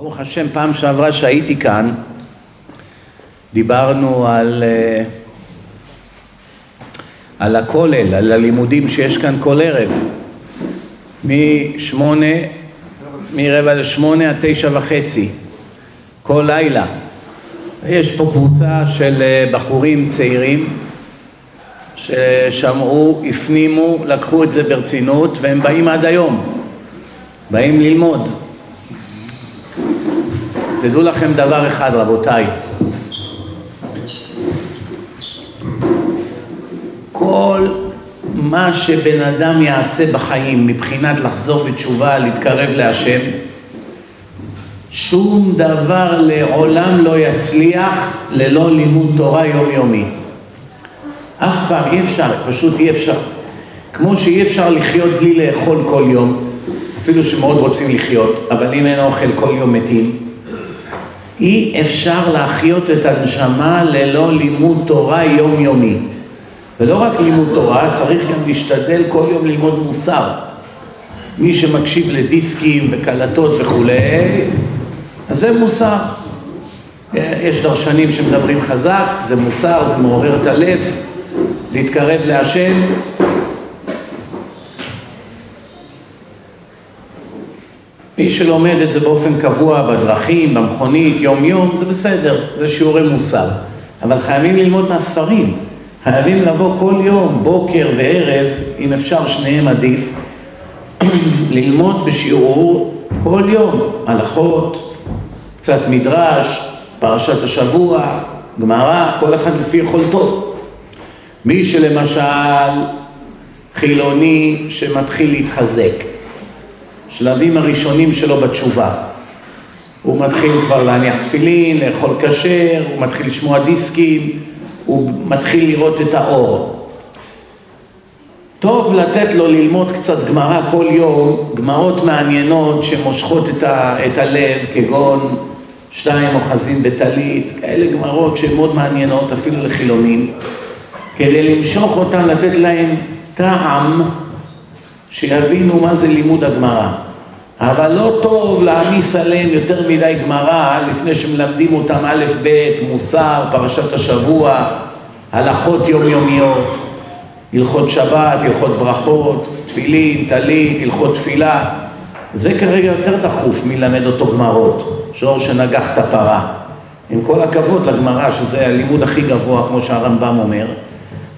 ברוך השם, פעם שעברה שהייתי כאן, דיברנו על, אה, על הכולל, על הלימודים שיש כאן כל ערב, משמונה, מרבע לשמונה עד תשע וחצי, כל לילה. יש פה קבוצה של אה, בחורים צעירים ששמעו, הפנימו, לקחו את זה ברצינות והם באים עד היום, באים ללמוד. תדעו לכם דבר אחד רבותיי, כל מה שבן אדם יעשה בחיים מבחינת לחזור בתשובה, להתקרב להשם, שום דבר לעולם לא יצליח ללא לימוד תורה יומיומי. אף פעם אי אפשר, פשוט אי אפשר. כמו שאי אפשר לחיות בלי לאכול כל יום, אפילו שמאוד רוצים לחיות, אבל אם אין אוכל כל יום מתים, אי אפשר להחיות את הנשמה ללא לימוד תורה יומיומי. ולא רק לימוד תורה, צריך גם להשתדל כל יום ללמוד מוסר. מי שמקשיב לדיסקים וקלטות וכולי, אז זה מוסר. יש דרשנים שמדברים חזק, זה מוסר, זה מעורר את הלב, להתקרב להשם. מי שלומד את זה באופן קבוע בדרכים, במכונית, יום יום, זה בסדר, זה שיעורי מוסר. אבל חייבים ללמוד מהספרים. חייבים לבוא כל יום, בוקר וערב, אם אפשר שניהם עדיף, ללמוד בשיעור כל יום, הלכות, קצת מדרש, פרשת השבוע, גמרא, כל אחד לפי יכולתו. מי שלמשל חילוני שמתחיל להתחזק, שלבים הראשונים שלו בתשובה. הוא מתחיל כבר להניח תפילין, לאכול כשר, הוא מתחיל לשמוע דיסקים, הוא מתחיל לראות את האור. טוב לתת לו ללמוד קצת גמרא כל יום, גמרות מעניינות שמושכות את, ה, את הלב, כגון שתיים אוחזים בטלית, כאלה גמרות שהן מאוד מעניינות, אפילו לחילונים, כדי למשוך אותם, לתת להם טעם שיבינו מה זה לימוד הגמרא. אבל לא טוב להעמיס עליהם יותר מדי גמרא לפני שמלמדים אותם א', ב', מוסר, פרשת השבוע, הלכות יומיומיות, הלכות שבת, הלכות ברכות, תפילין, טלית, הלכות תפילה. זה כרגע יותר דחוף מלמד אותו גמרות, שור שנגח את הפרה. עם כל הכבוד לגמרא, שזה הלימוד הכי גבוה, כמו שהרמב"ם אומר,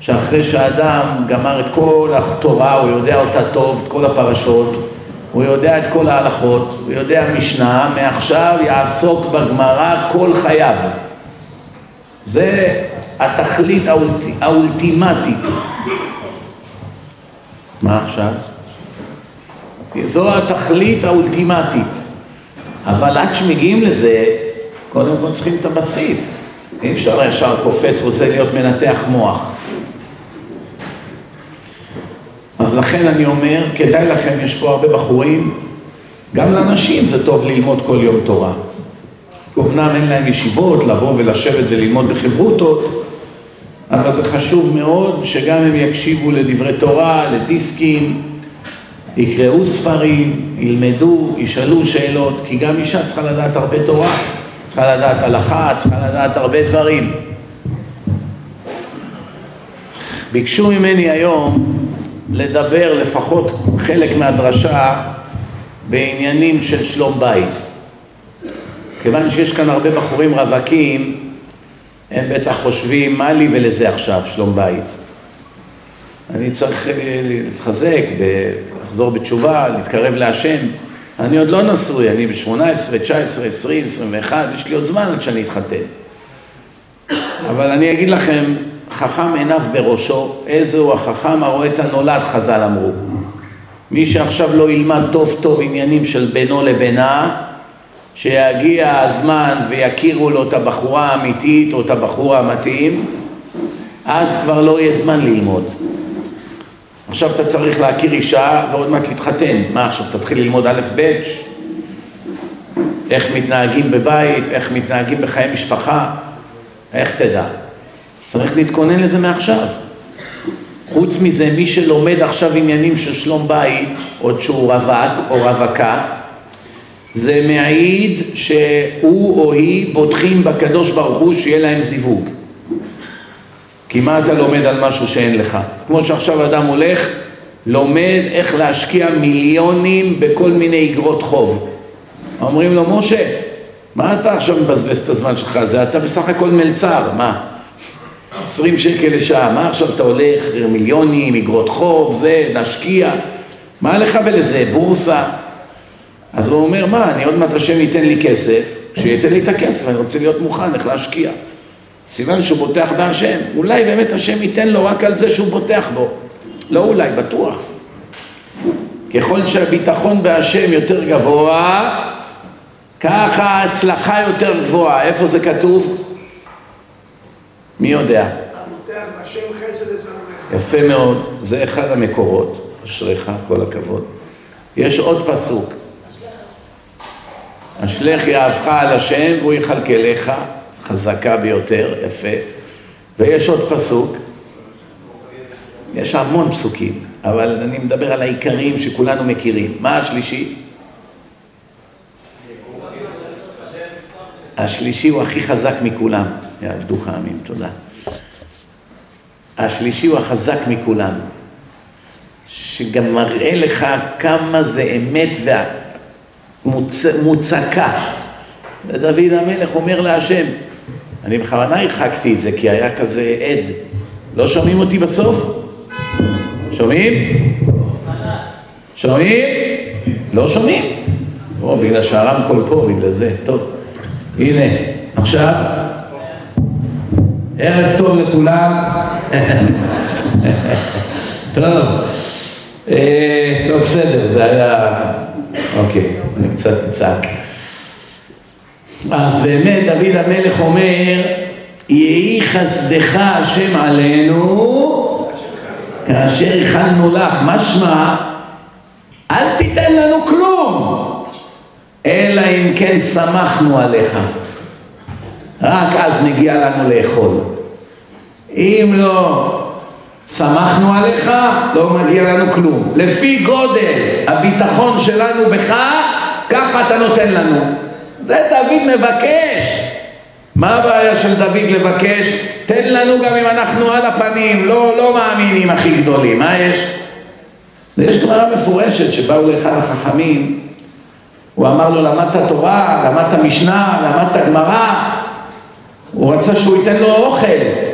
שאחרי שאדם גמר את כל התורה, הוא יודע אותה טוב, את כל הפרשות, הוא יודע את כל ההלכות, הוא יודע משנה, מעכשיו יעסוק בגמרא כל חייו. זה התכלית האולט... האולטימטית. מה עכשיו? זו התכלית האולטימטית. אבל עד שמגיעים לזה, קודם כל צריכים את הבסיס. אי אפשר ישר קופץ, רוצה להיות מנתח מוח. אז לכן אני אומר, כדאי לכם, יש פה הרבה בחורים, גם לנשים זה טוב ללמוד כל יום תורה. אמנם אין להם ישיבות, לבוא ולשבת וללמוד בחברותות, אבל זה חשוב מאוד שגם הם יקשיבו לדברי תורה, לדיסקים, יקראו ספרים, ילמדו, ישאלו שאלות, כי גם אישה צריכה לדעת הרבה תורה, צריכה לדעת הלכה, צריכה לדעת הרבה דברים. ביקשו ממני היום לדבר לפחות חלק מהדרשה בעניינים של שלום בית. כיוון שיש כאן הרבה בחורים רווקים, הם בטח חושבים מה לי ולזה עכשיו, שלום בית. אני צריך אה, להתחזק, לחזור בתשובה, להתקרב להשם. אני עוד לא נשוי, אני ב-18, 19, 20, 21, יש לי עוד זמן עד שאני אתחתן. אבל אני אגיד לכם, חכם עיניו בראשו, איזהו החכם הרואה את הנולד, חז"ל אמרו. מי שעכשיו לא ילמד טוב טוב עניינים של בינו לבינה, שיגיע הזמן ויכירו לו את הבחורה האמיתית או את הבחור המתאים, אז כבר לא יהיה זמן ללמוד. עכשיו אתה צריך להכיר אישה ועוד מעט להתחתן. מה עכשיו, תתחיל ללמוד א' ב'? איך מתנהגים בבית, איך מתנהגים בחיי משפחה, איך תדע? צריך להתכונן לזה מעכשיו. חוץ מזה, מי שלומד עכשיו עניינים של שלום בית, עוד שהוא רווק או רווקה, זה מעיד שהוא או היא בוטחים בקדוש ברוך הוא שיהיה להם זיווג. כי מה אתה לומד על משהו שאין לך? כמו שעכשיו אדם הולך, לומד איך להשקיע מיליונים בכל מיני אגרות חוב. אומרים לו, משה, מה אתה עכשיו מבזבז את הזמן שלך? זה אתה בסך הכל מלצר, מה? עשרים שקל לשעה, מה עכשיו אתה הולך, מיליונים, אגרות חוב, זה, להשקיע, מה לך ולזה, בורסה? אז הוא אומר, מה, אני עוד מעט השם ייתן לי כסף, שייתן לי את הכסף, אני רוצה להיות מוכן, איך להשקיע. סימן שהוא בוטח בהשם, אולי באמת השם ייתן לו רק על זה שהוא בוטח בו. לא אולי, בטוח. ככל שהביטחון בהשם יותר גבוה, ככה ההצלחה יותר גבוהה. איפה זה כתוב? מי יודע? יפה מאוד, זה אחד המקורות. אשריך, כל הכבוד. יש עוד פסוק. אשלך יאהבך על השם והוא יכלכלך, חזקה ביותר, יפה. ויש עוד פסוק, יש המון פסוקים, אבל אני מדבר על העיקרים שכולנו מכירים. מה השלישי? השלישי הוא הכי חזק מכולם. יעבדוך עמים, תודה. השלישי הוא החזק מכולם, שגם מראה לך כמה זה אמת ומוצקה. ודוד המלך אומר להשם, אני בכוונה הרחקתי את זה כי היה כזה עד. לא שומעים אותי בסוף? שומעים? שומעים? לא שומעים? או, בגלל שהרמקול פה, בגלל זה. טוב, הנה, עכשיו, ערב טוב לכולם. טוב, אה, לא בסדר, זה היה... אוקיי, אני קצת אצעק. אז באמת דוד המלך אומר, יהי חסדך השם עלינו כאשר הכנו לך, משמע, אל תיתן לנו כלום, אלא אם כן שמחנו עליך. רק אז מגיע לנו לאכול. אם לא שמחנו עליך, לא מגיע לנו כלום. לפי גודל הביטחון שלנו בך, ככה אתה נותן לנו. זה דוד מבקש. מה הבעיה של דוד לבקש? תן לנו גם אם אנחנו על הפנים, לא, לא מאמינים הכי גדולים, מה יש? ויש גמרא מפורשת שבאו לאחד החכמים, הוא אמר לו למדת תורה, למדת משנה, למדת גמרא, הוא רצה שהוא ייתן לו אוכל.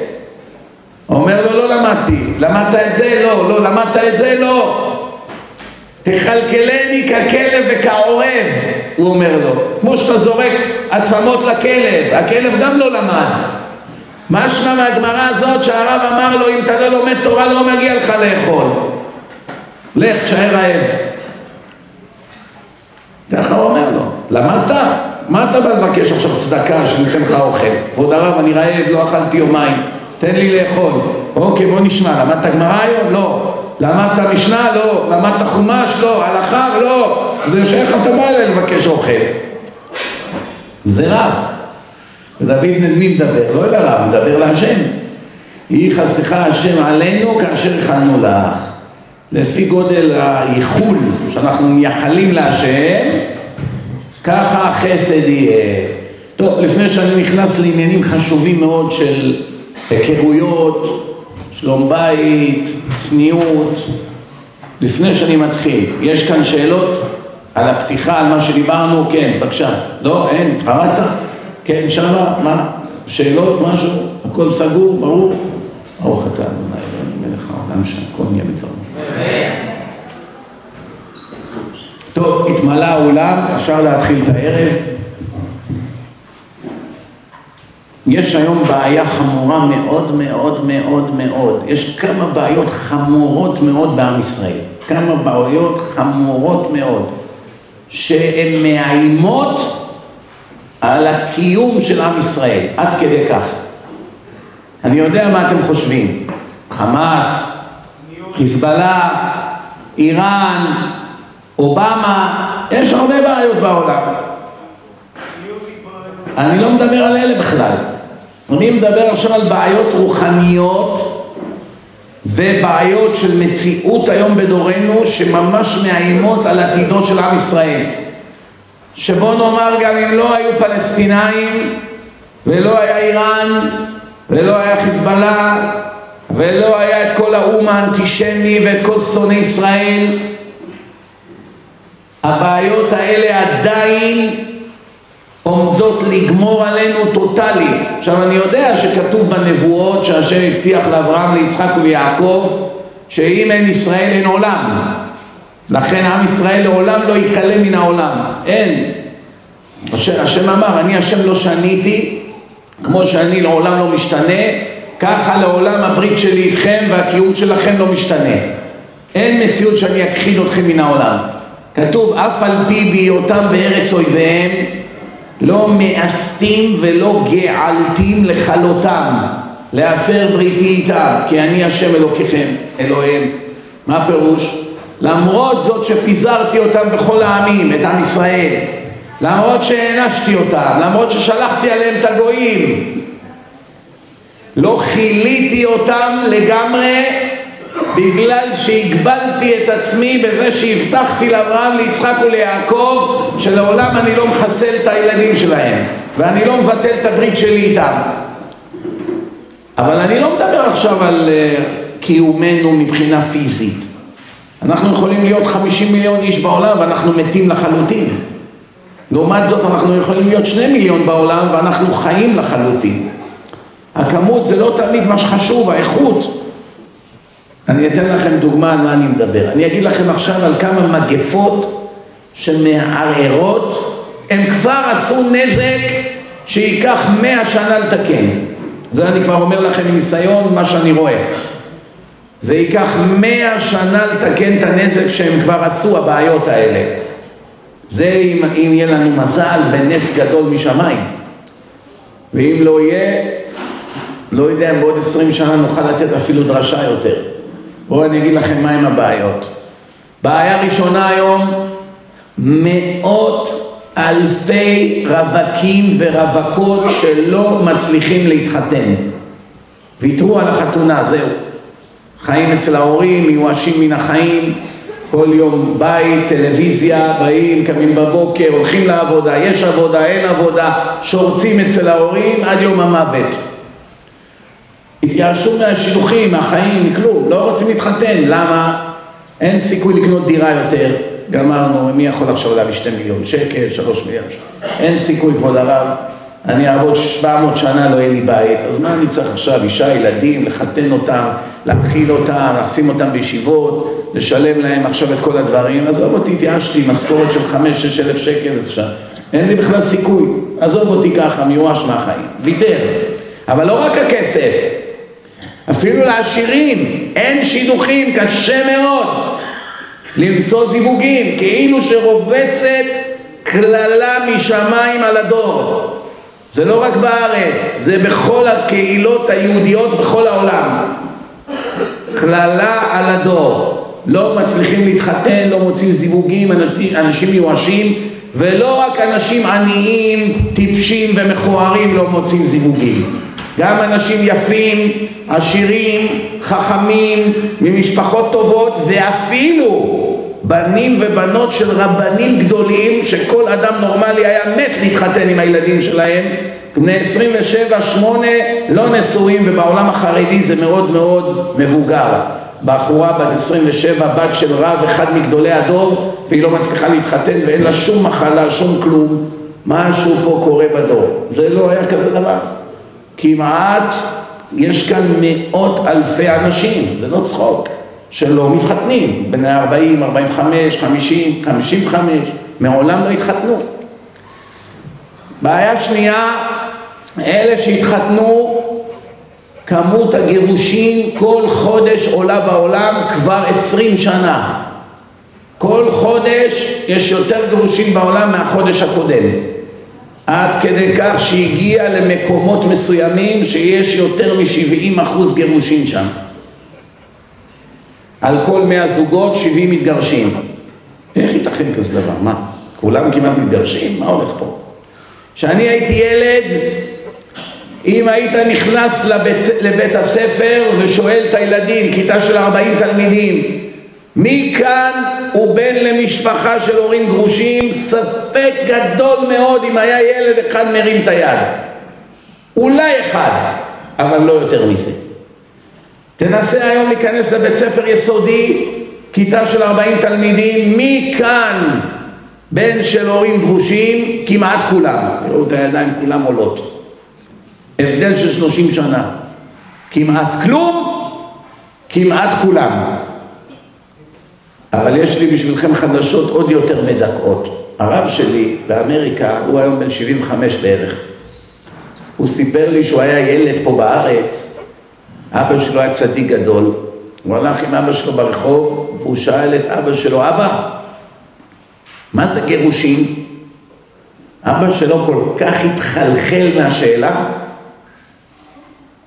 אומר לו לא למדתי, למדת את זה? לא, לא, למדת את זה? לא. תכלכלני ככלב וכעורב, הוא אומר לו. כמו שאתה זורק עצמות לכלב, הכלב גם לא למד. משמע מהגמרא הזאת שהרב אמר לו אם אתה לא לומד תורה לא מגיע לך לאכול. לך, תשאר רעב. ככה הוא אומר לו, למדת? מה אתה בא לבקש עכשיו צדקה שניתן לך אוכל? כבוד הרב, אני רעב, לא אכלתי יומיים, תן לי לאכול. אוקיי, בוא נשמע, למדת גמרא היום? לא. למדת משנה? לא. למדת חומש? לא. הלכה? לא. אז איך אתה בא אליי לבקש אוכל? זה רב. ודוד מי מדבר? לא אל הרב, מדבר להשם. יהי חסדך השם עלינו כאשר הכנו לך. לפי גודל הייחול שאנחנו מייחלים להשם, ככה החסד יהיה. טוב, לפני שאני נכנס לעניינים חשובים מאוד של היכרויות, שלום בית, צניעות, לפני שאני מתחיל, יש כאן שאלות על הפתיחה, על מה שדיברנו? כן, בבקשה. לא, אין, התחרדת? כן, שמה, מה? שאלות, משהו? הכל סגור, ברור? ברוך אתה, אדוני, מלך העולם שהכל נהיה בדברו. טוב, התמלא האולם, אפשר להתחיל את הערב. יש היום בעיה חמורה מאוד מאוד מאוד מאוד. יש כמה בעיות חמורות מאוד בעם ישראל. כמה בעיות חמורות מאוד, שהן מאיימות על הקיום של עם ישראל, עד כדי כך. אני יודע מה אתם חושבים. חמאס, חיזבאללה, איראן, אובמה, יש הרבה בעיות בעולם. אני לא מדבר על אלה בכלל. אני מדבר עכשיו על בעיות רוחניות ובעיות של מציאות היום בדורנו שממש מאיימות על עתידו של עם ישראל. שבוא נאמר גם אם לא היו פלסטינאים ולא היה איראן ולא היה חיזבאללה ולא היה את כל האו"ם האנטישמי ואת כל שונאי ישראל הבעיות האלה עדיין עומדות לגמור עלינו טוטאלית. עכשיו אני יודע שכתוב בנבואות שהשם הבטיח לאברהם, ליצחק וליעקב שאם אין ישראל אין עולם. לכן עם ישראל לעולם לא ייכלה מן העולם. אין. השם, השם אמר, אני השם לא שניתי, כמו שאני לעולם לא משתנה, ככה לעולם הברית שלי איתכם והקיום שלכם לא משתנה. אין מציאות שאני אכחיד אתכם מן העולם. כתוב, אף על פי בהיותם בארץ אויביהם, לא מאסתים ולא געלתים לכלותם, להפר בריתי איתם, כי אני השם אלוקיכם, אלוהים. מה הפירוש? למרות זאת שפיזרתי אותם בכל העמים, את עם ישראל, למרות שהענשתי אותם, למרות ששלחתי עליהם את הגויים, לא כיליתי אותם לגמרי בגלל שהגבלתי את עצמי בזה שהבטחתי לאברהם, ליצחק וליעקב שלעולם אני לא מחסל את הילדים שלהם ואני לא מבטל את הברית שלי איתם. אבל אני לא מדבר עכשיו על uh, קיומנו מבחינה פיזית. אנחנו יכולים להיות 50 מיליון איש בעולם ואנחנו מתים לחלוטין. לעומת זאת אנחנו יכולים להיות 2 מיליון בעולם ואנחנו חיים לחלוטין. הכמות זה לא תמיד מה שחשוב, האיכות אני אתן לכם דוגמה על מה אני מדבר. אני אגיד לכם עכשיו על כמה מגפות שמערערות, הם כבר עשו נזק שייקח מאה שנה לתקן. זה אני כבר אומר לכם מניסיון, מה שאני רואה. זה ייקח מאה שנה לתקן את הנזק שהם כבר עשו, הבעיות האלה. זה אם, אם יהיה לנו מזל ונס גדול משמיים. ואם לא יהיה, לא יודע אם בעוד עשרים שנה נוכל לתת אפילו דרשה יותר. בואו אני אגיד לכם מהם הבעיות. בעיה ראשונה היום, מאות אלפי רווקים ורווקות שלא מצליחים להתחתן. ויתרו על החתונה, זהו. חיים אצל ההורים, מיואשים מן החיים, כל יום בית, טלוויזיה, באים, קמים בבוקר, הולכים לעבודה, יש עבודה, אין עבודה, שורצים אצל ההורים עד יום המוות. התייאשו מהשידוכים, מהחיים, מכלום, לא רוצים להתחתן, למה? אין סיכוי לקנות דירה יותר, גמרנו, מי יכול עכשיו להביא שתי מיליון שקל, שלוש מיליון שקל, אין סיכוי כבוד הרב, אני אעבוד 700 שנה, לא יהיה לי בית, אז מה אני צריך עכשיו, אישה, ילדים, לחתן אותם, להכיל אותם, לשים אותם בישיבות, לשלם להם עכשיו את כל הדברים, עזוב אותי, התייאשתי, משכורת של חמש, שש אלף שקל עכשיו, אין לי בכלל סיכוי, עזוב אותי ככה, מיואש מהחיים, ויתר, אבל לא רק הכסף, אפילו לעשירים אין שידוכים, קשה מאוד למצוא זיווגים, כאילו שרובצת קללה משמיים על הדור. זה לא רק בארץ, זה בכל הקהילות היהודיות בכל העולם. קללה על הדור. לא מצליחים להתחתן, לא מוצאים זיווגים, אנשים מיואשים, ולא רק אנשים עניים, טיפשים ומכוערים לא מוצאים זיווגים. גם אנשים יפים, עשירים, חכמים, ממשפחות טובות, ואפילו בנים ובנות של רבנים גדולים, שכל אדם נורמלי היה מת להתחתן עם הילדים שלהם, בני 27, 8, לא נשואים, ובעולם החרדי זה מאוד מאוד מבוגר. בחורה בת 27, בת של רב, אחד מגדולי הדור, והיא לא מצליחה להתחתן ואין לה שום מחלה, שום כלום. משהו פה קורה בדור. זה לא היה כזה דבר. כמעט יש כאן מאות אלפי אנשים, זה לא צחוק, שלא מתחתנים, בני 40, 45, 50, 55, מעולם לא התחתנו. בעיה שנייה, אלה שהתחתנו, כמות הגירושים כל חודש עולה בעולם כבר עשרים שנה. כל חודש יש יותר גירושים בעולם מהחודש הקודם. עד כדי כך שהגיע למקומות מסוימים שיש יותר מ-70 אחוז גירושים שם. על כל מאה זוגות 70 מתגרשים. איך ייתכן כזה דבר? מה? כולם כמעט מתגרשים? מה הולך פה? כשאני הייתי ילד, אם היית נכנס לבית, לבית הספר ושואל את הילדים, כיתה של 40 תלמידים, מכאן הוא בן למשפחה של הורים גרושים, ספק גדול מאוד אם היה ילד אחד מרים את היד. אולי אחד, אבל לא יותר מזה. תנסה היום להיכנס לבית ספר יסודי, כיתה של 40 תלמידים, מכאן בן של הורים גרושים, כמעט כולם. תראו את הידיים, כולם עולות. הבדל של 30 שנה. כמעט כלום, כמעט כולם. אבל יש לי בשבילכם חדשות עוד יותר מדכאות. הרב שלי באמריקה, הוא היום בן 75 בערך. הוא סיפר לי שהוא היה ילד פה בארץ, אבא שלו היה צדיק גדול. הוא הלך עם אבא שלו ברחוב, והוא שאל את אבא שלו, אבא, מה זה גירושים? אבא שלו כל כך התחלחל מהשאלה.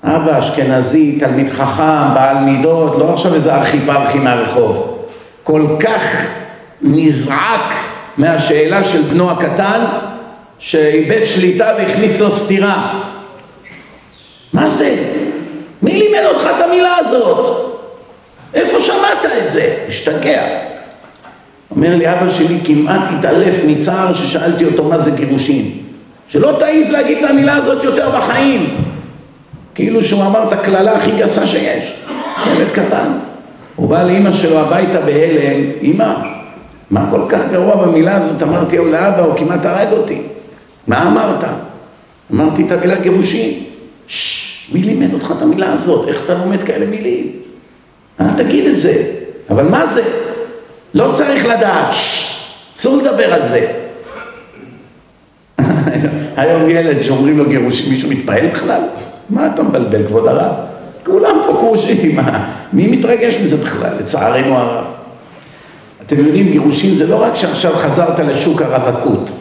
אבא אשכנזי, תלמיד חכם, בעל מידות, לא עכשיו איזה ארכי פרחי מהרחוב. כל כך נזעק מהשאלה של בנו הקטן, שאיבד שליטה והכניס לו סתירה. מה זה? מי לימד אותך את המילה הזאת? איפה שמעת את זה? השתגע. אומר לי, אבא שלי כמעט התעלף מצער ששאלתי אותו מה זה גירושין. שלא תעיז להגיד את המילה הזאת יותר בחיים. כאילו שהוא אמר את הקללה הכי גסה שיש. ילד קטן. הוא בא לאימא שלו הביתה בהלם, אימא, מה כל כך גרוע במילה הזאת? אמרתי לו לאבא, הוא כמעט הרג אותי. מה אמרת? אמרתי את המילה גירושין. ששש, מי לימד אותך את המילה הזאת? איך אתה לומד כאלה מילים? אל תגיד את זה. אבל מה זה? לא צריך לדעת, אסור לדבר על זה. היום ילד שאומרים לו גירושים, מישהו מתפעל בכלל? מה אתה מבלבל, כבוד הרב? כולם פה כרושים, מי מתרגש מזה בכלל, לצערנו הרב? אתם יודעים, גירושים זה לא רק שעכשיו חזרת לשוק הרווקות.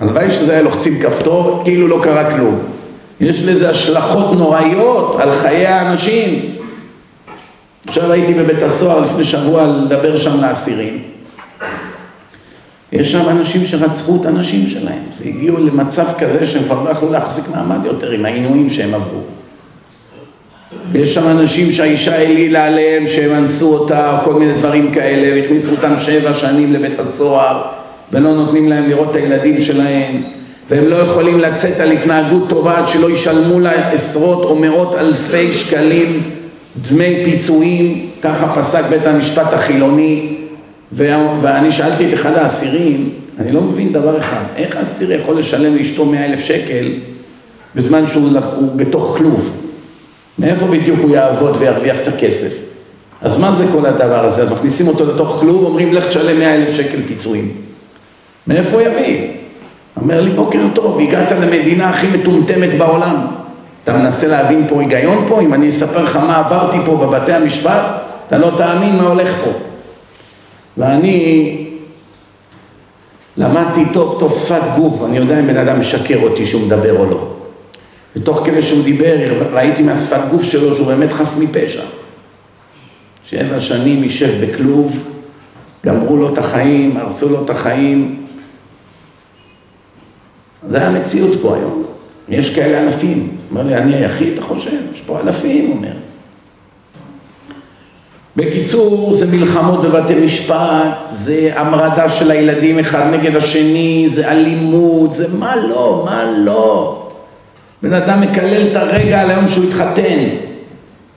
הלוואי שזה היה לוחצים כפתור, כאילו לא קרה כלום. יש לזה השלכות נוראיות על חיי האנשים. עכשיו הייתי בבית הסוהר לפני שבוע לדבר שם לאסירים. יש שם אנשים שרצחו את הנשים שלהם. הגיעו למצב כזה שהם כבר לא יכלו להחזיק מעמד יותר עם העינויים שהם עברו. יש שם אנשים שהאישה העלילה עליהם שהם אנסו אותה, או כל מיני דברים כאלה, והכניסו אותם שבע שנים לבית הסוהר, ולא נותנים להם לראות את הילדים שלהם, והם לא יכולים לצאת על התנהגות טובה עד שלא ישלמו לה עשרות או מאות אלפי שקלים דמי פיצויים, ככה פסק בית המשפט החילוני, ואני שאלתי את אחד האסירים, אני לא מבין דבר אחד, איך האסיר יכול לשלם לאשתו מאה אלף שקל בזמן שהוא בתוך כלוב? מאיפה בדיוק הוא יעבוד וירוויח את הכסף? אז מה זה כל הדבר הזה? אז מכניסים אותו לתוך כלוב, אומרים לך תשלם מאה אלף שקל פיצויים. מאיפה הוא יביא? אומר לי בוקר טוב, הגעת למדינה הכי מטומטמת בעולם. אתה מנסה להבין פה היגיון פה? אם אני אספר לך מה עברתי פה בבתי המשפט, אתה לא תאמין מה הולך פה. ואני למדתי טוב טוב שפת גוף, אני יודע אם בן אדם משקר אותי שהוא מדבר או לא. ותוך כדי שהוא דיבר, ראיתי מהשפת גוף שלו שהוא באמת חף מפשע. שבע שנים יישב בכלוב, גמרו לו את החיים, הרסו לו את החיים. זה המציאות פה היום. יש כאלה אלפים. אומר לי, אני היחיד, אתה חושב? יש פה אלפים, הוא אומר. בקיצור, זה מלחמות בבתי משפט, זה המרדה של הילדים אחד נגד השני, זה אלימות, זה מה לא, מה לא. בן אדם מקלל את הרגע על היום שהוא התחתן.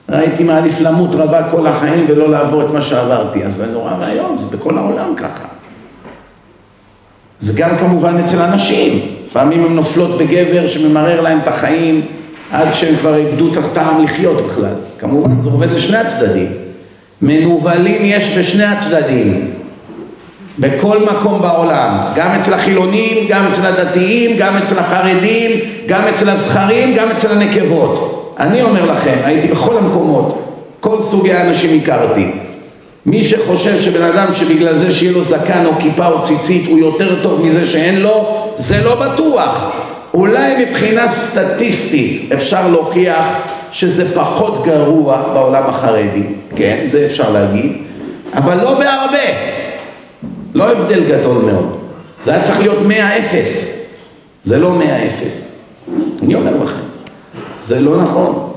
הייתי מעדיף למות רבה כל החיים ולא לעבור את מה שעברתי. אז זה נורא ואיום, זה בכל העולם ככה. זה גם כמובן אצל אנשים. לפעמים הן נופלות בגבר שממרר להם את החיים עד שהם כבר איבדו את הטעם לחיות בכלל. כמובן, זה עובד לשני הצדדים. מנוולים יש בשני הצדדים. בכל מקום בעולם, גם אצל החילונים, גם אצל הדתיים, גם אצל החרדים, גם אצל הזכרים, גם אצל הנקבות. אני אומר לכם, הייתי בכל המקומות, כל סוגי האנשים הכרתי. מי שחושב שבן אדם שבגלל זה שיהיה לו זקן או כיפה או ציצית הוא יותר טוב מזה שאין לו, זה לא בטוח. אולי מבחינה סטטיסטית אפשר להוכיח שזה פחות גרוע בעולם החרדי, כן, זה אפשר להגיד, אבל לא בהרבה. לא הבדל גדול מאוד. זה היה צריך להיות מאה אפס. זה לא מאה אפס. אני אומר לכם, זה לא נכון.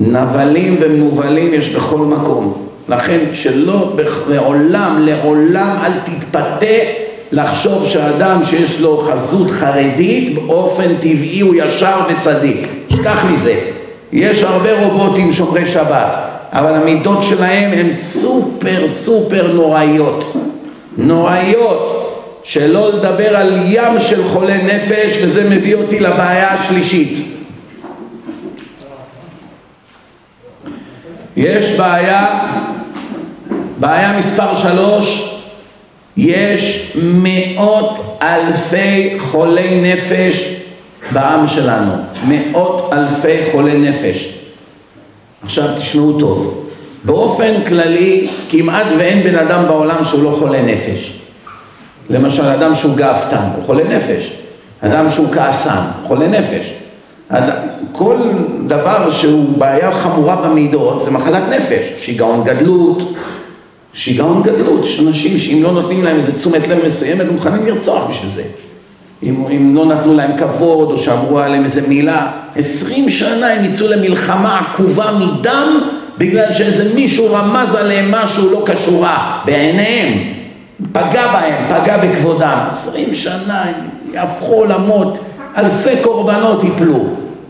נבלים ומנוולים יש בכל מקום. לכן שלא, לעולם, לעולם אל תתפתה לחשוב שאדם שיש לו חזות חרדית באופן טבעי הוא ישר וצדיק. שכח מזה. יש הרבה רובוטים שומרי שבת, אבל המידות שלהם הן סופר סופר נוראיות. נוראיות. שלא לדבר על ים של חולי נפש, וזה מביא אותי לבעיה השלישית. יש בעיה, בעיה מספר שלוש, יש מאות אלפי חולי נפש בעם שלנו, מאות אלפי חולי נפש. עכשיו תשמעו טוב, באופן כללי כמעט ואין בן אדם בעולם שהוא לא חולה נפש. למשל אדם שהוא גאוותן, הוא חולה נפש, אדם שהוא כעסן, חולה נפש. כל דבר שהוא בעיה חמורה במידות זה מחלת נפש, שיגעון גדלות, שיגעון גדלות, יש אנשים שאם לא נותנים להם איזה תשומת לב מסוימת, הם מוכנים לרצוח בשביל זה. אם, אם לא נתנו להם כבוד או שאמרו עליהם איזה מילה, עשרים שנה הם יצאו למלחמה עקובה מדם בגלל שאיזה מישהו רמז עליהם משהו לא קשורה בעיניהם, פגע בהם, פגע בכבודם. עשרים שנה הם יהפכו עולמות, אלפי קורבנות יפלו.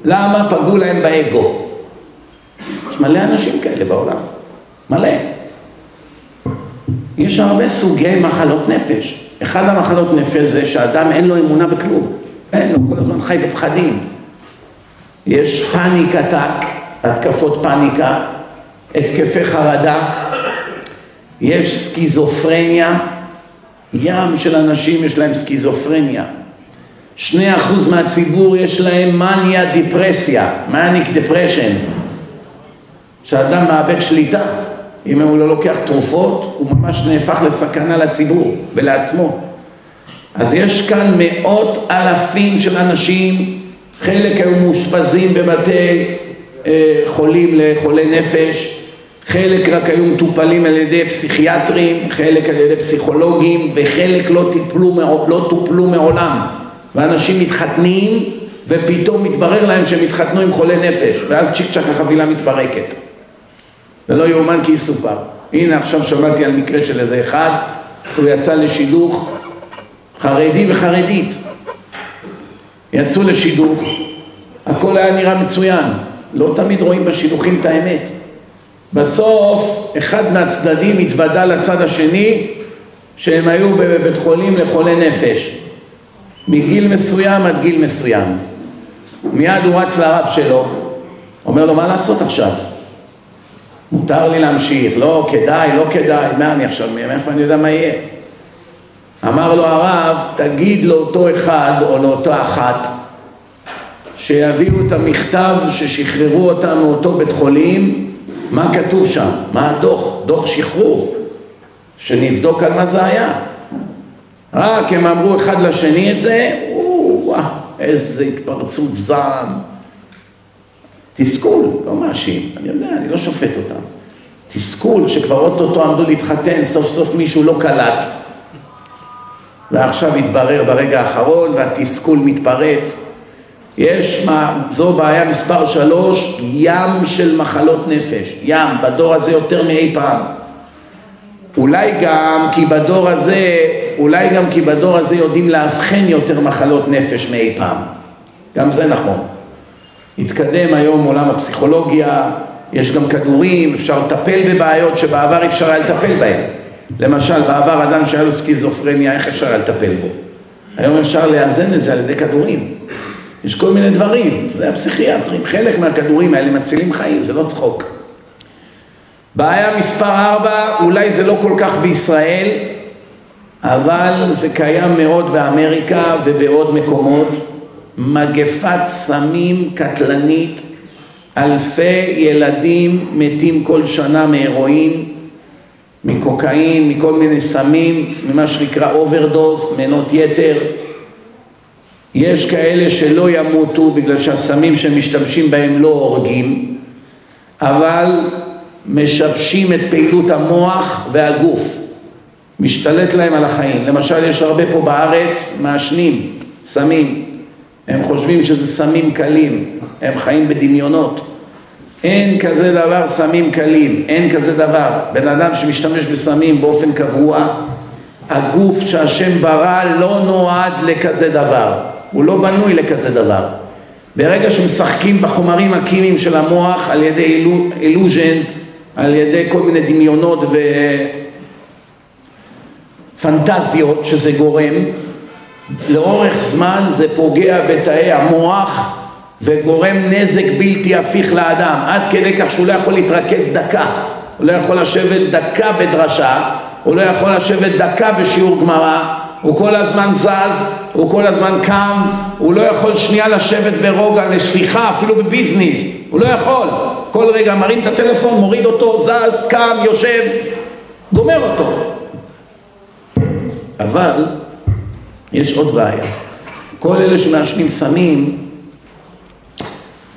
למה? פגעו להם באגו. יש מלא אנשים כאלה בעולם, מלא. יש הרבה סוגי מחלות נפש. אחד המחלות נפש זה שאדם אין לו אמונה בכלום. אין לו, כל הזמן חי בפחדים. יש פאניק עתק, התקפות פאניקה, התקפי חרדה, יש סקיזופרניה, ים של אנשים יש להם סקיזופרניה. שני אחוז מהציבור יש להם מניה דיפרסיה, מניק דפרשן, שאדם מאבד שליטה. אם הוא לא לוקח תרופות, הוא ממש נהפך לסכנה לציבור ולעצמו. אז יש כאן מאות אלפים של אנשים, חלק היו מאושפזים בבתי אה, חולים לחולי נפש, חלק רק היו מטופלים על ידי פסיכיאטרים, חלק על ידי פסיכולוגים, וחלק לא, טיפלו, לא טופלו מעולם. ואנשים מתחתנים, ופתאום מתברר להם שהם התחתנו עם חולי נפש, ואז צ'יק צ'ק החבילה מתפרקת. זה לא יאומן כי יסופר. הנה עכשיו שמעתי על מקרה של איזה אחד, שהוא יצא לשידוך חרדי וחרדית. יצאו לשידוך, הכל היה נראה מצוין. לא תמיד רואים בשידוכים את האמת. בסוף אחד מהצדדים התוודה לצד השני שהם היו בבית חולים לחולי נפש מגיל מסוים עד גיל מסוים מיד הוא רץ לרב שלו אומר לו מה לעשות עכשיו? מותר לי להמשיך, לא כדאי, לא כדאי, מה אני עכשיו, מאיפה אני יודע מה יהיה? אמר לו הרב, תגיד לאותו אחד או לאותה אחת שיביאו את המכתב ששחררו אותם מאותו בית חולים מה כתוב שם? מה הדוח? דוח שחרור, שנבדוק על מה זה היה. רק הם אמרו אחד לשני את זה, וואו, איזה התפרצות זעם. תסכול, לא מאשים, אני יודע, אני לא שופט אותם. תסכול שכבר אוטוטו עמדו להתחתן, סוף סוף מישהו לא קלט. ועכשיו התברר ברגע האחרון והתסכול מתפרץ. יש, מה, זו בעיה מספר שלוש, ים של מחלות נפש, ים, בדור הזה יותר מאי פעם. אולי גם כי בדור הזה, אולי גם כי בדור הזה יודעים לאבחן יותר מחלות נפש מאי פעם. גם זה נכון. התקדם היום עולם הפסיכולוגיה, יש גם כדורים, אפשר לטפל בבעיות שבעבר אפשר היה לטפל בהן. למשל, בעבר אדם שהיה לו סקיזופרניה, איך אפשר היה לטפל בו? היום אפשר לאזן את זה על ידי כדורים. יש כל מיני דברים, זה הפסיכיאטרים, חלק מהכדורים האלה מצילים חיים, זה לא צחוק. בעיה מספר ארבע, אולי זה לא כל כך בישראל, אבל זה קיים מאוד באמריקה ובעוד מקומות, מגפת סמים קטלנית, אלפי ילדים מתים כל שנה מהרואין, מקוקאין, מכל מיני סמים, ממה שנקרא overdose, מנות יתר, יש כאלה שלא ימותו בגלל שהסמים שהם משתמשים בהם לא הורגים, אבל משבשים את פעילות המוח והגוף, משתלט להם על החיים. למשל, יש הרבה פה בארץ מעשנים, סמים, הם חושבים שזה סמים קלים, הם חיים בדמיונות. אין כזה דבר סמים קלים, אין כזה דבר. בן אדם שמשתמש בסמים באופן קבוע, הגוף שהשם ברא לא נועד לכזה דבר, הוא לא בנוי לכזה דבר. ברגע שמשחקים בחומרים הקימיים של המוח על ידי אילוז'נס, על ידי כל מיני דמיונות ופנטזיות שזה גורם, לאורך זמן זה פוגע בתאי המוח וגורם נזק בלתי הפיך לאדם, עד כדי כך שהוא לא יכול להתרכז דקה, הוא לא יכול לשבת דקה בדרשה, הוא לא יכול לשבת דקה בשיעור גמרא, הוא כל הזמן זז, הוא כל הזמן קם, הוא לא יכול שנייה לשבת ברוגע לשיחה, אפילו בביזנס, הוא לא יכול. כל רגע מרים את הטלפון, מוריד אותו, זז, קם, יושב, גומר אותו. אבל יש עוד בעיה. כל אלה שמעשנים סמים,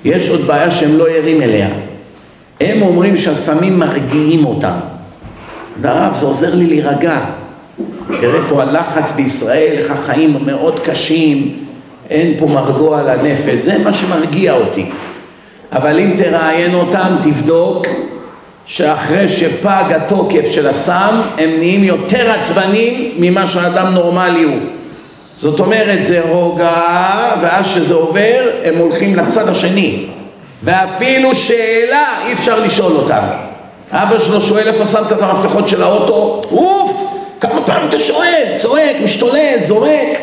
יש עוד בעיה שהם לא ערים אליה. הם אומרים שהסמים מרגיעים אותם. הרב, זה עוזר לי להירגע. תראה פה הלחץ בישראל, איך החיים מאוד קשים, אין פה מרגוע לנפש, זה מה שמרגיע אותי. אבל אם תראיין אותם, תבדוק שאחרי שפג התוקף של הסם, הם נהיים יותר עצבנים ממה שאדם נורמלי הוא. זאת אומרת, זה רוגע, ואז שזה עובר, הם הולכים לצד השני. ואפילו שאלה אי אפשר לשאול אותם. אבא שלו שואל איפה שמת את המפתחות של האוטו, אוף, כמה פעמים אתה שואל, צועק, משתולל, זורק.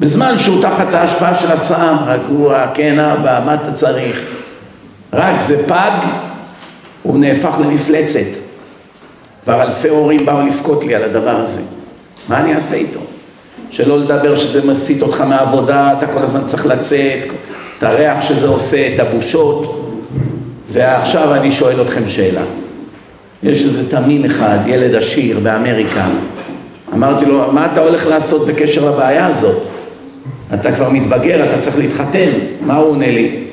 בזמן שהוא תחת ההשפעה של הסם, רגוע, כן אבא, מה אתה צריך? רק זה פג, הוא נהפך למפלצת. כבר אלפי הורים באו לבכות לי על הדבר הזה. מה אני אעשה איתו? שלא לדבר שזה מסיט אותך מהעבודה, אתה כל הזמן צריך לצאת, את הריח שזה עושה, את הבושות. ועכשיו אני שואל אתכם שאלה. יש איזה תמים אחד, ילד עשיר באמריקה, אמרתי לו, מה אתה הולך לעשות בקשר לבעיה הזאת? אתה כבר מתבגר, אתה צריך להתחתן. מה הוא עונה לי?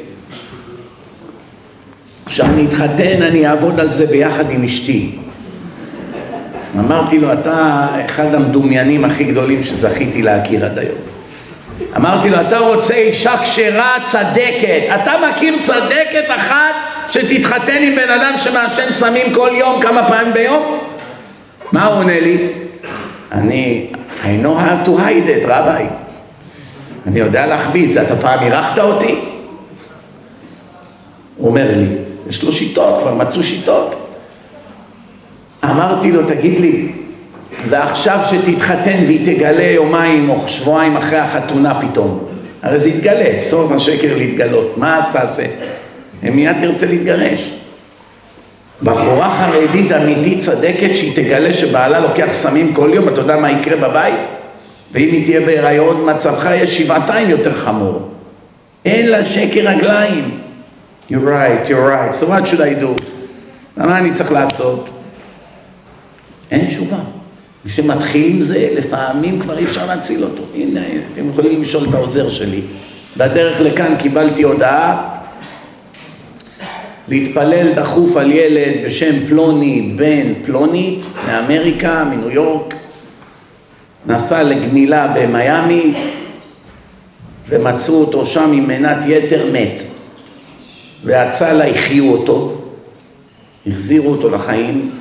כשאני אתחתן אני אעבוד על זה ביחד עם אשתי. אמרתי לו, אתה אחד המדומיינים הכי גדולים שזכיתי להכיר עד היום. אמרתי לו, אתה רוצה אישה כשרה צדקת, אתה מכיר צדקת אחת שתתחתן עם בן אדם שמעשן סמים כל יום, כמה פעמים ביום? מה הוא עונה לי? אני, I know how to hide it, רביי. אני יודע להחביא את זה, אתה פעם אירחת אותי? הוא אומר לי, יש לו שיטות, כבר מצאו שיטות. אמרתי לו, תגיד לי, ועכשיו שתתחתן והיא תגלה יומיים או שבועיים אחרי החתונה פתאום, הרי זה יתגלה, סוף השקר להתגלות, מה אז תעשה? מיד תרצה להתגרש. בחורה חרדית אמיתית צדקת שהיא תגלה שבעלה לוקח סמים כל יום, אתה יודע מה יקרה בבית? ואם היא תהיה בהיריון, מצבך יהיה שבעתיים יותר חמור. אין לה שקר רגליים. You're right, you're right, so what should I do? מה אני צריך לעשות? אין תשובה. כשמתחיל עם זה, לפעמים כבר אי אפשר להציל אותו. הנה, אתם יכולים לשאול את העוזר שלי. בדרך לכאן קיבלתי הודעה להתפלל דחוף על ילד בשם פלוני בן פלונית מאמריקה, מניו יורק, נסע לגמילה במיאמי ומצאו אותו שם עם מנת יתר מת. והצלה החיו אותו, החזירו אותו לחיים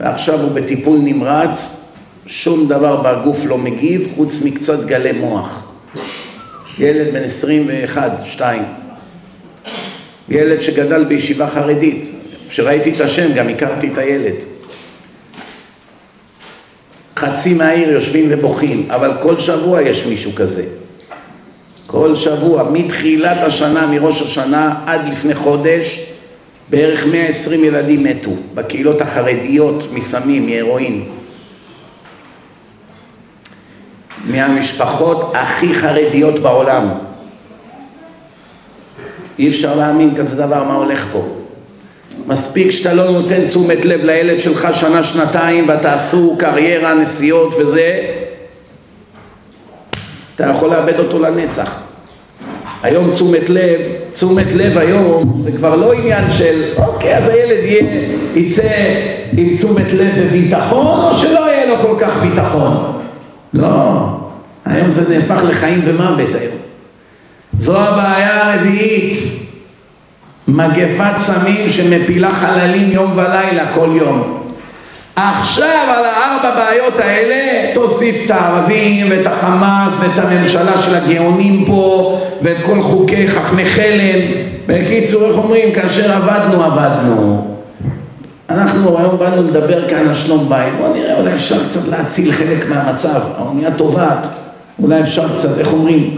ועכשיו הוא בטיפול נמרץ, שום דבר בגוף לא מגיב חוץ מקצת גלי מוח. ילד בן 21-2 ילד שגדל בישיבה חרדית, כשראיתי את השם גם הכרתי את הילד. חצי מהעיר יושבים ובוכים, אבל כל שבוע יש מישהו כזה. כל שבוע, מתחילת השנה, מראש השנה עד לפני חודש, בערך 120 ילדים מתו בקהילות החרדיות מסמים, מהרואין. מהמשפחות הכי חרדיות בעולם. אי אפשר להאמין כזה דבר, מה הולך פה. מספיק שאתה לא נותן תשומת לב לילד שלך שנה, שנתיים, ואתה עשו קריירה, נסיעות וזה, אתה יכול לאבד אותו לנצח. היום תשומת לב, תשומת לב היום זה כבר לא עניין של אוקיי אז הילד יהיה, יצא עם תשומת לב וביטחון או שלא יהיה לו כל כך ביטחון לא, היום זה נהפך לחיים ומוות היום זו הבעיה הרביעית מגפת סמים שמפילה חללים יום ולילה כל יום. עכשיו על הארבע בעיות האלה תוסיף את הערבים ואת החמאס ואת הממשלה של הגאונים פה ואת כל חוקי חכמי חלם. בקיצור, איך אומרים? כאשר עבדנו, עבדנו. אנחנו היום באנו לדבר כאן על שלום בית. בואו נראה, אולי אפשר קצת להציל חלק מהמצב. האונייה טובעת, אולי אפשר קצת, איך אומרים?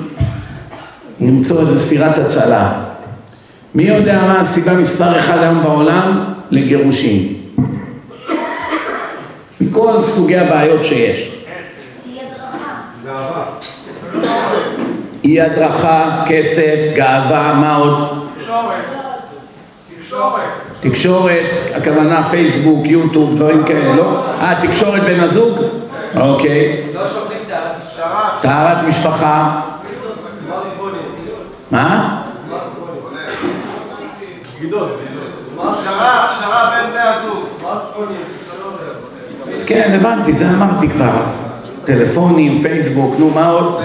למצוא איזה סירת הצלה. מי יודע מה הסיבה מספר אחד היום בעולם לגירושים? מכל סוגי הבעיות שיש. אי הדרכה, כסף, גאווה, מה עוד? תקשורת. תקשורת, הכוונה פייסבוק, יוטיוב, דברים כאלה, לא? אה, תקשורת בין הזוג? אוקיי. לא שומרים טהרת משפחה. מה? כן, הבנתי, זה אמרתי כבר. טלפונים, פייסבוק, נו, מה עוד?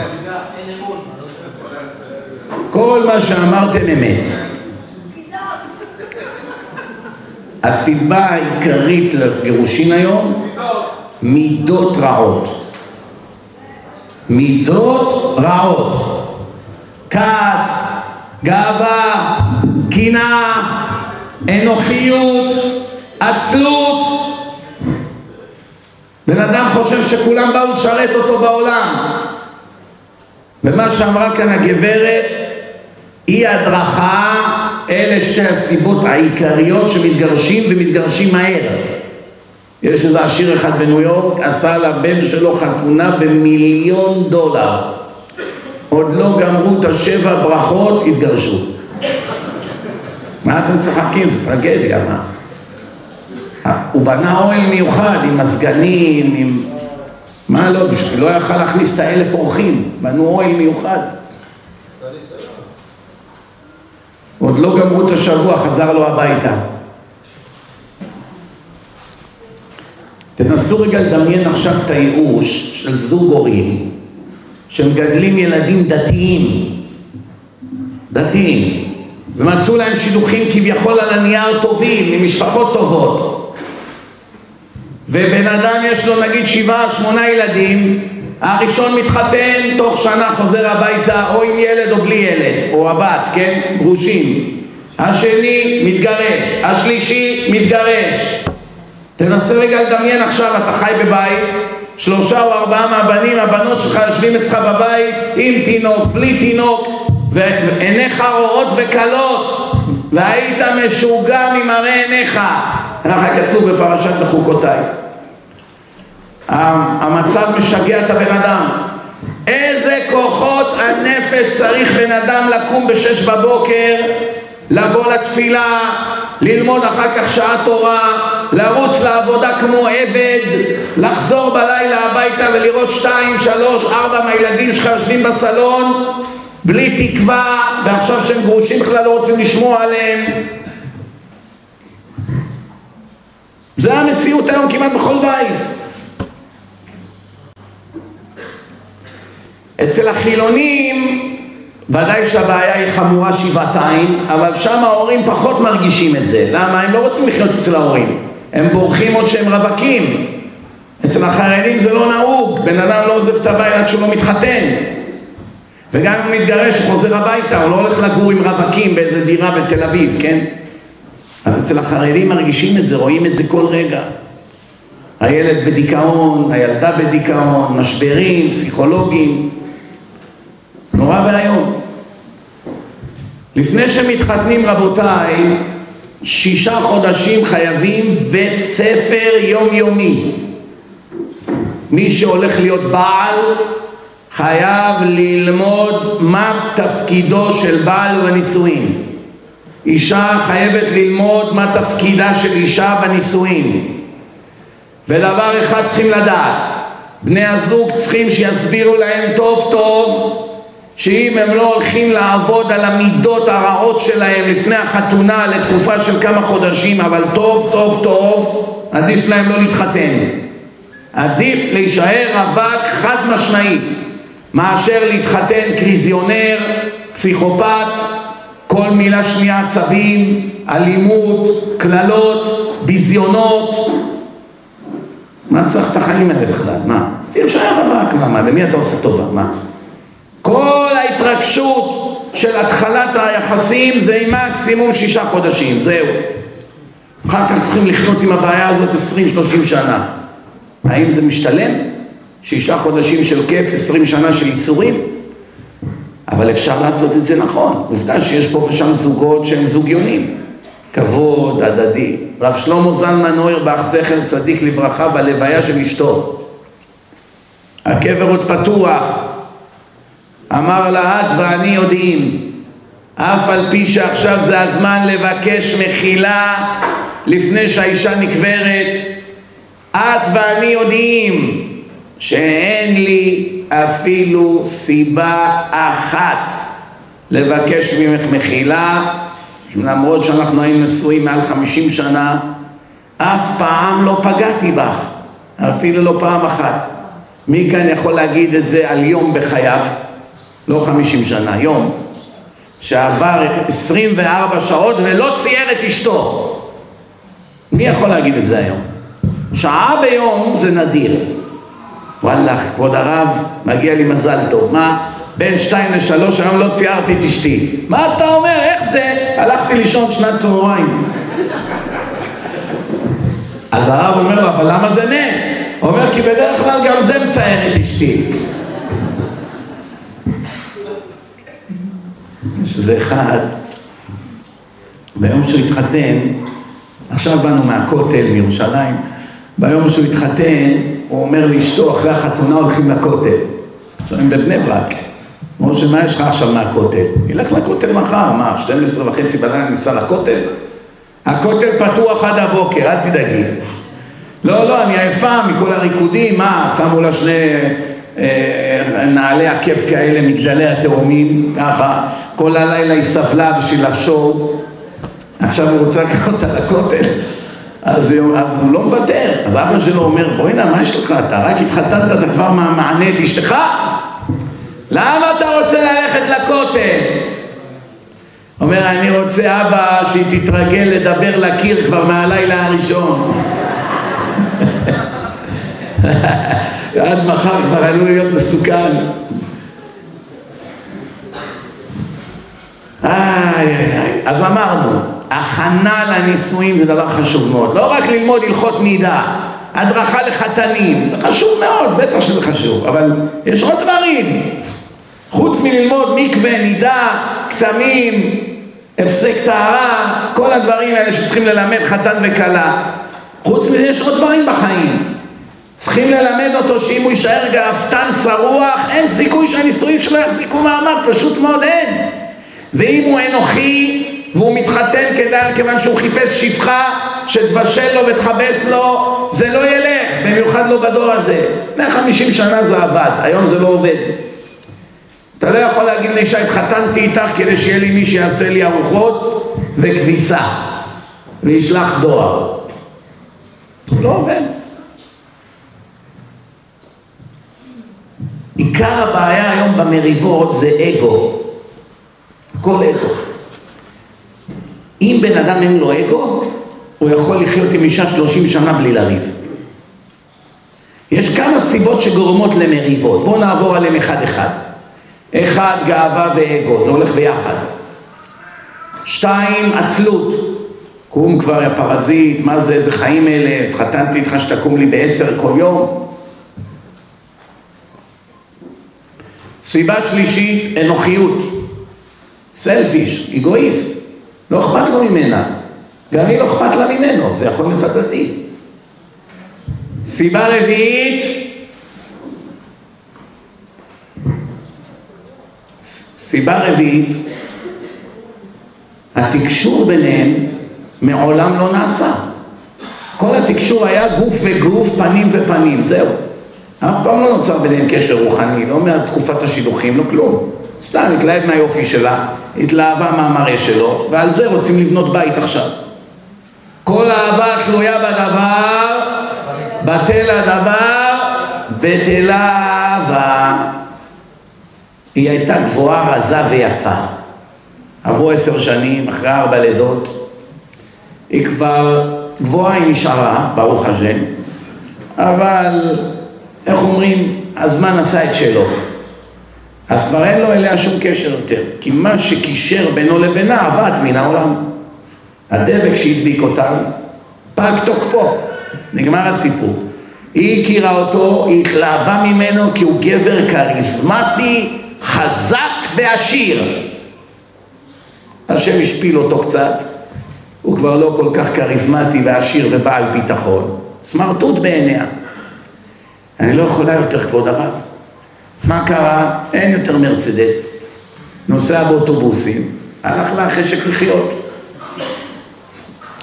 כל מה שאמרתם אמת. הסיבה העיקרית לגירושין היום, מידות רעות. מידות רעות. כעס, גאווה, קנאה, אנוכיות, עצלות. בן אדם חושב שכולם באו לשרת אותו בעולם. ומה שאמרה כאן הגברת, אי הדרכה, אלה שתי הסיבות העיקריות שמתגרשים ומתגרשים מהר. יש איזה עשיר אחד בניו יורק, עשה לבן שלו חתונה במיליון דולר. עוד לא גמרו את השבע ברכות, התגרשו. מה אתם צוחקים? זה טרגדיה, מה? הוא בנה אוהל מיוחד עם מזגנים, עם... מה לא, בשביל לא יכל להכניס את האלף אורחים, בנו אוהל מיוחד. עוד לא גמרו את השבוע, חזר לו הביתה. תנסו רגע לדמיין עכשיו את הייאוש של זוג הורים שמגדלים ילדים דתיים, דתיים, ומצאו להם שידוכים כביכול על הנייר טובים, ממשפחות טובות. ובן אדם יש לו נגיד שבעה, שמונה ילדים, הראשון מתחתן, תוך שנה חוזר הביתה או עם ילד או בלי ילד, או הבת, כן? גרושים. השני מתגרש, השלישי מתגרש. תנסה רגע לדמיין עכשיו, אתה חי בבית, שלושה או ארבעה מהבנים, הבנות שלך יושבים אצלך בבית עם תינוק, בלי תינוק, ועיניך רואות וכלות, והיית משוגע ממראה עיניך. ככה כתוב בפרשת בחוקותיי. המצב משגע את הבן אדם. איזה כוחות הנפש צריך בן אדם לקום בשש בבוקר, לבוא לתפילה, ללמוד אחר כך שעה תורה, לרוץ לעבודה כמו עבד, לחזור בלילה הביתה ולראות שתיים, שלוש, ארבע מהילדים שלך יושבים בסלון בלי תקווה, ועכשיו שהם גרושים בכלל לא רוצים לשמוע עליהם. זה המציאות היום כמעט בכל בית. אצל החילונים ודאי שהבעיה היא חמורה שבעתיים, אבל שם ההורים פחות מרגישים את זה. למה? הם לא רוצים לחיות אצל ההורים. הם בורחים עוד שהם רווקים. אצל החרדים זה לא נהוג, בן אדם לא עוזב את הבית עד שהוא לא מתחתן. וגם אם הוא מתגרש, הוא חוזר הביתה, הוא לא הולך לגור עם רווקים באיזה דירה בתל אביב, כן? אז אצל החרדים מרגישים את זה, רואים את זה כל רגע. הילד בדיכאון, הילדה בדיכאון, משברים, פסיכולוגים. נורא ואיום. לפני שמתחתנים רבותיי, שישה חודשים חייבים בית ספר יומיומי. מי שהולך להיות בעל חייב ללמוד מה תפקידו של בעל בנישואין. אישה חייבת ללמוד מה תפקידה של אישה בנישואין. ודבר אחד צריכים לדעת, בני הזוג צריכים שיסבירו להם טוב טוב שאם הם לא הולכים לעבוד על המידות הרעות שלהם לפני החתונה לתקופה של כמה חודשים, אבל טוב, טוב, טוב, עדיף להם לא להתחתן. עדיף להישאר רווק חד משמעית, מאשר להתחתן קריזיונר, פסיכופת, כל מילה שנייה עצבים, אלימות, קללות, ביזיונות. מה צריך את החיים האלה בכלל? מה? שהיה רווק, מה? למי אתה עושה טובה? מה? כל ההתרגשות של התחלת היחסים זה עם מקסימום שישה חודשים, זהו. אחר כך צריכים לחיות עם הבעיה הזאת 20-30 שנה. האם זה משתלם? שישה חודשים של כיף, 20 שנה של ייסורים? אבל אפשר לעשות את זה נכון. עובדה שיש פה ושם זוגות שהם זוגיונים. כבוד הדדי. רב שלמה זלמן אוירבך, זכר צדיק לברכה, בלוויה של אשתו. הקבר עוד פתוח. אמר לה, את ואני יודעים, אף על פי שעכשיו זה הזמן לבקש מחילה לפני שהאישה נקברת, את ואני יודעים שאין לי אפילו סיבה אחת לבקש ממך מחילה, למרות שאנחנו היינו נשואים מעל חמישים שנה, אף פעם לא פגעתי בך, אפילו לא פעם אחת. מי כאן יכול להגיד את זה על יום בחייו? לא חמישים שנה, יום, שעבר עשרים וארבע שעות ולא צייר את אשתו. מי יכול להגיד את זה היום? שעה ביום זה נדיר. וואלה, כבוד הרב, מגיע לי מזל טוב. מה? בין שתיים לשלוש היום לא ציירתי את אשתי. מה אתה אומר? איך זה? הלכתי לישון שנת צהריים. אז הרב אומר לו, אבל למה זה נס? הוא אומר, כי בדרך כלל גם זה מצייר את אשתי. יש איזה אחד, ביום שהוא התחתן, עכשיו באנו מהכותל, מירושלים, ביום שהוא התחתן, הוא אומר לאשתו, אחרי החתונה הולכים לכותל. עכשיו הם בבני ברק. אמרו שמה יש לך עכשיו מהכותל? ילך לכותל מחר, מה, 12 וחצי בלילה ניסע לכותל? הכותל פתוח עד הבוקר, אל תדאגי. לא, לא, אני עייפה מכל הריקודים, מה, שמו לה שני אה, נעלי עקף כאלה, מגדלי התאומים, ככה, כל הלילה היא סבלה בשביל השור, עכשיו הוא רוצה לקחת אותה לכותל. אז, אז הוא לא מוותר, אז אבא שלו אומר, בוא'נה, מה יש לך? אתה רק התחתנת, אתה כבר מענה את אשתך? למה אתה רוצה ללכת לכותל? אומר, אני רוצה אבא שהיא תתרגל לדבר לקיר כבר מהלילה הראשון. עד מחר כבר עלול להיות מסוכן. איי, איי. אז אמרנו, הכנה לנישואים זה דבר חשוב מאוד. לא רק ללמוד הלכות נידה, הדרכה לחתנים, זה חשוב מאוד, בטח שזה חשוב, אבל יש עוד דברים. חוץ מללמוד מקווה, נידה, כתמים, הפסק טהרה, כל הדברים האלה שצריכים ללמד חתן וכלה. חוץ מזה יש עוד דברים בחיים. צריכים ללמד אותו שאם הוא יישאר גאוותן שרוח, אין סיכוי שהנישואים שלו יחזיקו מעמד, פשוט מאוד אין. ואם הוא אנוכי והוא מתחתן כדאי כיוון שהוא חיפש שפחה שתבשל לו ותכבס לו, זה לא ילך, במיוחד לא בדור הזה. לפני חמישים שנה זה עבד, היום זה לא עובד. אתה לא יכול להגיד לאישה, התחתנתי איתך כדי שיהיה לי מי שיעשה לי ארוחות וכביסה וישלח דואר. לא עובד. עיקר הבעיה היום במריבות זה אגו. הכל אגו. אם בן אדם אין לו אגו, הוא יכול לחיות עם אישה שלושים שנה בלי לריב. יש כמה סיבות שגורמות למריבות, בואו נעבור עליהם אחד אחד. אחד, גאווה ואגו, זה הולך ביחד. שתיים, עצלות. קום כבר יא פרזיט, מה זה, איזה חיים אלה, התחתנתי איתך שתקום לי בעשר כל יום. סיבה שלישית, אנוכיות. סלפיש, אגואיסט. לא אכפת לו ממנה. גם היא לא אכפת לה ממנו, זה יכול להיות הדדי. סיבה רביעית, סיבה רביעית, התקשור ביניהם מעולם לא נעשה. כל התקשור היה גוף וגוף, פנים ופנים, זהו. אף פעם לא נוצר ביניהם קשר רוחני, לא מתקופת השידוכים, לא כלום. סתם התלהב מהיופי שלה, התלהבה מהמראה שלו, ועל זה רוצים לבנות בית עכשיו. כל אהבה תלויה בדבר, בטל הדבר, בטלה אהבה. היא הייתה גבוהה, רזה ויפה. עברו עשר שנים, אחרי ארבע לידות, היא כבר גבוהה היא נשארה, ברוך השם, אבל איך אומרים, הזמן עשה את שלו. אז כבר אין לו אליה שום קשר יותר, כי מה שקישר בינו לבינה עבד מן העולם. הדבק שהדביק אותם, פג תוקפו, נגמר הסיפור. היא הכירה אותו, היא התלהבה ממנו כי הוא גבר כריזמטי, חזק ועשיר. השם השפיל אותו קצת, הוא כבר לא כל כך כריזמטי ועשיר ובעל ביטחון. סמרטוט בעיניה. אני לא יכולה יותר, כבוד הרב. מה קרה? אין יותר מרצדס. נוסע באוטובוסים, הלך לה חשק לחיות.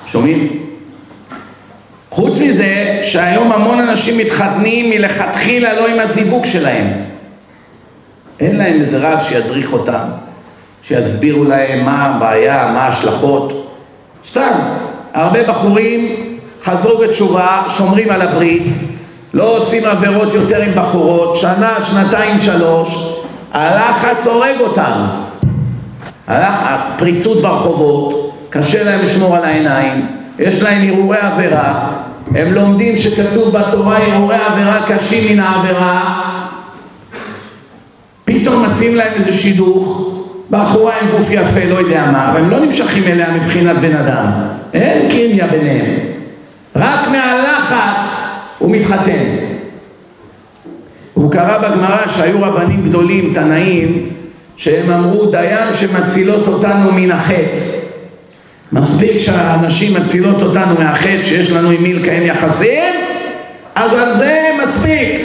שומעים? חוץ מזה שהיום המון אנשים מתחתנים מלכתחילה לא עם הזיווג שלהם. אין להם איזה רב שידריך אותם, שיסבירו להם מה הבעיה, מה ההשלכות. סתם, הרבה בחורים חזרו בתשובה, שומרים על הברית, לא עושים עבירות יותר עם בחורות, שנה, שנתיים, שלוש, הלחץ הורג אותם. הלח... הפריצות ברחובות, קשה להם לשמור על העיניים, יש להם הרהורי עבירה, הם לומדים שכתוב בתורה הרהורי עבירה קשים מן העבירה, פתאום מציעים להם איזה שידוך, בחורה עם גוף יפה, לא יודע מה, והם לא נמשכים אליה מבחינת בן אדם, אין קימיה ביניהם, רק מהלחץ הוא מתחתן. הוא קרא בגמרא שהיו רבנים גדולים, תנאים, שהם אמרו דיין שמצילות אותנו מן החטא. מספיק שהנשים מצילות אותנו מהחטא שיש לנו עם מי לקיים יחסים, אז על זה מספיק.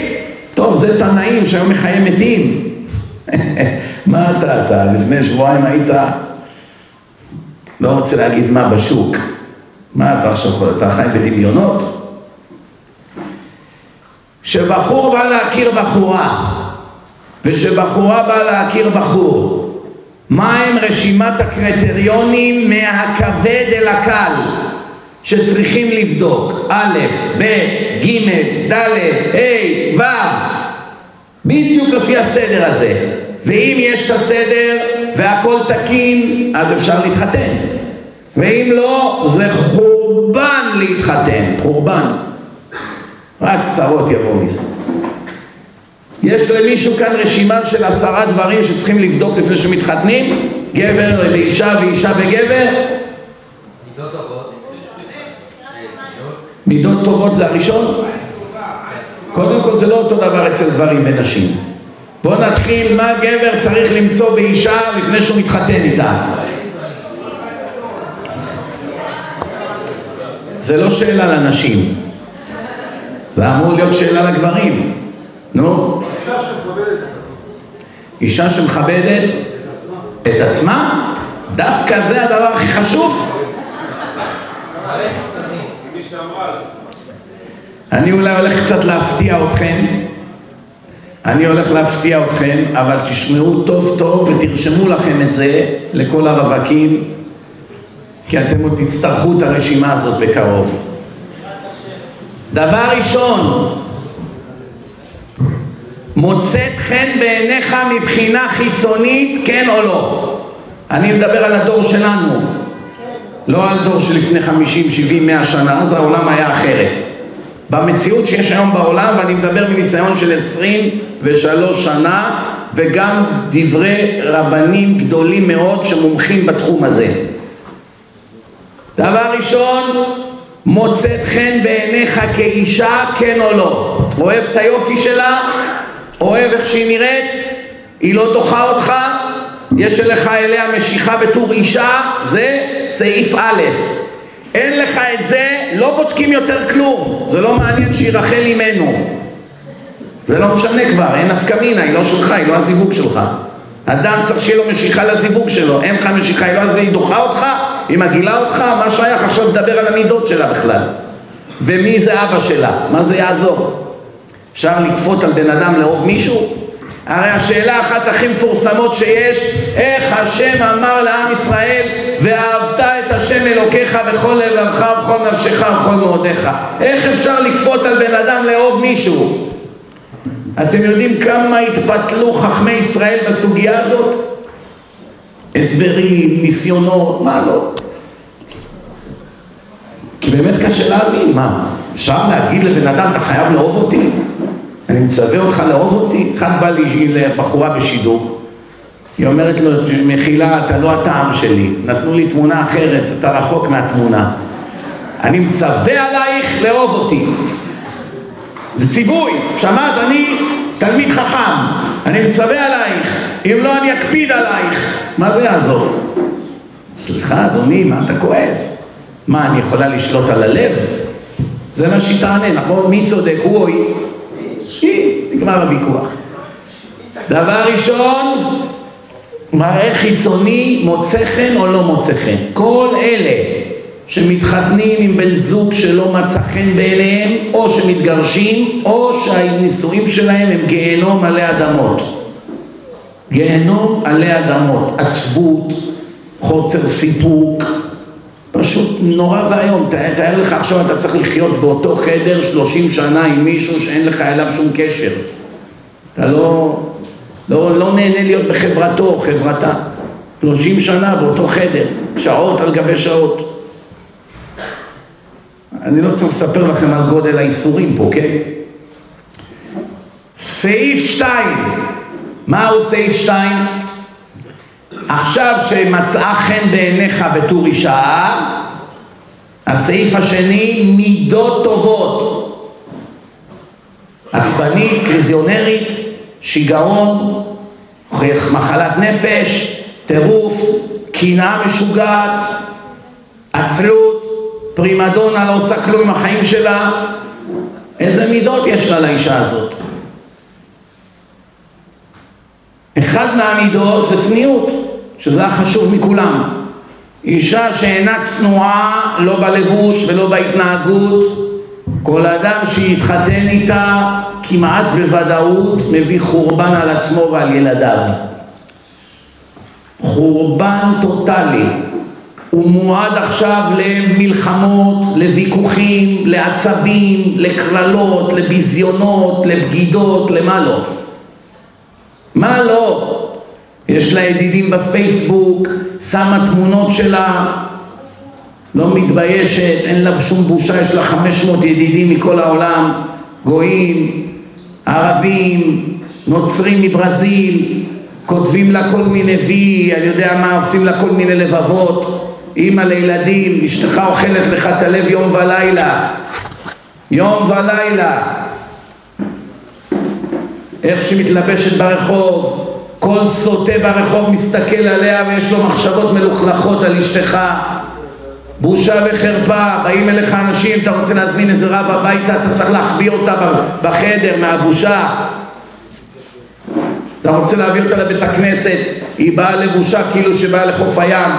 טוב, זה תנאים שהיום מחיי מתים. מה אתה, אתה לפני שבועיים היית, לא רוצה להגיד מה בשוק. מה אתה עכשיו, אתה חי בדמיונות? שבחור בא להכיר בחורה ושבחורה באה להכיר בחור מהם רשימת הקריטריונים מהכבד אל הקל שצריכים לבדוק? א', ב', ג', ד', ה', ו' בדיוק לפי הסדר הזה. ואם יש את הסדר והכל תקין אז אפשר להתחתן. ואם לא זה חורבן להתחתן, חורבן רק צרות יבואו מזה. יש למישהו כאן רשימה של עשרה דברים שצריכים לבדוק לפני שמתחתנים? גבר לאישה ואישה? מידות טובות. מידות טובות זה הראשון? קודם כל זה לא אותו דבר אצל גברים ונשים. בואו נתחיל מה גבר צריך למצוא באישה לפני שהוא מתחתן איתה. זה לא שאלה לנשים. זה אמור להיות שאלה לגברים. נו? אישה שמכבדת את עצמה? דווקא זה הדבר הכי חשוב? אני אולי הולך קצת להפתיע אתכם אני הולך להפתיע אתכם, אבל תשמעו טוב טוב ותרשמו לכם את זה לכל הרווקים כי אתם עוד תצטרכו את הרשימה הזאת בקרוב דבר ראשון, מוצאת חן בעיניך מבחינה חיצונית, כן או לא? אני מדבר על הדור שלנו, לא על דור שלפני 50, 70, 100 שנה, אז העולם היה אחרת. במציאות שיש היום בעולם, ואני מדבר מניסיון של 23 שנה, וגם דברי רבנים גדולים מאוד שמומחים בתחום הזה. דבר ראשון, מוצאת חן בעיניך כאישה, כן או לא? אוהב את היופי שלה? אוהב איך שהיא נראית? היא לא דוחה אותך? יש לך אליה משיכה בתור אישה? זה סעיף א'. אין לך את זה, לא בודקים יותר כלום. זה לא מעניין שהיא רחל אימנו. זה לא משנה כבר, אין נפקא מינה, היא לא שלך, היא לא הזיווג שלך. אדם צריך שיהיה לו משיכה לזיווג שלו, אין לך משיכה, היא לא אז היא דוחה אותך, היא מגעילה אותך, מה שייך עכשיו לדבר על המידות שלה בכלל? ומי זה אבא שלה? מה זה יעזור? אפשר לכפות על בן אדם לאהוב מישהו? הרי השאלה אחת הכי מפורסמות שיש, איך השם אמר לעם ישראל, ואהבת את השם אלוקיך בכל לבבך ובכל נפשך ובכל מאודיך. איך אפשר לכפות על בן אדם לאהוב מישהו? אתם יודעים כמה התפתלו חכמי ישראל בסוגיה הזאת? הסברים, ניסיונות, מה לא. כי באמת קשה להבין, מה, אפשר להגיד לבן אדם, אתה חייב לאהוב אותי? אני מצווה אותך לאהוב אותי? אחד בא לי לבחורה בשידור, היא אומרת לו, מחילה, אתה לא הטעם שלי, נתנו לי תמונה אחרת, אתה רחוק מהתמונה. אני מצווה עלייך לאהוב אותי. זה ציווי, שמעת? אני תלמיד חכם, אני מצווה עלייך, אם לא אני אקפיד עלייך. מה זה יעזור? סליחה אדוני, מה אתה כועס? מה, אני יכולה לשלוט על הלב? זה מה שהיא תענה, נכון? מי צודק, הוא או היא? היא, נגמר הוויכוח. דבר ראשון, מראה חיצוני מוצא חן או לא מוצא חן. כל אלה שמתחתנים עם בן זוג שלא מצא חן בעיניהם, או שמתגרשים, או שהנישואים שלהם הם גיהנום עלי אדמות. גיהנום עלי אדמות, עצבות, חוסר סיפוק, פשוט נורא ואיום. תאר לך עכשיו אתה צריך לחיות באותו חדר שלושים שנה עם מישהו שאין לך אליו שום קשר. אתה לא, לא, לא נהנה להיות בחברתו, חברתה. שלושים שנה באותו חדר, שעות על גבי שעות. אני לא צריך לספר לכם על גודל האיסורים פה, כן? סעיף שתיים, מהו סעיף שתיים? עכשיו שמצאה חן בעיניך בתור אישה, הסעיף השני, מידות טובות. עצבנית, קריזיונרית, שיגעון, מחלת נפש, טירוף, קנאה משוגעת, עצלות, פרימדונה לא עושה כלום עם החיים שלה, איזה מידות יש לה לאישה הזאת? אחד מהמידות זה צניעות, שזה החשוב מכולם. אישה שאינה צנועה, לא בלבוש ולא בהתנהגות, כל אדם שיתחתן איתה כמעט בוודאות מביא חורבן על עצמו ועל ילדיו. חורבן טוטאלי. הוא מועד עכשיו למלחמות, לוויכוחים, לעצבים, לקללות, לביזיונות, לבגידות, למה לא. מה לא? יש לה ידידים בפייסבוק, שמה תמונות שלה, לא מתביישת, אין לה שום בושה, יש לה 500 ידידים מכל העולם, גויים, ערבים, נוצרים מברזיל, כותבים לה כל מיני וי, אני יודע מה, עושים לה כל מיני לבבות, אימא לילדים, אשתך אוכלת לך את הלב יום ולילה, יום ולילה, איך שהיא מתלבשת ברחוב, כל סוטה ברחוב מסתכל עליה ויש לו מחשבות מלוכלכות על אשתך. בושה וחרפה, באים אליך אנשים, אתה רוצה להזמין איזה רב הביתה, אתה צריך להחביא אותה בחדר מהבושה. אתה רוצה להביא אותה לבית הכנסת, היא באה לבושה כאילו שבאה לחוף הים.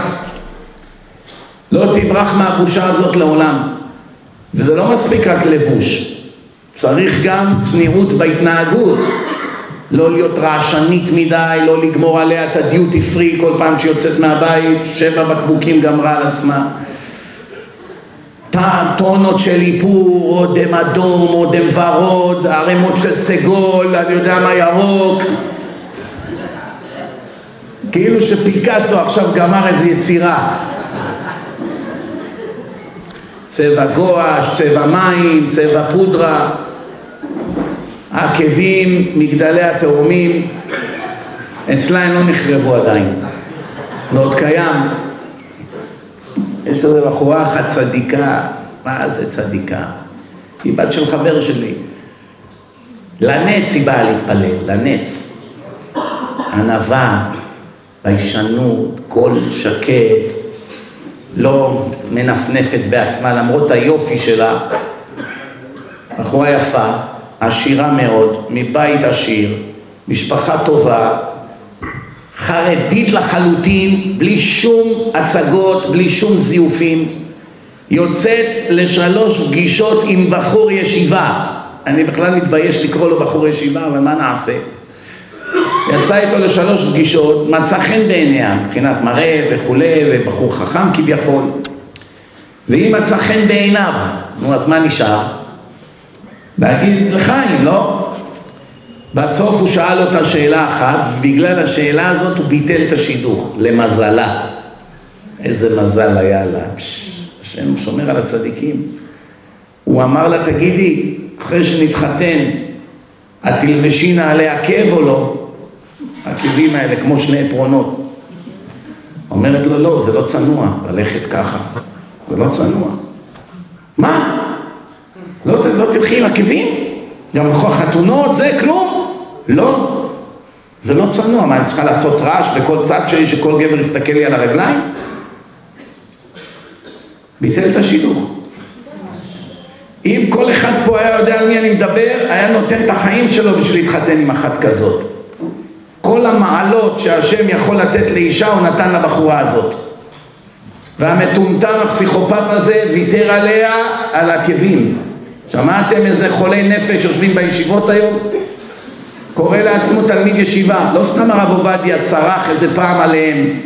לא תברח מהבושה הזאת לעולם. וזה לא מספיק רק לבוש צריך גם צניעות בהתנהגות לא להיות רעשנית מדי, לא לגמור עליה את הדיוטי פרי כל פעם שיוצאת מהבית, שבע בקבוקים גמרה על עצמה. טונות של איפור, או אדום, או ורוד, ערימות של סגול, אני יודע מה ירוק. כאילו שפיקאסו עכשיו גמר איזה יצירה. צבע גואש, צבע מים, צבע פודרה. העקבים, מגדלי התאומים, אצלה לא נחרבו עדיין, זה עוד קיים. יש איזו בחורה אחת צדיקה, מה זה צדיקה? היא בת של חבר שלי. לנץ היא באה להתפלל, לנץ. ענווה, ביישנות, קול שקט, לא מנפנפת בעצמה למרות היופי שלה. בחורה יפה, עשירה מאוד, מבית עשיר, משפחה טובה, חרדית לחלוטין, בלי שום הצגות, בלי שום זיופים, יוצאת לשלוש פגישות עם בחור ישיבה. אני בכלל מתבייש לקרוא לו בחור ישיבה, אבל מה נעשה? יצא איתו לשלוש פגישות, מצא חן בעיניה, מבחינת מראה וכולי, ובחור חכם כביכול, והיא מצא חן בעיניו. נו, אז מה נשאר? להגיד לחיים, לא? בסוף הוא שאל אותה שאלה אחת, ובגלל השאלה הזאת הוא ביטל את השידוך, למזלה. איזה מזל היה לה. השם שומר על הצדיקים. הוא אמר לה, תגידי, אחרי שנתחתן, את תלבשי נעלי עקב או לא? העקבים האלה כמו שני עפרונות. אומרת לו, לא, זה לא צנוע ללכת ככה. זה לא צנוע. מה? לא, לא תלכי עם עקבים? גם חתונות, זה כלום? לא. זה לא צנוע. מה, אני צריכה לעשות רעש בכל צד שלי שכל גבר יסתכל לי על הרגליים? ביטל את השידוך. אם כל אחד פה היה יודע על מי אני מדבר, היה נותן את החיים שלו בשביל להתחתן עם אחת כזאת. כל המעלות שהשם יכול לתת לאישה הוא נתן לבחורה הזאת. והמטומטם הפסיכופת הזה ויתר עליה על עקבים. שמעתם איזה חולי נפש יושבים בישיבות היום? קורא לעצמו תלמיד ישיבה, לא סתם הרב עובדיה צרח איזה פעם עליהם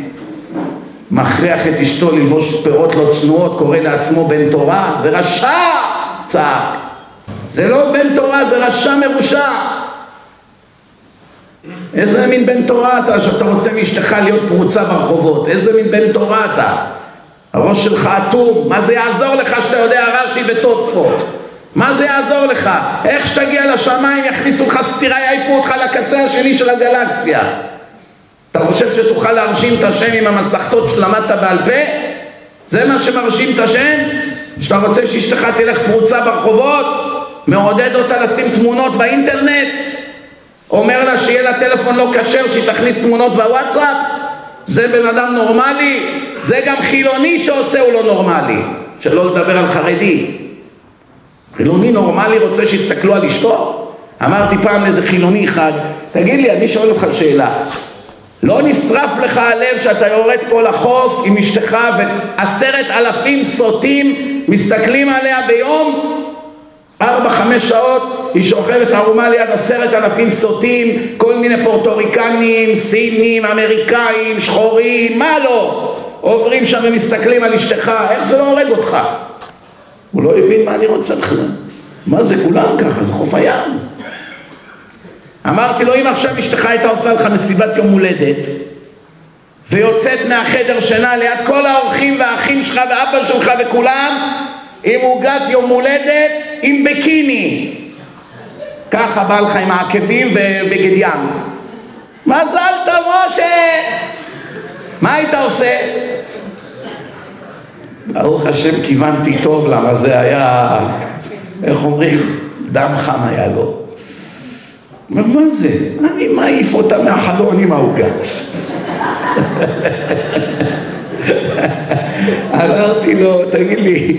מכריח את אשתו ללבוש פירות לא צנועות, קורא לעצמו בן תורה, זה רשע! צעק. זה לא בן תורה, זה רשע מרושע. איזה מין בן תורה אתה שאתה רוצה מאשתך להיות פרוצה ברחובות? איזה מין בן תורה אתה? הראש שלך אטום, מה זה יעזור לך שאתה יודע רש"י ותוספות? מה זה יעזור לך? איך שתגיע לשמיים יכניסו לך סטירה, יעיפו אותך לקצה השני של הגלקסיה. אתה חושב שתוכל להרשים את השם עם המסכתות שלמדת בעל פה? זה מה שמרשים את השם? שאתה רוצה שאשתך תלך פרוצה ברחובות? מעודד אותה לשים תמונות באינטרנט? אומר לה שיהיה לה טלפון לא כשר, שהיא תכניס תמונות בוואטסאפ? זה בן אדם נורמלי? זה גם חילוני שעושה הוא לא נורמלי, שלא לדבר על חרדי. חילוני נורמלי רוצה שיסתכלו על אשתו? אמרתי פעם לאיזה חילוני אחד, תגיד לי, אני שואל אותך שאלה, לא נשרף לך הלב שאתה יורד פה לחוף עם אשתך ועשרת אלפים סוטים מסתכלים עליה ביום? ארבע, חמש שעות היא שוכבת ערומה ליד עשרת אלפים סוטים, כל מיני פורטוריקנים, סינים, אמריקאים, שחורים, מה לא? עוברים שם ומסתכלים על אשתך, איך זה לא הורג אותך? הוא לא הבין מה אני רוצה בכלל. מה זה כולם ככה? זה חוף הים. אמרתי לו, אם עכשיו אשתך הייתה עושה לך מסיבת יום הולדת ויוצאת מהחדר שינה ליד כל האורחים והאחים שלך ואבא שלך וכולם עם עוגת יום הולדת עם בקיני ככה בא לך עם העקבים ובגד ים מזל טוב משה מה היית עושה? ברוך השם כיוונתי טוב למה זה היה איך אומרים? דם חם היה לו אומר, מה זה? אני מעיף אותה מהחלון עם העוגה. אמרתי לו, תגיד לי,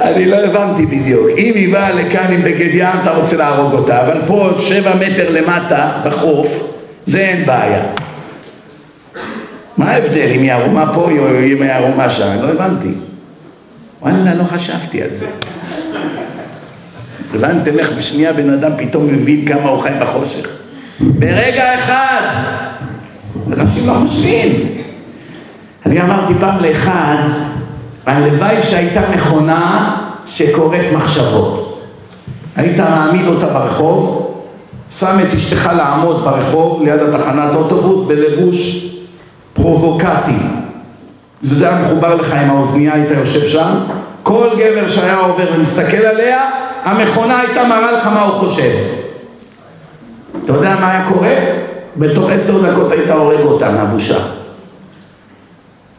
אני לא הבנתי בדיוק. אם היא באה לכאן עם בגד ים, אתה רוצה להרוג אותה, אבל פה שבע מטר למטה, בחוף, זה אין בעיה. מה ההבדל אם היא ערומה פה או אם היא ערומה שם? לא הבנתי. וואלה, לא חשבתי על זה. הבנתם איך בשנייה בן אדם פתאום מבין כמה הוא חי בחושך? ברגע אחד, אנשים לא חושבים. אני אמרתי פעם לאחד, הלוואי שהייתה מכונה שקוראת מחשבות. היית מעמיד אותה ברחוב, שם את אשתך לעמוד ברחוב ליד התחנת אוטובוס בלבוש פרובוקטי וזה היה מחובר לך עם האוזנייה, היית יושב שם כל גבר שהיה עובר ומסתכל עליה המכונה הייתה מראה לך מה הוא חושב. אתה יודע מה היה קורה? בתוך עשר דקות היית הורג אותה מהבושה.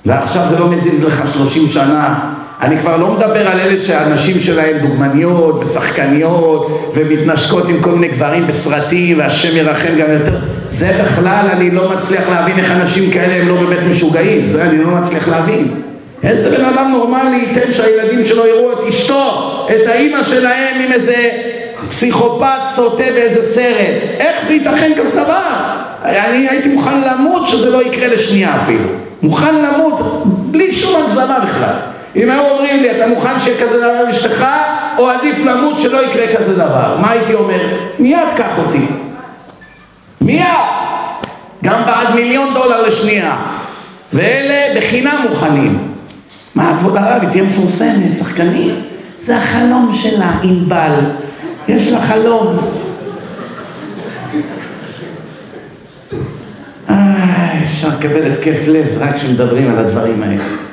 ועכשיו זה לא מזיז לך שלושים שנה. אני כבר לא מדבר על אלה שהנשים שלהם דוגמניות ושחקניות ומתנשקות עם כל מיני גברים בסרטים והשם ירחם גם יותר. זה בכלל אני לא מצליח להבין איך אנשים כאלה הם לא באמת משוגעים. זה אני לא מצליח להבין. איזה בן אדם נורמלי ייתן שהילדים שלו יראו את אשתו, את האימא שלהם עם איזה פסיכופת סוטה באיזה סרט? איך זה ייתכן כזה דבר? אני הייתי מוכן למות שזה לא יקרה לשנייה אפילו. מוכן למות בלי שום הגזמה בכלל. אם היו אומרים לי, אתה מוכן שיהיה כזה דבר עם אשתך, או עדיף למות שלא יקרה כזה דבר? מה הייתי אומר? מיד קח אותי. מיד. גם בעד מיליון דולר לשנייה. ואלה בחינם מוכנים. מה, כבוד הרב, היא תהיה מפורסמת, שחקנית. זה החלום שלה, ענבל. יש לה חלום. אה, אפשר לקבל התקף לב רק כשמדברים על הדברים האלה.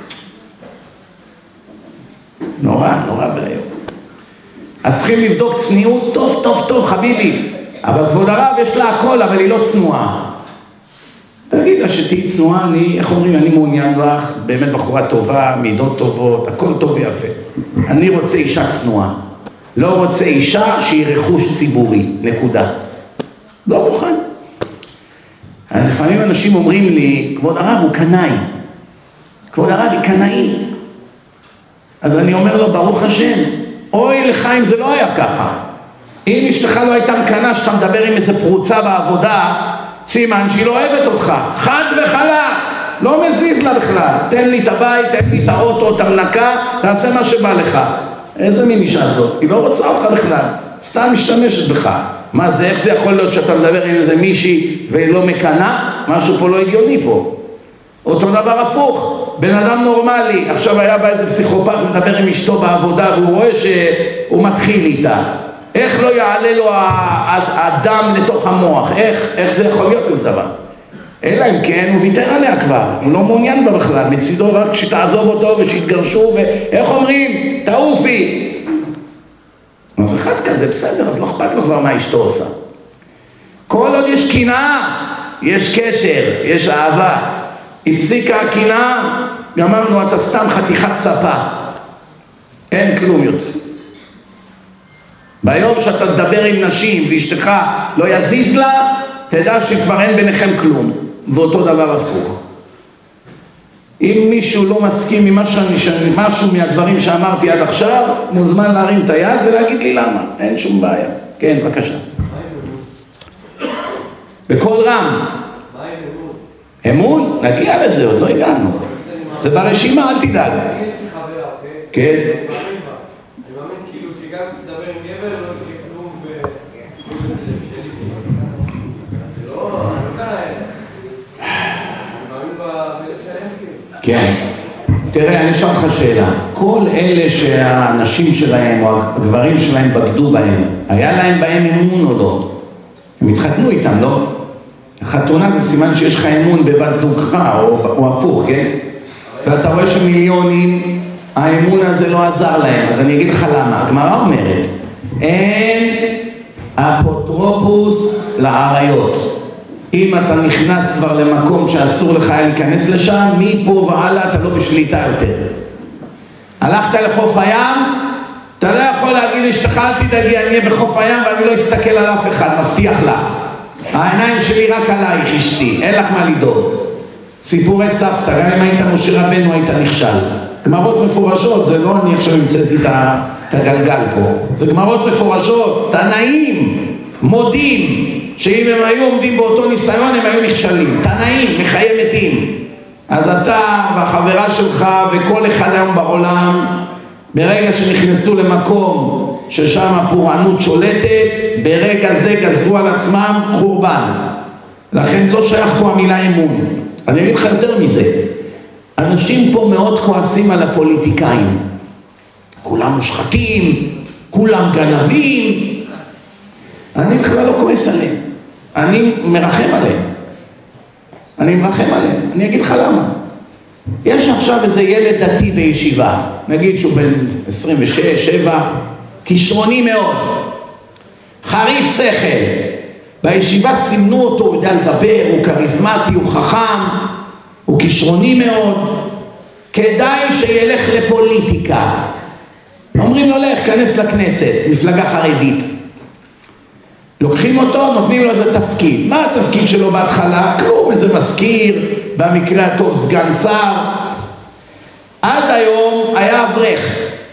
נורא, נורא ואיום. אז צריכים לבדוק צניעות טוב, טוב, טוב, חביבי. אבל כבוד הרב, יש לה הכל, אבל היא לא צנועה. תגיד לה שתהיי צנועה, אני, איך אומרים, אני מעוניין בך, באמת בחורה טובה, מידות טובות, הכל טוב ויפה. אני רוצה אישה צנועה. לא רוצה אישה שהיא רכוש ציבורי, נקודה. לא מוכן. לפעמים אנשים אומרים לי, כבוד הרב הוא קנאי. כבוד הרב היא קנאית. אז אני אומר לו, ברוך השם, אוי לך אם זה לא היה ככה. אם אשתך לא הייתה מקנאה שאתה מדבר עם איזה פרוצה בעבודה, סימן שהיא לא אוהבת אותך. חד וחלק. לא מזיז לה בכלל. תן לי את הבית, תן לי את האוטו, את המנקה, תעשה מה שבא לך. איזה מין אישה זאת? היא לא רוצה אותך בכלל. סתם משתמשת בך. מה זה, איך זה יכול להיות שאתה מדבר עם איזה מישהי והיא לא מקנאה? משהו פה לא הגיוני פה. אותו דבר הפוך, בן אדם נורמלי, עכשיו היה בא איזה פסיכופת מדבר עם אשתו בעבודה והוא רואה שהוא מתחיל איתה. איך לא יעלה לו הדם לתוך המוח? איך, איך זה יכול להיות כזה דבר? אלא אם כן הוא ויתר עליה כבר, הוא לא מעוניין בה בכלל, מצידו רק שתעזוב אותו ושיתגרשו ואיך אומרים? תעופי! אז אחד כזה בסדר, אז לא אכפת לו כבר מה אשתו עושה. כל עוד יש קנאה, יש קשר, יש אהבה. הפסיקה הקנאה, גמרנו, אתה סתם חתיכת ספה. אין כלום יותר. ביום שאתה תדבר עם נשים ואשתך לא יזיז לה, תדע שכבר אין ביניכם כלום. ואותו דבר הפוך. אם מישהו לא מסכים עם משהו מהדברים שאמרתי עד עכשיו, מוזמן להרים את היד ולהגיד לי למה, אין שום בעיה. כן, בבקשה. בקול רם. אמון? נגיע לזה, עוד לא הגענו. זה ברשימה, אל תדאג. כן. כן. תראה, אני אשאל אותך שאלה. כל אלה שהנשים שלהם או הגברים שלהם בגדו בהם, היה להם בהם אמון או לא? הם התחתנו איתם, לא? חתונה זה סימן שיש לך אמון בבת זוגך, או, או הפוך, כן? ואתה רואה שמיליונים, האמון הזה לא עזר להם, אז אני אגיד לך למה. הגמרא אומרת, אין אפוטרופוס לעריות. אם אתה נכנס כבר למקום שאסור לך להיכנס לשם, מפה והלאה אתה לא בשליטה יותר. הלכת לחוף הים, אתה לא יכול להגיד לאשתך אל תדאגי, אני אהיה בחוף הים ואני לא אסתכל על אף אחד, מבטיח לך. העיניים שלי רק עלייך אשתי, אין לך מה לדאוג. סיפורי סבתא, גם אם היית משה רבנו היית נכשל. גמרות מפורשות, זה לא אני עכשיו המצאתי את הגלגל פה. זה גמרות מפורשות, תנאים, מודים, שאם הם היו עומדים באותו ניסיון הם היו נכשלים. תנאים, מחיי מתים. אז אתה והחברה שלך וכל אחד היום בעולם, ברגע שנכנסו למקום ששם הפורענות שולטת, ברגע זה גזרו על עצמם חורבן. לכן לא שייך פה המילה אמון. אני אגיד לך יותר מזה, אנשים פה מאוד כועסים על הפוליטיקאים. כולם מושחתים, כולם גנבים. אני בכלל לא כועס עליהם. אני מרחם עליהם. אני מרחם עליהם. אני אגיד לך למה. יש עכשיו איזה ילד דתי בישיבה, נגיד שהוא בן 26, 7, כישרוני מאוד, חריף שכל. בישיבה סימנו אותו, הוא יודע לדבר, הוא כריזמטי, הוא חכם, הוא כישרוני מאוד. כדאי שילך לפוליטיקה. אומרים לו, לך, כנס לכנסת, מפלגה חרדית. לוקחים אותו, נותנים לו איזה תפקיד. מה התפקיד שלו בהתחלה? כלום, איזה מזכיר, במקרה הטוב סגן שר. עד היום היה אברך,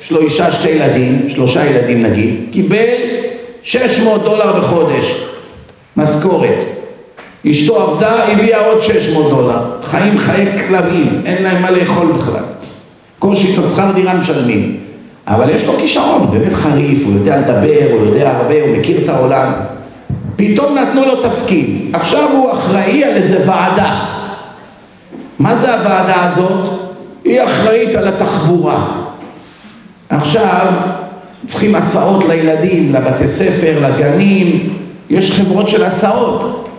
יש לו אישה, שתי ילדים, שלושה ילדים נגיד, קיבל 600 דולר בחודש, משכורת. אשתו עבדה, הביאה עוד 600 דולר. חיים חיי כלבים, אין להם מה לאכול בכלל. קושי את השכר דירה משלמים. אבל יש לו כישרון, באמת חריף, הוא יודע לדבר, הוא יודע הרבה, הוא מכיר את העולם. פתאום נתנו לו תפקיד, עכשיו הוא אחראי על איזה ועדה. מה זה הוועדה הזאת? היא אחראית על התחבורה. עכשיו צריכים הסעות לילדים, לבתי ספר, לגנים, יש חברות של הסעות.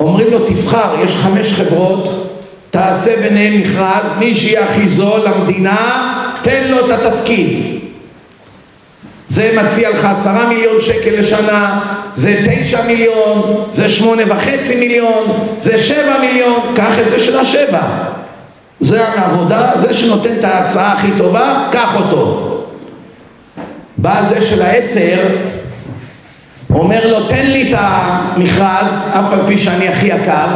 אומרים לו תבחר, יש חמש חברות, תעשה ביניהם מכרז, מי שיהיה הכי זול למדינה, תן לו את התפקיד. זה מציע לך עשרה מיליון שקל לשנה, זה תשע מיליון, זה שמונה וחצי מיליון, זה שבע מיליון, קח את זה של השבע. זה העבודה, זה שנותן את ההצעה הכי טובה, קח אותו. בא זה של העשר, אומר לו תן לי את המכרז, אף על פי שאני הכי יקר,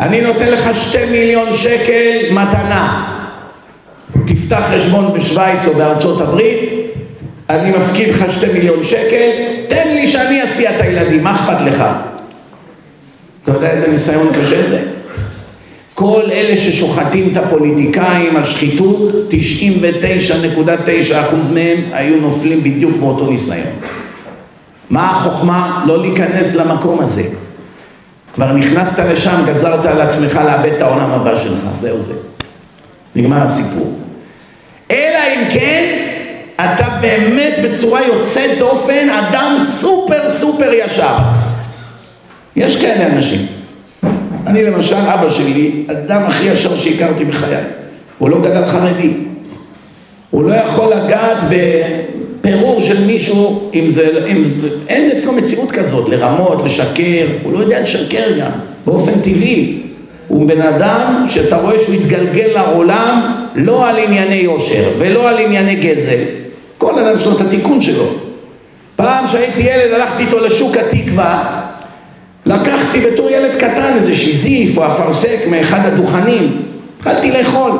אני נותן לך שתי מיליון שקל מתנה. תפתח חשבון בשוויץ או בארצות הברית, אני מפקיד לך שתי מיליון שקל, תן לי שאני אסיע את הילדים, מה אכפת לך? אתה יודע איזה ניסיון קשה זה? כל אלה ששוחטים את הפוליטיקאים על שחיתות, 99.9% מהם היו נופלים בדיוק באותו ניסיון. מה החוכמה? לא להיכנס למקום הזה. כבר נכנסת לשם, גזרת על עצמך לאבד את העולם הבא שלך, זהו זה. נגמר הסיפור. אלא אם כן, אתה באמת בצורה יוצאת דופן, אדם סופר סופר ישר. יש כאלה אנשים. אני למשל, אבא שלי, אדם הכי ישר שהכרתי בחיי. הוא לא גדל חרדי. הוא לא יכול לגעת בפירור של מישהו אם זה, אם אין אצלו מציאות כזאת, לרמות, לשקר, הוא לא יודע לשקר גם, באופן טבעי. הוא בן אדם שאתה רואה שהוא התגלגל לעולם לא על ענייני יושר ולא על ענייני גזל. כל אדם יש לו את התיקון שלו. פעם שהייתי ילד הלכתי איתו לשוק התקווה לקחתי בתור ילד קטן איזה שיזיף או אפרסק מאחד הדוכנים, התחלתי לאכול.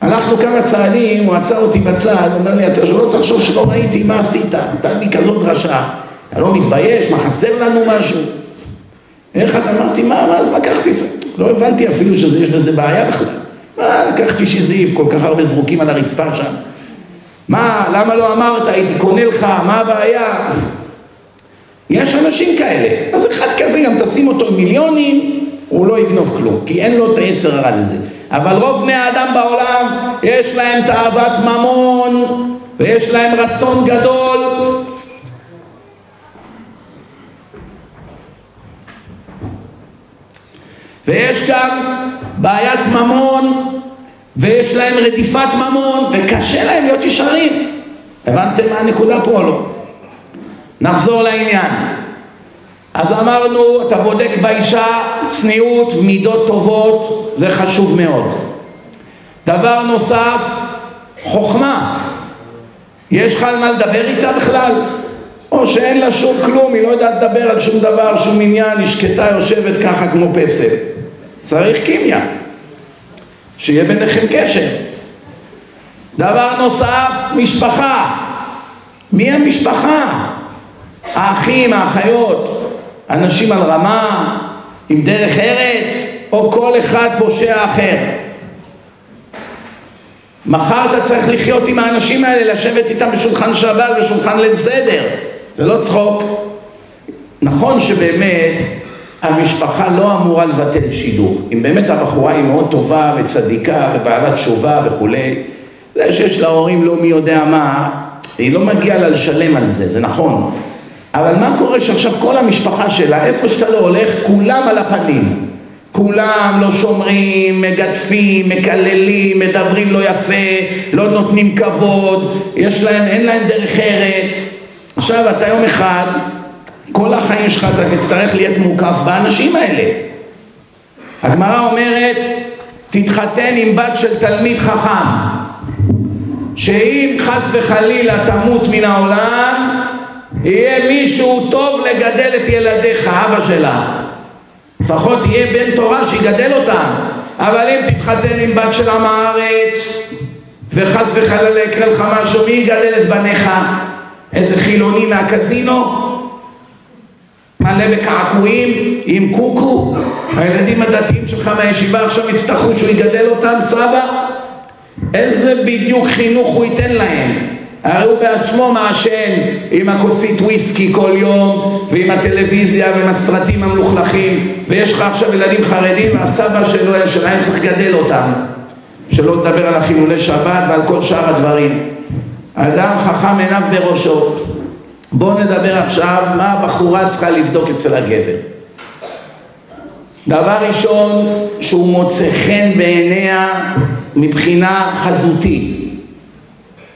הלכנו כמה צעדים, הוא עצר אותי בצד, אומר לי, אתה לא תחשוב שלא ראיתי מה עשית, נתן לי כזאת דרשה, אתה לא מתבייש, מה חסר לנו משהו? איך אתה אמרתי, מה, מה אז לקחתי, לא הבנתי אפילו שיש בזה בעיה בכלל. מה, לקחתי שיזיף, כל כך הרבה זרוקים על הרצפה שם. מה, למה לא אמרת, הייתי קונה לך, מה הבעיה? יש אנשים כאלה. אז אחד כזה גם תשים אותו עם מיליונים, הוא לא יגנוב כלום, כי אין לו את היצר הרע לזה. אבל רוב בני האדם בעולם, יש להם תאוות ממון, ויש להם רצון גדול. ויש גם בעיית ממון, ויש להם רדיפת ממון, וקשה להם להיות ישרים. הבנתם מה הנקודה פה או לא? נחזור לעניין. אז אמרנו, אתה בודק באישה צניעות, מידות טובות, זה חשוב מאוד. דבר נוסף, חוכמה. יש לך על מה לדבר איתה בכלל? או שאין לה שום כלום, היא לא יודעת לדבר על שום דבר, שום עניין, היא שקטה יושבת ככה כמו פסל. צריך קימיה, שיהיה ביניכם קשר. דבר נוסף, משפחה. מי המשפחה? האחים, האחיות, אנשים על רמה, עם דרך ארץ, או כל אחד פושע אחר. מחר אתה צריך לחיות עם האנשים האלה, לשבת איתם בשולחן שבת, בשולחן ליל סדר. זה לא צחוק. נכון שבאמת המשפחה לא אמורה לבטל שידור. אם באמת הבחורה היא מאוד טובה וצדיקה ובעלת תשובה וכולי, זה שיש להורים לא מי יודע מה, היא לא מגיעה לה לשלם על זה, זה נכון. אבל מה קורה שעכשיו כל המשפחה שלה, איפה שאתה לא הולך, כולם על הפנים. כולם לא שומרים, מגדפים, מקללים, מדברים לא יפה, לא נותנים כבוד, יש להם, אין להם דרך ארץ. עכשיו אתה יום אחד, כל החיים שלך אתה תצטרך להיות מוקף באנשים האלה. הגמרא אומרת, תתחתן עם בת של תלמיד חכם, שאם חס וחלילה תמות מן העולם, יהיה מישהו טוב לגדל את ילדיך, אבא שלה. לפחות יהיה בן תורה שיגדל אותם. אבל אם תתחתן עם בת של עם הארץ, וחס וחלילה יקרה לך משהו, מי יגדל את בניך? איזה חילוני מהקזינו? מלא בקעקועים עם קוקו? הילדים הדתיים שלך מהישיבה עכשיו יצטרכו שהוא יגדל אותם, סבא? איזה בדיוק חינוך הוא ייתן להם? הרי הוא בעצמו מעשן עם הכוסית וויסקי כל יום ועם הטלוויזיה ועם הסרטים המלוכלכים. ויש לך עכשיו ילדים חרדים והסבא שלו, שלהם צריך לגדל אותם. שלא לדבר על החילולי שבת ועל כל שאר הדברים. אדם חכם עיניו בראשו. בואו נדבר עכשיו מה הבחורה צריכה לבדוק אצל הגבר. דבר ראשון, שהוא מוצא חן בעיניה מבחינה חזותית.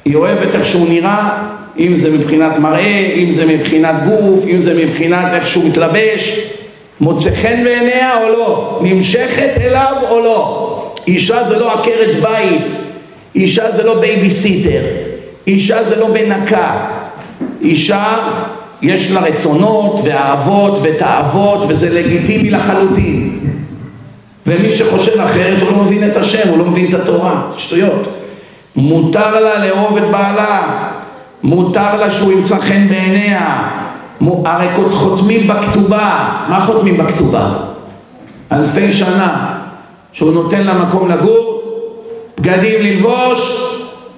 היא אוהבת איך שהוא נראה, אם זה מבחינת מראה, אם זה מבחינת גוף, אם זה מבחינת איך שהוא מתלבש, מוצא חן בעיניה או לא, נמשכת אליו או לא. אישה זה לא עקרת בית, אישה זה לא בייביסיטר, אישה זה לא מנקה, אישה יש לה רצונות ואהבות ותאוות וזה לגיטימי לחלוטין. ומי שחושב אחרת הוא לא מבין את השם, הוא לא מבין את התורה, שטויות מותר לה לאהוב את בעלה, מותר לה שהוא ימצא חן בעיניה הרי חותמים בכתובה, מה חותמים בכתובה? אלפי שנה שהוא נותן לה מקום לגור, בגדים ללבוש,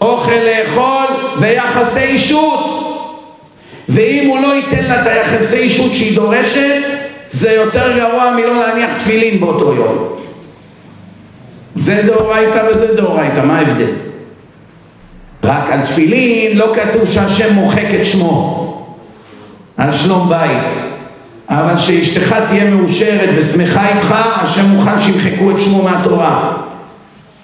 אוכל לאכול ויחסי אישות ואם הוא לא ייתן לה את היחסי אישות שהיא דורשת זה יותר גרוע מלא להניח תפילין באותו יום זה דאורייתא וזה דאורייתא, מה ההבדל? רק על תפילין לא כתוב שהשם מוחק את שמו על שלום בית אבל שאשתך תהיה מאושרת ושמחה איתך, השם מוכן שימחקו את שמו מהתורה.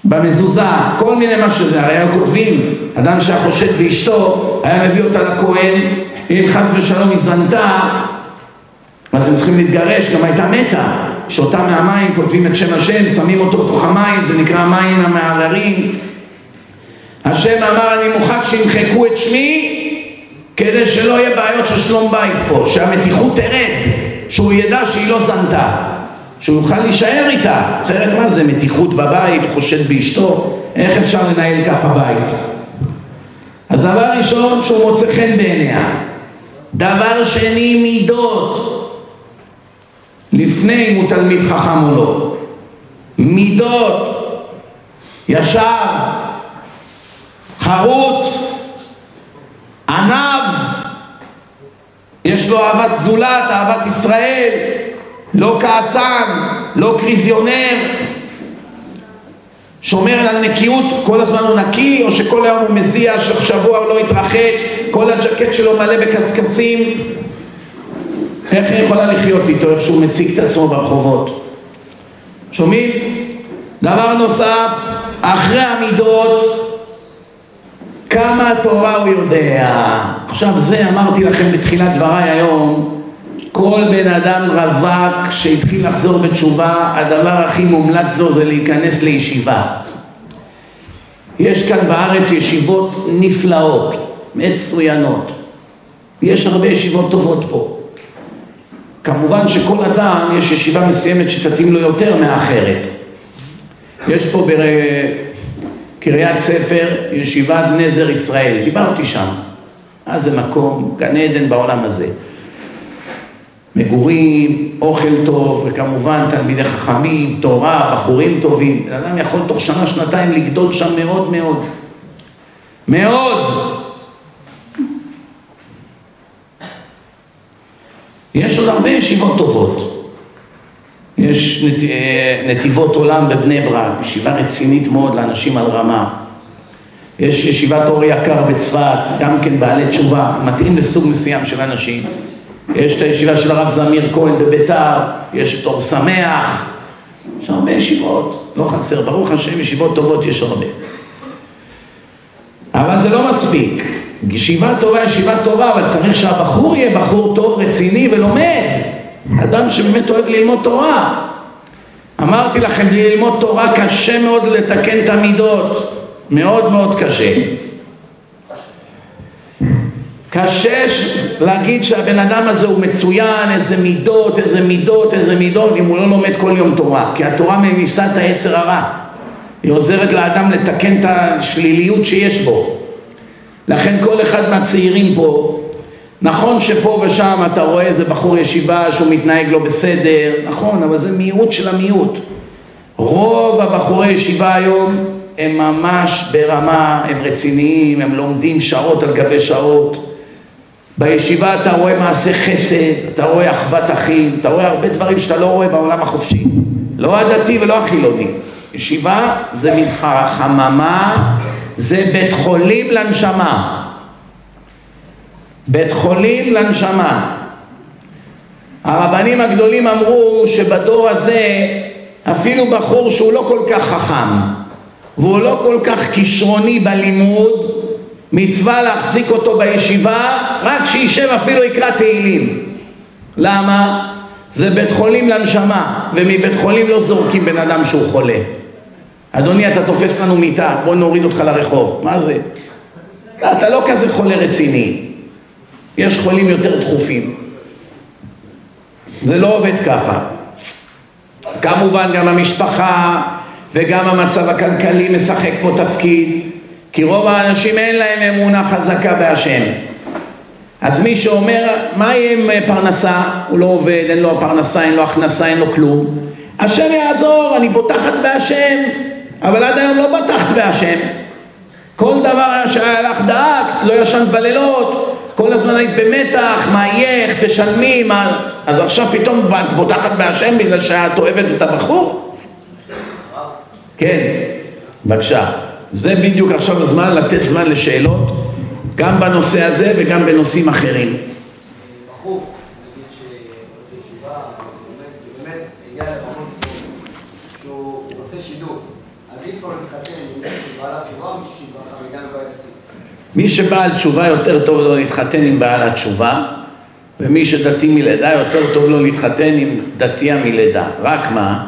במזוזה, כל מיני מה שזה, הרי היו כותבים, אדם שהיה חושד באשתו, היה מביא אותה לכהן, אם חס ושלום היא זנתה, אז הם צריכים להתגרש, גם הייתה מתה, שאותה מהמים כותבים את שם השם, שמים אותו בתוך המים, זה נקרא מים המערערים. השם אמר, אני מוכן שימחקו את שמי כדי שלא יהיה בעיות של שלום בית פה, שהמתיחות תרד, שהוא ידע שהיא לא זנתה, שהוא יוכל להישאר איתה, אחרת מה זה מתיחות בבית, חושד באשתו, איך אפשר לנהל ככה בית? אז דבר ראשון שהוא מוצא חן בעיניה, דבר שני מידות, לפני אם הוא תלמיד חכם או לא, מידות, ישר, חרוץ, עניו, יש לו אהבת זולת, אהבת ישראל, לא כעסן, לא קריזיונר, שומר על הנקיות, כל הזמן הוא נקי, או שכל היום הוא מזיע, שבוע הוא לא יתרחץ, כל הג'קט שלו מלא בקשקשים. איך היא יכולה לחיות איתו, איך שהוא מציג את עצמו ברחובות? שומעים? דבר נוסף, אחרי המידות כמה תורה הוא יודע. עכשיו זה אמרתי לכם בתחילת דבריי היום, כל בן אדם רווק שהתחיל לחזור בתשובה, הדבר הכי מומלץ זו זה להיכנס לישיבה. יש כאן בארץ ישיבות נפלאות, מצוינות. יש הרבה ישיבות טובות פה. כמובן שכל אדם יש ישיבה מסוימת שתתאים לו יותר מאחרת. יש פה בר... קריית ספר, ישיבת נזר ישראל, דיברתי שם. מה זה מקום, גן עדן בעולם הזה. מגורים, אוכל טוב, וכמובן תלמידי חכמים, תורה, בחורים טובים. אדם יכול תוך שנה, שנתיים לגדול שם מאוד מאוד. מאוד. יש עוד הרבה ישיבות טובות. יש נת... אה, נתיבות עולם בבני ברק, ישיבה רצינית מאוד לאנשים על רמה. יש ישיבת אור יקר בצפת, גם כן בעלי תשובה, מתאים לסוג מסוים של אנשים. יש את הישיבה של הרב זמיר כהן בביתר, יש את אור שמח, יש הרבה ישיבות, לא חסר, ברוך השם, ישיבות טובות יש הרבה. אבל זה לא מספיק. ישיבה טובה, ישיבה טובה, אבל צריך שהבחור יהיה בחור טוב, רציני ולומד. אדם שבאמת אוהב ללמוד תורה. אמרתי לכם, ללמוד תורה קשה מאוד לתקן את המידות, מאוד מאוד קשה. קשה להגיד שהבן אדם הזה הוא מצוין, איזה מידות, איזה מידות, איזה מידות, אם הוא לא לומד כל יום תורה, כי התורה ממיסה את היצר הרע. היא עוזרת לאדם לתקן את השליליות שיש בו. לכן כל אחד מהצעירים פה נכון שפה ושם אתה רואה איזה בחור ישיבה שהוא מתנהג לא בסדר, נכון, אבל זה מיעוט של המיעוט. רוב הבחורי ישיבה היום הם ממש ברמה, הם רציניים, הם לומדים שעות על גבי שעות. בישיבה אתה רואה מעשה חסד, אתה רואה אחוות אחים, אתה רואה הרבה דברים שאתה לא רואה בעולם החופשי. לא הדתי ולא החילוני. ישיבה זה מין חממה, זה בית חולים לנשמה. בית חולים לנשמה. הרבנים הגדולים אמרו שבדור הזה אפילו בחור שהוא לא כל כך חכם והוא לא כל כך כישרוני בלימוד מצווה להחזיק אותו בישיבה רק שישב אפילו יקרא תהילים למה? זה בית חולים לנשמה ומבית חולים לא זורקים בן אדם שהוא חולה אדוני אתה תופס לנו מיטה בוא נוריד אותך לרחוב מה זה? אתה לא כזה חולה רציני יש חולים יותר דחופים. זה לא עובד ככה. כמובן גם המשפחה וגם המצב הכלכלי משחק פה תפקיד כי רוב האנשים אין להם אמונה חזקה בהשם. אז מי שאומר מה יהיה עם פרנסה? הוא לא עובד אין לו פרנסה אין לו הכנסה אין לו כלום. השם יעזור אני בוטחת בהשם. אבל עד היום לא בטחת בהשם. כל דבר שהיה לך דאגת לא ישנת בלילות כל הזמן היית במתח, מה יהיה, איך תשלמי, מה... אז עכשיו פתאום את בוטחת בהשם בגלל שאת אוהבת את הבחור? כן, בבקשה. זה בדיוק עכשיו הזמן לתת זמן לשאלות, גם בנושא הזה וגם בנושאים אחרים. מי שבעל תשובה יותר טוב לו להתחתן עם בעל התשובה ומי שדתי מלידה יותר טוב לו להתחתן עם דתייה מלידה. רק מה?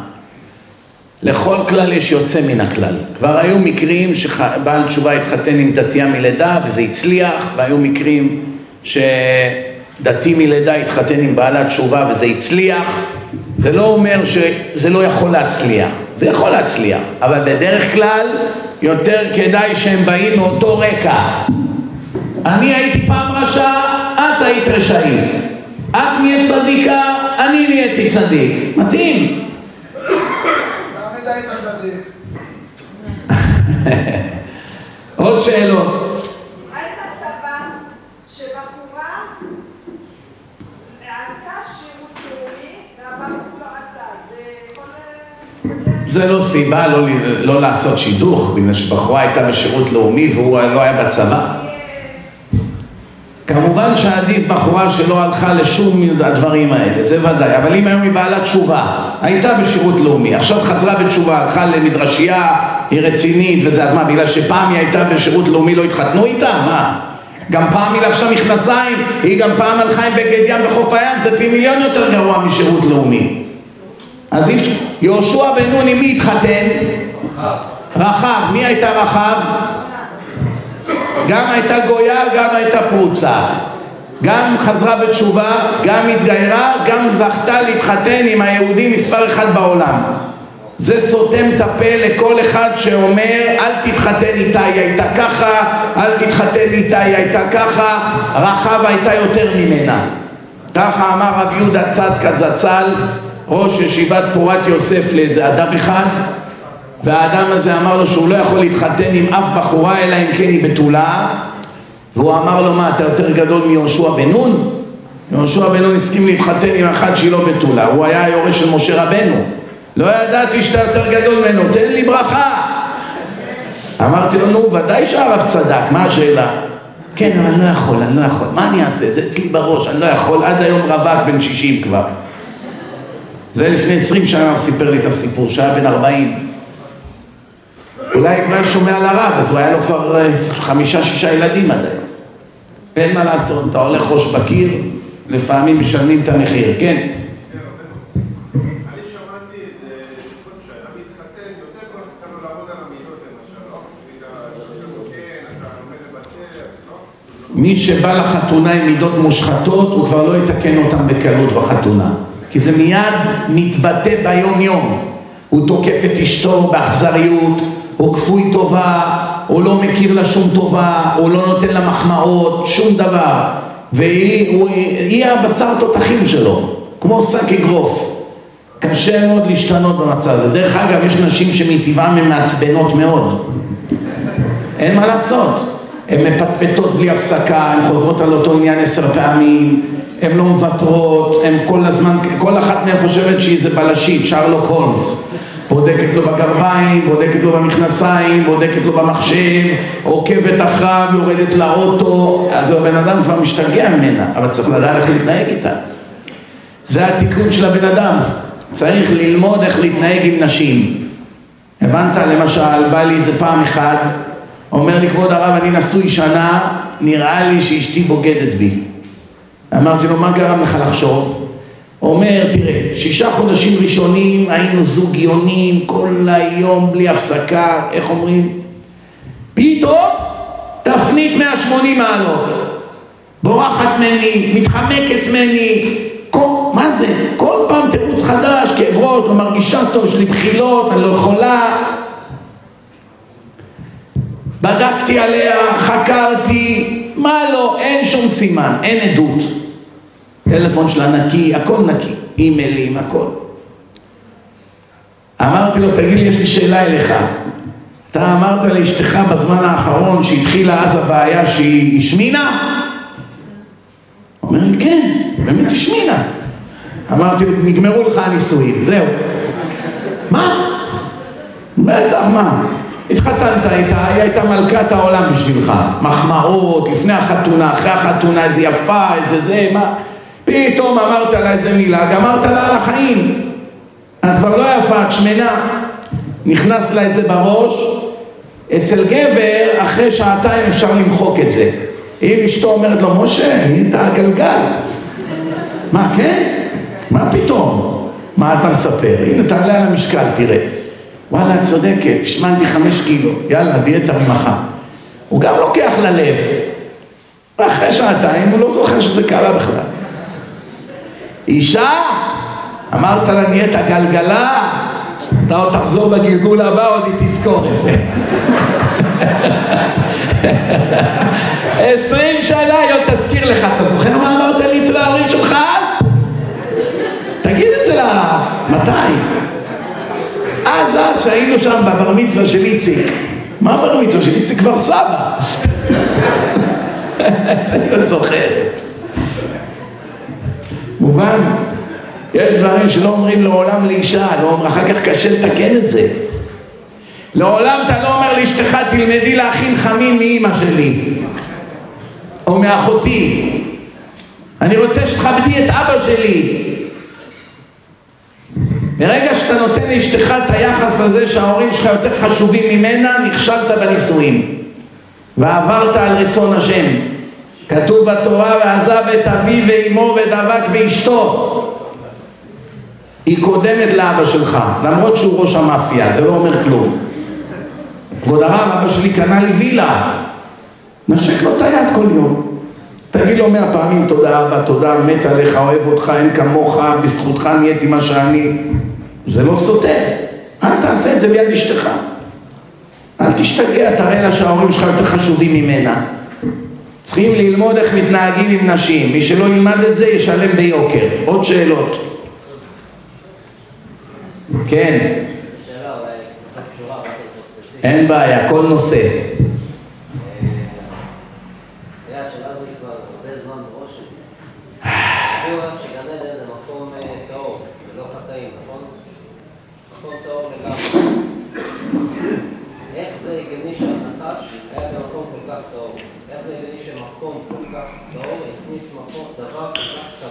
לכל כלל יש יוצא מן הכלל. כבר היו מקרים שבעל תשובה התחתן עם דתייה מלידה וזה הצליח, והיו מקרים שדתי מלידה התחתן עם בעלת תשובה וזה הצליח. זה לא אומר שזה לא יכול להצליח, זה יכול להצליח, אבל בדרך כלל יותר כדאי שהם באים מאותו רקע. אני הייתי פעם רשע, את היית רשעית. את נהיית צדיקה, אני נהייתי צדיק. מתאים. עוד שאלות. זה לא סיבה לא, לא לעשות שידוך, בגלל שבחורה הייתה בשירות לאומי והוא לא היה בצבא. כמובן שעדיף בחורה שלא הלכה לשום הדברים האלה, זה ודאי, אבל אם היום היא בעלת תשובה, הייתה בשירות לאומי, עכשיו חזרה בתשובה, הלכה למדרשייה, היא רצינית וזה, אז מה, בגלל שפעם היא הייתה בשירות לאומי לא התחתנו איתה? מה? גם פעם היא לבשה מכנסיים, היא גם פעם הלכה עם בגד ים בחוף הים, זה פי מיליון יותר גרוע משירות לאומי. אז יהושע בן נון עם מי התחתן? רחב. מי הייתה רחב? גם הייתה גויה, גם הייתה פרוצה. גם חזרה בתשובה, גם התגיירה, גם זכתה להתחתן עם היהודי מספר אחד בעולם. זה סותם את הפה לכל אחד שאומר אל תתחתן איתה, היא הייתה ככה, אל תתחתן איתה, היא הייתה ככה, רחב הייתה יותר ממנה. ככה אמר רב יהודה צדקה זצ"ל ראש ישיבת פורת יוסף לאיזה אדם אחד והאדם הזה אמר לו שהוא לא יכול להתחתן עם אף בחורה אלא אם כן היא בתולה והוא אמר לו מה אתה יותר גדול מיהושע בן נון? יהושע בן נון הסכים להתחתן עם אחת שהיא לא בתולה הוא היה היורש של משה רבנו לא ידעתי שאתה יותר גדול ממנו תן לי ברכה אמרתי לו נו ודאי שהרב צדק מה השאלה? כן אבל אני לא יכול אני לא יכול מה אני אעשה זה אצלי בראש אני לא יכול עד היום רווק בן שישים כבר זה לפני עשרים שנה הוא סיפר לי את הסיפור, שהיה בן ארבעים. אולי הוא היה שומע על הרב, אז הוא היה לו כבר אה, חמישה, שישה ילדים עד היום. אין מה לעשות, אתה הולך ראש בקיר, לפעמים משלמים את המחיר, כן? מי שבא לחתונה עם מידות מושחתות, הוא כבר לא יתקן אותם בקלות בחתונה. כי זה מיד מתבטא ביום יום. הוא תוקף את אשתו באכזריות, הוא כפוי טובה, הוא לא מכיר לה שום טובה, הוא לא נותן לה מחמאות, שום דבר. והיא הוא, היא הבשר תותחים שלו, כמו שק אגרוף. קשה מאוד להשתנות במצב הזה. דרך אגב, יש נשים שמטבעם הן מעצבנות מאוד. אין מה לעשות. הן מפטפטות בלי הפסקה, הן חוזרות על אותו עניין עשר פעמים, הן לא מוותרות, הן כל הזמן, כל אחת מהן חושבת שהיא איזה בלשית, שרלוק הולמס. בודקת לו בגרביים, בודקת לו במכנסיים, בודקת לו במחשב, עוקבת אחריו, יורדת לאוטו, אז הבן אדם כבר משתגע ממנה, אבל צריך לדעת איך להתנהג איתה. זה התיקון של הבן אדם. צריך ללמוד איך להתנהג עם נשים. הבנת? למשל, בא לי איזה פעם אחת, אומר לי, כבוד הרב, אני נשוי שנה, נראה לי שאשתי בוגדת בי. אמרתי לו, מה גרם לך לחשוב? אומר, תראה, שישה חודשים ראשונים היינו זוגיונים כל היום בלי הפסקה, איך אומרים? פתאום תפנית 180 מעלות. בורחת ממני, מתחמקת ממני, כל, מה זה? כל פעם תירוץ חדש, כאב ראש, לא מרגישה טוב, יש לי בחילות, אני לא יכולה. בדקתי עליה, חקרתי, מה לא, אין שום סימן, אין עדות. טלפון שלה נקי, הכל נקי, אימיילים, הכל. אמרתי לו, תגיד לי, יש לי שאלה אליך. אתה אמרת לאשתך בזמן האחרון שהתחילה אז הבעיה שהיא השמינה? אומר לי, כן, באמת השמינה. אמרתי לו, נגמרו לך הנישואים, זהו. מה? בטח, מה? התחתנת איתה, היא הייתה מלכת העולם בשבילך. מחמאות, לפני החתונה, אחרי החתונה, איזה יפה, איזה זה, מה? פתאום אמרת לה איזה מילה, גמרת לה על החיים. את כבר לא יפה, את שמנה. נכנס לה את זה בראש. אצל גבר, אחרי שעתיים אפשר למחוק את זה. אם אשתו אומרת לו, משה, נהיית הגלגל. מה, כן? מה פתאום? מה אתה מספר? הנה, תעלה על המשקל, תראה. וואלה, את צודקת, השמנתי חמש קילו, יאללה, דיאטה ממחר. הוא גם לוקח ללב. ואחרי שעתיים הוא לא זוכר שזה קרה בכלל. אישה, אמרת לה נהיית גלגלה, אתה עוד תחזור בגלגול הבא, עוד היא תזכור את זה. עשרים שנה היא עוד תזכיר לך, אתה זוכר מה אמרת לי אצל ההורים שלך? תגיד את זה לה, מתי? אז אז שהיינו שם בבר מצווה של איציק. מה בר מצווה של איציק כבר סבא? אני לא זוכר. מובן? יש דברים שלא אומרים לעולם לאישה, לא אומר, אחר כך קשה לתקן את זה. לעולם אתה לא אומר לאשתך, תלמדי להכין חמים מאימא שלי, או מאחותי. אני רוצה שתכבדי את אבא שלי. ברגע שאתה נותן לאשתך את היחס הזה שההורים שלך יותר חשובים ממנה, נכשלת בנישואים. ועברת על רצון השם. כתוב בתורה, ועזב את אביו ואמו ודבק באשתו. היא קודמת לאבא שלך, למרות שהוא ראש המאפיה, זה לא אומר כלום. כבוד הרב, אבא שלי קנה לי וילה. נשק לו את היד כל יום. תגיד לו מאה פעמים תודה אבא, תודה, מת עליך, אוהב אותך, אין כמוך, בזכותך נהייתי מה שאני. זה לא סותר. אל תעשה את זה ביד אשתך. אל תשתגע, תראה לה שההורים שלך יותר חשובים ממנה. צריכים ללמוד איך מתנהגים עם נשים. מי שלא ילמד את זה ישלם ביוקר. עוד שאלות. כן. אין בעיה, כל נושא.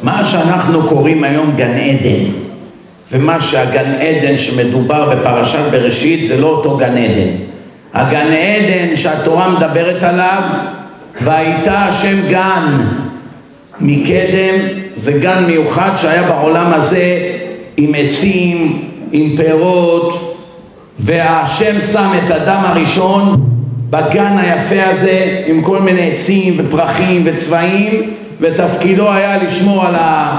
מה שאנחנו קוראים היום גן עדן ומה שהגן עדן שמדובר בפרשת בראשית זה לא אותו גן עדן. הגן עדן שהתורה מדברת עליו והייתה השם גן מקדם זה גן מיוחד שהיה בעולם הזה עם עצים, עם פירות והשם שם את אדם הראשון בגן היפה הזה עם כל מיני עצים ופרחים וצבעים ותפקידו היה לשמור על, ה,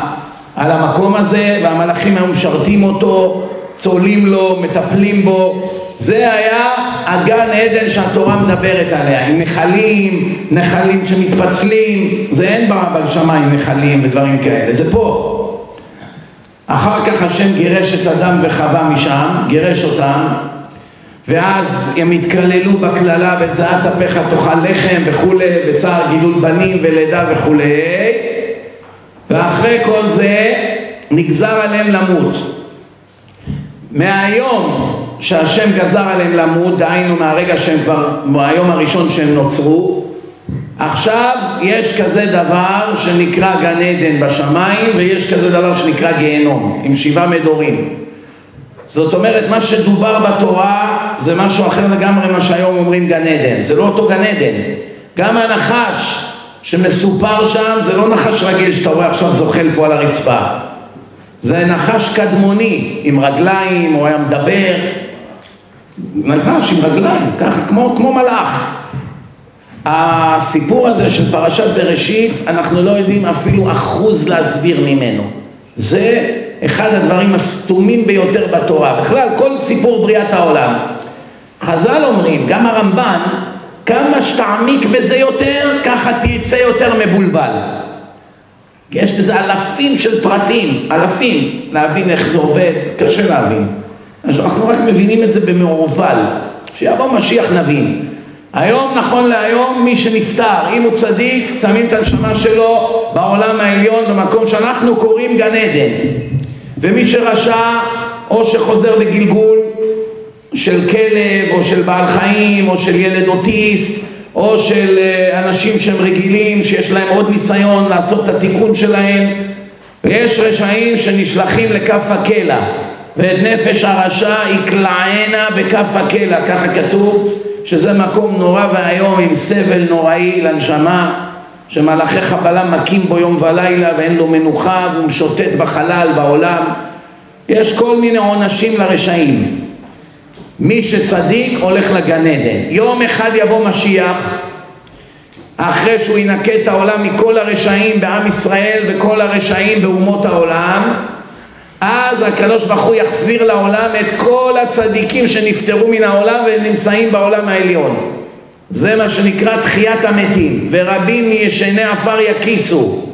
על המקום הזה והמלאכים היו משרתים אותו, צולעים לו, מטפלים בו. זה היה הגן עדן שהתורה מדברת עליה עם נחלים, נחלים שמתפצלים. זה אין בשמיים נחלים ודברים כאלה, זה פה. אחר כך השם גירש את אדם וחווה משם, גירש אותם ואז הם התקללו בקללה בזעת אפיך תאכל לחם וכולי וצער גידול בנים ולידה וכולי ואחרי כל זה נגזר עליהם למות. מהיום שהשם גזר עליהם למות דהיינו מהרגע שהם כבר מהיום הראשון שהם נוצרו עכשיו יש כזה דבר שנקרא גן עדן בשמיים ויש כזה דבר שנקרא גיהנום עם שבעה מדורים זאת אומרת מה שדובר בתורה זה משהו אחר לגמרי מה שהיום אומרים גן עדן. זה לא אותו גן עדן. גם הנחש שמסופר שם זה לא נחש רגיל שאתה רואה עכשיו זוחל פה על הרצפה. זה נחש קדמוני עם רגליים, הוא היה מדבר. נחש עם רגליים, ככה כמו, כמו מלאך. הסיפור הזה של פרשת בראשית, אנחנו לא יודעים אפילו אחוז להסביר ממנו. זה אחד הדברים הסתומים ביותר בתורה. בכלל, כל סיפור בריאת העולם. חז"ל אומרים, גם הרמב"ן, כמה שתעמיק בזה יותר, ככה תצא יותר מבולבל. יש בזה אלפים של פרטים, אלפים, להבין איך זה עובד, קשה להבין. אנחנו רק מבינים את זה במעורבל. שיבוא משיח נבין. היום, נכון להיום, מי שנפטר, אם הוא צדיק, שמים את הנשמה שלו בעולם העליון, במקום שאנחנו קוראים גן עדן. ומי שרשע, או שחוזר בגלגול של כלב, או של בעל חיים, או של ילד אוטיסט, או של אה, אנשים שהם רגילים, שיש להם עוד ניסיון לעשות את התיקון שלהם. ויש רשעים שנשלחים לכף הקלע, ואת נפש הרשע יקלענה בכף הקלע, ככה כתוב. שזה מקום נורא ואיום עם סבל נוראי לנשמה שמלאכי חבלה מכים בו יום ולילה ואין לו מנוחה והוא משוטט בחלל בעולם. יש כל מיני עונשים לרשעים. מי שצדיק הולך לגן עדן. יום אחד יבוא משיח אחרי שהוא ינקה את העולם מכל הרשעים בעם ישראל וכל הרשעים באומות העולם אז הקדוש ברוך הוא יחזיר לעולם את כל הצדיקים שנפטרו מן העולם והם נמצאים בעולם העליון. זה מה שנקרא תחיית המתים, ורבים מישני עפר יקיצו.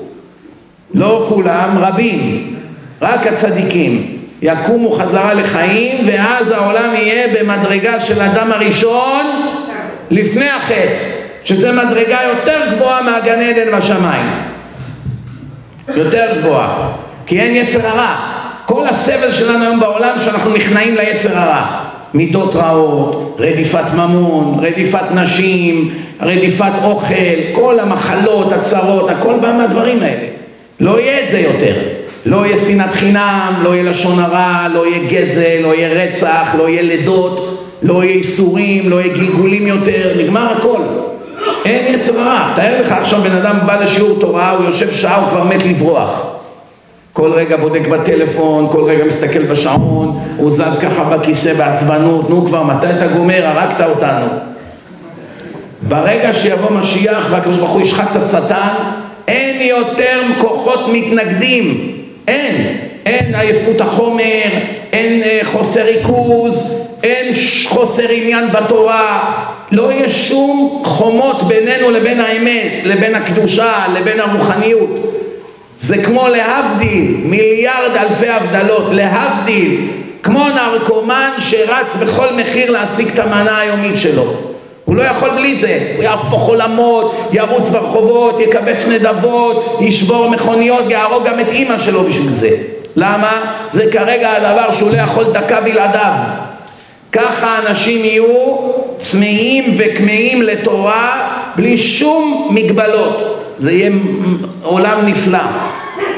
לא כולם, רבים, רק הצדיקים. יקומו חזרה לחיים, ואז העולם יהיה במדרגה של אדם הראשון לפני החטא, שזה מדרגה יותר גבוהה מהגן עדן בשמיים. יותר גבוהה, כי אין יצר הרע. כל הסבל שלנו היום בעולם שאנחנו נכנעים ליצר הרע מידות רעות, רדיפת ממון, רדיפת נשים, רדיפת אוכל, כל המחלות, הצרות, הכל בא מהדברים האלה. לא יהיה את זה יותר. לא יהיה שנאת חינם, לא יהיה לשון הרע, לא יהיה גזל, לא יהיה רצח, לא יהיה לידות, לא יהיה איסורים, לא יהיה גלגולים יותר, נגמר הכל. אין יצר הרע. תאר לך עכשיו בן אדם בא לשיעור תורה, הוא יושב שעה, הוא כבר מת לברוח. כל רגע בודק בטלפון, כל רגע מסתכל בשעון, הוא זז ככה בכיסא בעצבנות, נו כבר, מתי אתה גומר? הרגת אותנו. ברגע שיבוא משיח והקדוש ברוך הוא ישחט את השטן, אין יותר כוחות מתנגדים, אין. אין עייפות החומר, אין אה, חוסר ריכוז, אין חוסר עניין בתורה, לא יהיה שום חומות בינינו לבין האמת, לבין הקדושה, לבין הרוחניות. זה כמו להבדיל, מיליארד אלפי הבדלות, להבדיל, כמו נרקומן שרץ בכל מחיר להשיג את המנה היומית שלו. הוא לא יכול בלי זה, הוא יהפוך עולמות, ירוץ ברחובות, יקבץ נדבות, ישבור מכוניות, יהרוג גם את אימא שלו בשביל זה. למה? זה כרגע הדבר שהוא לא יכול דקה בלעדיו. ככה אנשים יהיו צמאים וכמהים לתורה בלי שום מגבלות. זה יהיה עולם נפלא.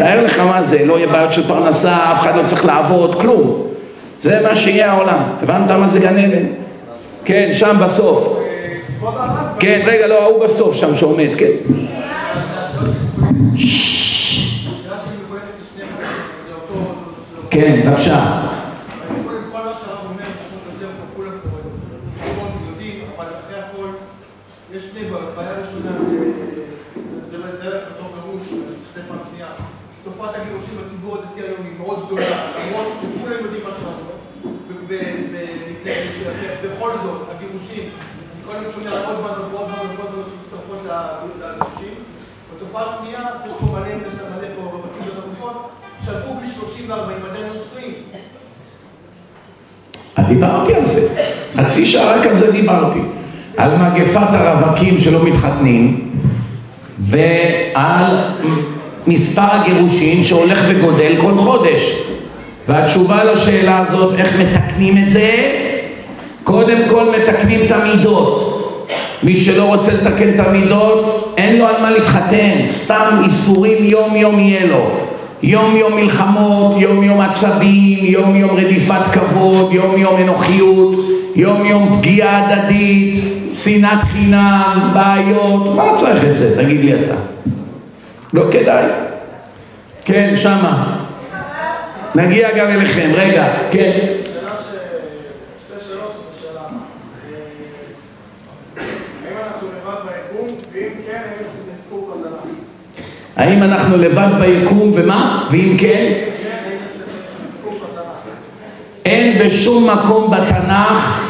תאר לך מה זה, לא יהיה בעיות של פרנסה, אף אחד לא צריך לעבוד, כלום. זה מה שיהיה העולם. הבנת מה זה גן עדן? כן, שם בסוף. כן, רגע, לא, ההוא בסוף שם שעומד, כן. כן, בבקשה. בכל זאת, הגירושים, אני שומע עוד בנות ועוד בנות ועוד בנות שמצטרפות לגירושים. בתופעה השנייה, יש פה מלא, יש מלא פה רבקים ורבקות, שעברו בלי 30 ו-40, עדיין לא נשואים. דיברתי על זה, חצי שעה רק על זה דיברתי, על מגפת הרווקים שלא מתחתנים ועל מספר הגירושין שהולך וגודל כל חודש והתשובה לשאלה הזאת, איך מתקנים את זה? קודם כל מתקנים את המידות. מי שלא רוצה לתקן את המידות, אין לו על מה להתחתן, סתם איסורים יום יום יהיה לו. יום יום מלחמות, יום יום עצבים, יום יום רדיפת כבוד, יום יום אנוכיות, יום יום פגיעה הדדית, שנאת חינם, בעיות, מה צריך את זה? תגיד לי אתה. לא כדאי. כן, שמה. נגיע גם אליכם, רגע, כן. שאלה ש... שתי שאלות שבשאלה. אה, האם אנחנו לבד ביקום? ואם כן, האם יש לזה אזכור בתנ"ך? האם אנחנו לבד ביקום ומה? ואם כן? כן, האם יש לזה אזכור בתנ"ך? אין בשום מקום בתנ"ך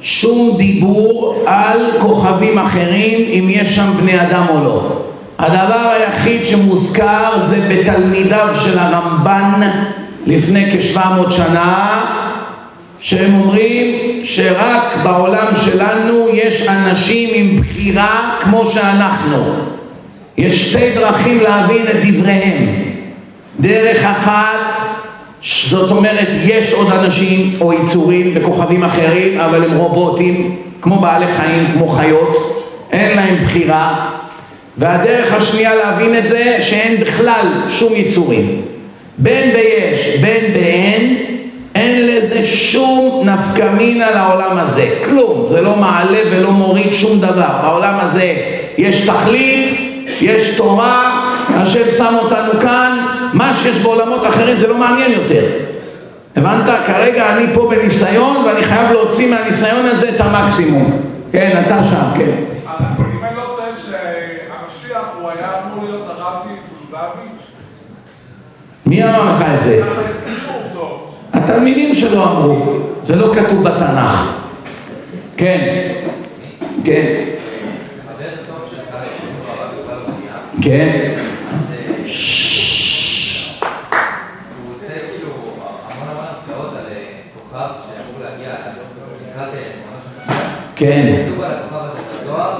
שום דיבור על כוכבים אחרים אם יש שם בני אדם או לא. הדבר היחיד שמוזכר זה בתלמידיו של הרמב"ן לפני כ-700 שנה שהם אומרים שרק בעולם שלנו יש אנשים עם בחירה כמו שאנחנו. יש שתי דרכים להבין את דבריהם. דרך אחת, זאת אומרת, יש עוד אנשים או יצורים בכוכבים אחרים, אבל הם רובוטים, כמו בעלי חיים, כמו חיות, אין להם בחירה. והדרך השנייה להבין את זה, שאין בכלל שום יצורים. בין ביש, בין באין, אין לזה שום נפקא מינה לעולם הזה. כלום. זה לא מעלה ולא מוריד שום דבר. בעולם הזה יש תכלית, יש תורה, השם שם אותנו כאן, מה שיש בעולמות אחרים זה לא מעניין יותר. הבנת? כרגע אני פה בניסיון ואני חייב להוציא מהניסיון הזה את המקסימום. כן, אתה שם, כן. אם אני לא טועה שהמשיח הוא היה אמור להיות הרבי לובביץ', מי אמר לך את זה? התלמידים שלו אמרו, זה לא כתוב בתנ"ך. כן, כן, כן. ששש. הוא עושה כאילו המון המון הרצאות על אה, כוכב שאמור להגיע לקראת אה, ממש כן. כתוב על הכוכב הזה בזוהר,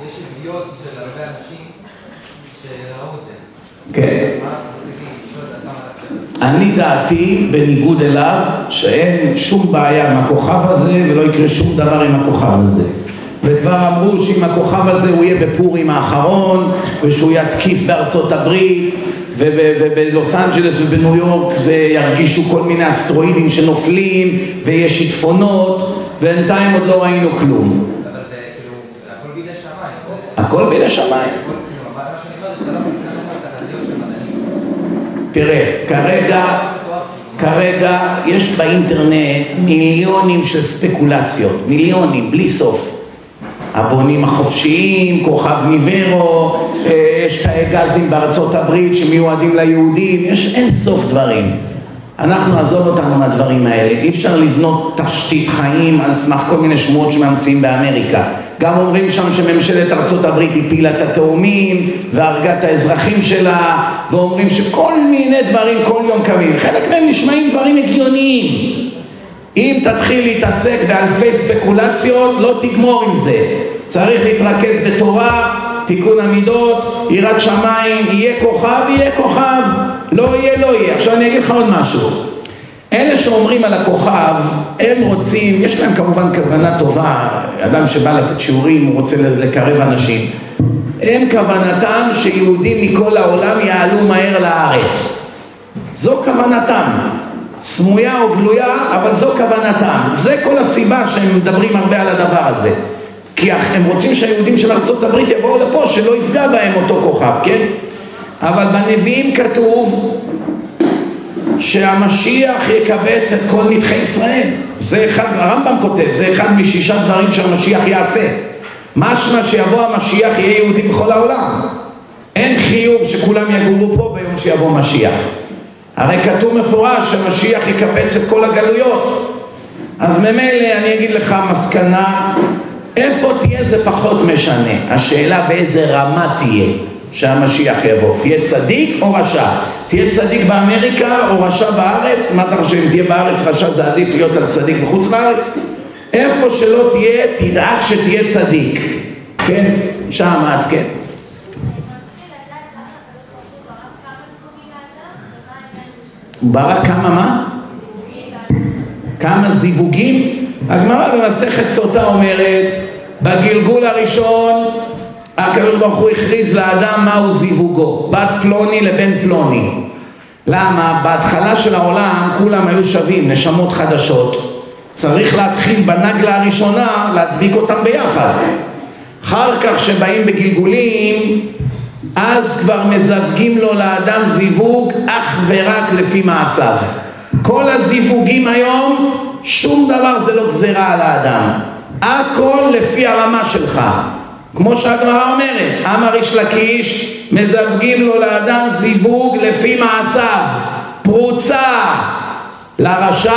ויש ידיעות של הרבה אנשים שראו את זה. כן. אתה אני דעתי, בניגוד אליו, שאין שום בעיה עם הכוכב הזה ולא יקרה שום דבר עם הכוכב הזה. וכבר אמרו שאם הכוכב הזה הוא יהיה בפורים האחרון ושהוא יתקיף בארצות הברית וב- ובלוס אנג'לס ובניו יורק זה ירגישו כל מיני אסטרואידים שנופלים ויש שיטפונות ובינתיים עוד לא ראינו כלום. אבל זה כאילו, הכל בידי שמיים. הכל בידי כאילו, לא מדענים. תראה, כרגע, כרגע יש באינטרנט מיליונים של ספקולציות, מיליונים, בלי סוף. הבונים החופשיים, כוכב ניברו, אה, יש תאי גזים בארצות הברית שמיועדים ליהודים, יש אין סוף דברים. אנחנו, עזוב אותנו מהדברים האלה, אי אפשר לבנות תשתית חיים על סמך כל מיני שמועות שממציאים באמריקה. גם אומרים שם שממשלת ארצות הברית הפילה את התאומים והרגה את האזרחים שלה, ואומרים שכל מיני דברים כל יום קמים. חלק מהם נשמעים דברים הגיוניים. אם תתחיל להתעסק באלפי ספקולציות, לא תגמור עם זה. צריך להתרכז בתורה, תיקון המידות, יראת שמיים, יהיה כוכב, יהיה כוכב, לא יהיה, לא יהיה. עכשיו אני אגיד לך עוד משהו. אלה שאומרים על הכוכב, הם רוצים, יש להם כמובן כוונה טובה, אדם שבא לתת שיעורים, הוא רוצה לקרב אנשים. הם כוונתם שיהודים מכל העולם יעלו מהר לארץ. זו כוונתם. סמויה או גלויה, אבל זו כוונתם. זה כל הסיבה שהם מדברים הרבה על הדבר הזה. כי הם רוצים שהיהודים של ארצות הברית יבואו לפה, שלא יפגע בהם אותו כוכב, כן? אבל בנביאים כתוב שהמשיח יקבץ את כל נדחי ישראל. זה אחד, הרמב"ם כותב, זה אחד משישה דברים שהמשיח יעשה. משמע שיבוא המשיח יהיה יהודי בכל העולם. אין חיוב שכולם יגורו פה ביום שיבוא משיח. הרי כתוב מפורש שמשיח יקבץ את כל הגלויות. אז ממילא אני אגיד לך מסקנה, איפה תהיה זה פחות משנה. השאלה באיזה רמה תהיה שהמשיח יבוא. תהיה צדיק או רשע? תהיה צדיק באמריקה או רשע בארץ? מה אתה חושב, אם תהיה בארץ רשע זה עדיף להיות על צדיק בחוץ לארץ? איפה שלא תהיה, תדאג שתהיה צדיק. כן? שם את, כן. הוא ברא כמה מה? כמה זיווגים? הגמרא במסכת סוטה אומרת בגלגול הראשון הקדוש ברוך הוא הכריז לאדם מהו זיווגו, בת פלוני לבן פלוני. למה? בהתחלה של העולם כולם היו שווים, נשמות חדשות. צריך להתחיל בנגלה הראשונה להדביק אותם ביחד. אחר כך שבאים בגלגולים, אז כבר מזווגים לו לאדם זיווג אך ורק לפי מעשיו. כל הזיווגים היום, שום דבר זה לא גזירה על האדם. הכל לפי הרמה שלך. כמו שהגמרא אומרת, אמר איש לקיש, מזווגים לו לאדם זיווג לפי מעשיו. פרוצה לרשע,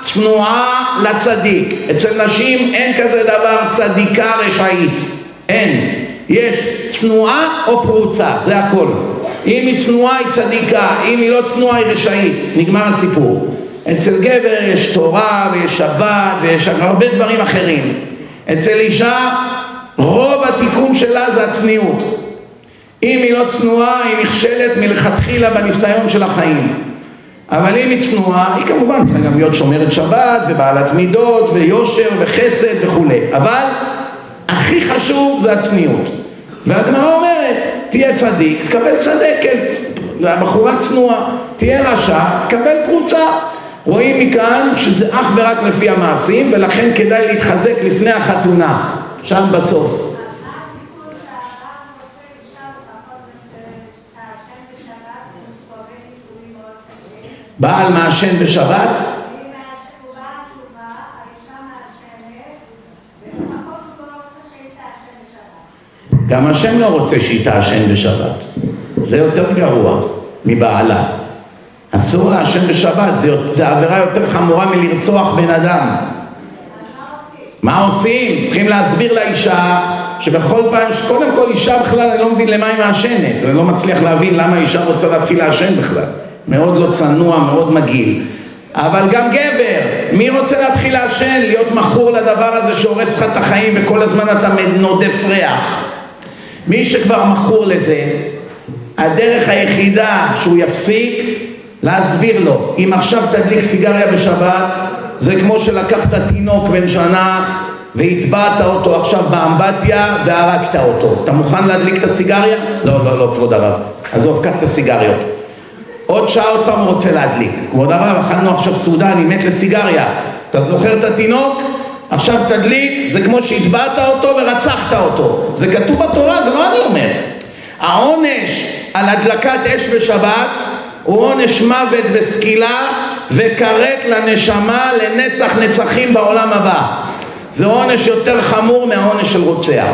צנועה לצדיק. אצל נשים אין כזה דבר צדיקה רשעית. אין. יש צנועה או פרוצה, זה הכל. אם היא צנועה היא צדיקה, אם היא לא צנועה היא רשעית. נגמר הסיפור. אצל גבר יש תורה ויש שבת ויש הרבה דברים אחרים. אצל אישה רוב התיקון שלה זה הצניעות. אם היא לא צנועה היא נכשלת מלכתחילה בניסיון של החיים. אבל אם היא צנועה, היא כמובן צריכה גם להיות שומרת שבת ובעלת מידות ויושר וחסד וכולי. אבל הכי חשוב זה הצניעות. והגמרא אומרת, תהיה צדיק, תקבל צדקת. הבחורה צנועה. תהיה רשע, תקבל פרוצה. רואים מכאן שזה אך ורק לפי המעשים, ולכן כדאי להתחזק לפני החתונה, שם בסוף. בעל מעשן בשבת? גם השם לא רוצה שהיא תעשן בשבת. זה יותר גרוע מבעלה. אסור לעשן בשבת, זה עבירה יותר חמורה מלרצוח בן אדם. מה עושים? צריכים להסביר לאישה שבכל פעם, קודם כל אישה בכלל, אני לא מבין למה היא מעשנת, אני לא מצליח להבין למה אישה רוצה להתחיל לעשן בכלל. מאוד לא צנוע, מאוד מגעיל. אבל גם גבר, מי רוצה להתחיל לעשן, להיות מכור לדבר הזה שהורס לך את החיים וכל הזמן אתה נודף ריח? מי שכבר מכור לזה, הדרך היחידה שהוא יפסיק, להסביר לו, אם עכשיו תדליק סיגריה בשבת, זה כמו שלקחת תינוק בן שנה והטבעת אותו עכשיו באמבטיה והרגת אותו. אתה מוכן להדליק את הסיגריה? לא, לא, לא, כבוד הרב. עזוב, קח את הסיגריות. עוד שעה עוד פעם הוא רוצה להדליק. כבוד הרב, אכלנו עכשיו סעודה, אני מת לסיגריה. אתה זוכר את התינוק? עכשיו תדליק, זה כמו שהטבעת אותו ורצחת אותו. זה כתוב בתורה, זה לא אני אומר. העונש על הדלקת אש בשבת הוא עונש מוות בסקילה וכרת לנשמה לנצח נצחים בעולם הבא. זה עונש יותר חמור מהעונש של רוצח.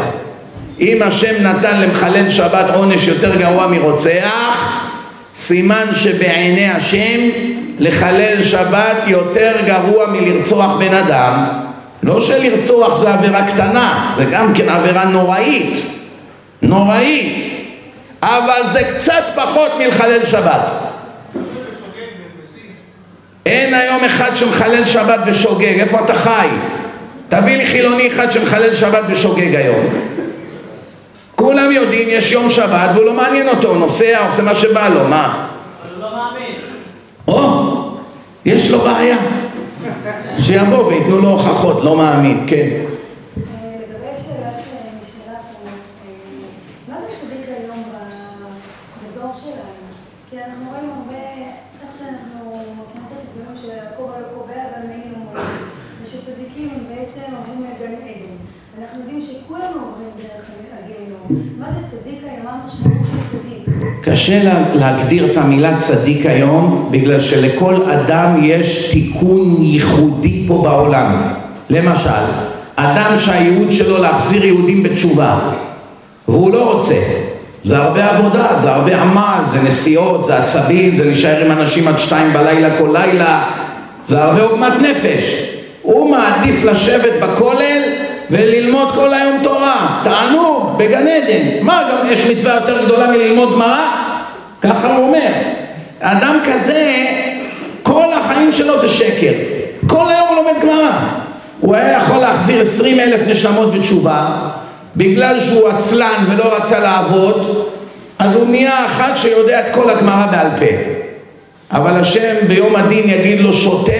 אם השם נתן למחלל שבת עונש יותר גרוע מרוצח, סימן שבעיני השם לחלל שבת יותר גרוע מלרצוח בן אדם. לא שלרצוח זה עבירה קטנה, זה גם כן עבירה נוראית, נוראית, אבל זה קצת פחות מלחלל שבת. אין היום אחד שמחלל שבת בשוגג, איפה אתה חי? תביא לי חילוני אחד שמחלל שבת בשוגג היום. כולם יודעים, יש יום שבת והוא לא מעניין אותו, הוא נוסע, עושה מה שבא לו, מה? אבל הוא לא מאמין. או, יש לו בעיה. שיבוא וייתנו לו הוכחות, לא מאמין, כן. לגבי השאלה שנשאלה פה, מה זה צדיק היום בדור שלנו? כי אנחנו רואים הרבה, איך שאנחנו מכירים את הדברים שיעקב היה קובע ועמנו מועיל, ושצדיקים הם בעצם עוברים לגן עדן. אנחנו יודעים שכולנו עוברים דרך הגיהנום. מה זה צדיק היום? מה המשמעות של צדיק? קשה לה, להגדיר את המילה צדיק היום בגלל שלכל אדם יש תיקון ייחודי פה בעולם. למשל, אדם שהייעוד שלו להחזיר יהודים בתשובה והוא לא רוצה. זה הרבה עבודה, זה הרבה עמל, זה נסיעות, זה עצבים, זה להישאר עם אנשים עד שתיים בלילה כל לילה. זה הרבה עוגמת נפש. הוא מעדיף לשבת בכולל וללמוד כל היום תורה, תענוג, בגן עדן. מה, גם יש מצווה יותר גדולה מללמוד גמרא? ככה הוא אומר. אדם כזה, כל החיים שלו זה שקר. כל היום הוא לומד גמרא. הוא היה יכול להחזיר עשרים אלף נשמות בתשובה, בגלל שהוא עצלן ולא רצה לעבוד, אז הוא נהיה אחד שיודע את כל הגמרא בעל פה. אבל השם ביום הדין יגיד לו שותה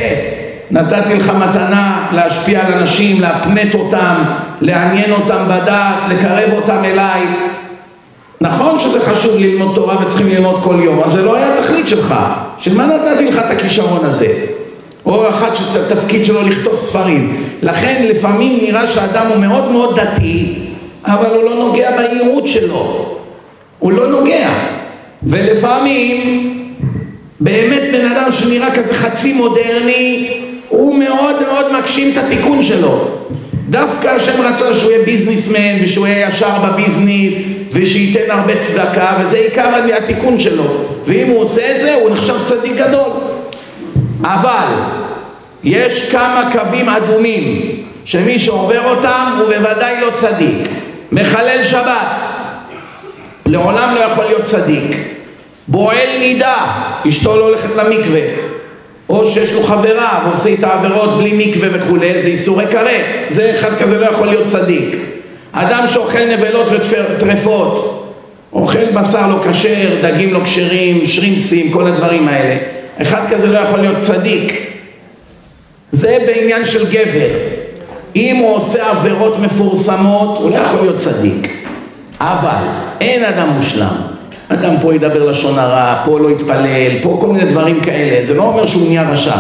נתתי לך מתנה להשפיע על אנשים, להפנט אותם, לעניין אותם בדעת, לקרב אותם אליי. נכון שזה חשוב ללמוד תורה וצריכים ללמוד כל יום, אבל זה לא היה התכלית שלך. של מה נתתי לך את הכישרון הזה? או אחד שהתפקיד שלו לכתוב ספרים. לכן לפעמים נראה שאדם הוא מאוד מאוד דתי, אבל הוא לא נוגע בייעוד שלו. הוא לא נוגע. ולפעמים באמת בן אדם שנראה כזה חצי מודרני, הוא מאוד מאוד מגשים את התיקון שלו. דווקא השם רצה שהוא יהיה ביזנסמן ושהוא יהיה ישר בביזנס ושייתן הרבה צדקה וזה עיקר התיקון שלו. ואם הוא עושה את זה הוא נחשב צדיק גדול. אבל יש כמה קווים אדומים שמי שעובר אותם הוא בוודאי לא צדיק. מחלל שבת. לעולם לא יכול להיות צדיק. בועל נידה. אשתו לא הולכת למקווה או שיש לו חברה ועושה איתה עבירות בלי מקווה וכולי, זה איסורי כרת, זה אחד כזה לא יכול להיות צדיק. אדם שאוכל נבלות וטרפות, אוכל בשר לא כשר, דגים לא כשרים, שרימסים, כל הדברים האלה, אחד כזה לא יכול להיות צדיק. זה בעניין של גבר. אם הוא עושה עבירות מפורסמות, הוא לא יכול להיות צדיק. אבל אין אדם מושלם. אדם פה ידבר לשון הרע, פה לא יתפלל, פה כל מיני דברים כאלה, זה לא אומר שהוא נהיה רשע.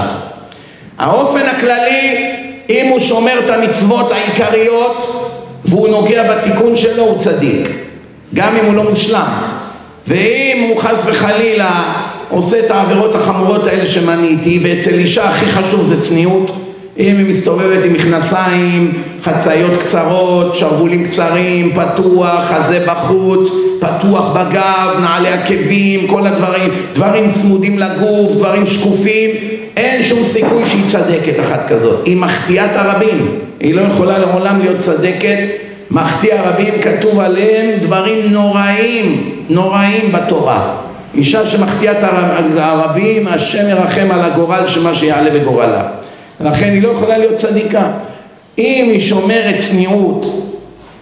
האופן הכללי, אם הוא שומר את המצוות העיקריות והוא נוגע בתיקון שלו, הוא צדיק. גם אם הוא לא מושלם. ואם הוא חס וחלילה עושה את העבירות החמורות האלה שמניתי, ואצל אישה הכי חשוב זה צניעות, אם היא מסתובבת עם מכנסיים, חצאיות קצרות, שרוולים קצרים, פתוח, חזה בחוץ, פתוח בגב, נעלי עקבים, כל הדברים, דברים צמודים לגוף, דברים שקופים, אין שום סיכוי שהיא צדקת אחת כזאת. היא מחטיאת הרבים, היא לא יכולה לעולם להיות צדקת. מחטיא הרבים כתוב עליהם דברים נוראים, נוראים בתורה. אישה שמחטיאת הרבים, השם ירחם על הגורל שמה שיעלה בגורלה. לכן היא לא יכולה להיות צדיקה. אם היא שומרת צניעות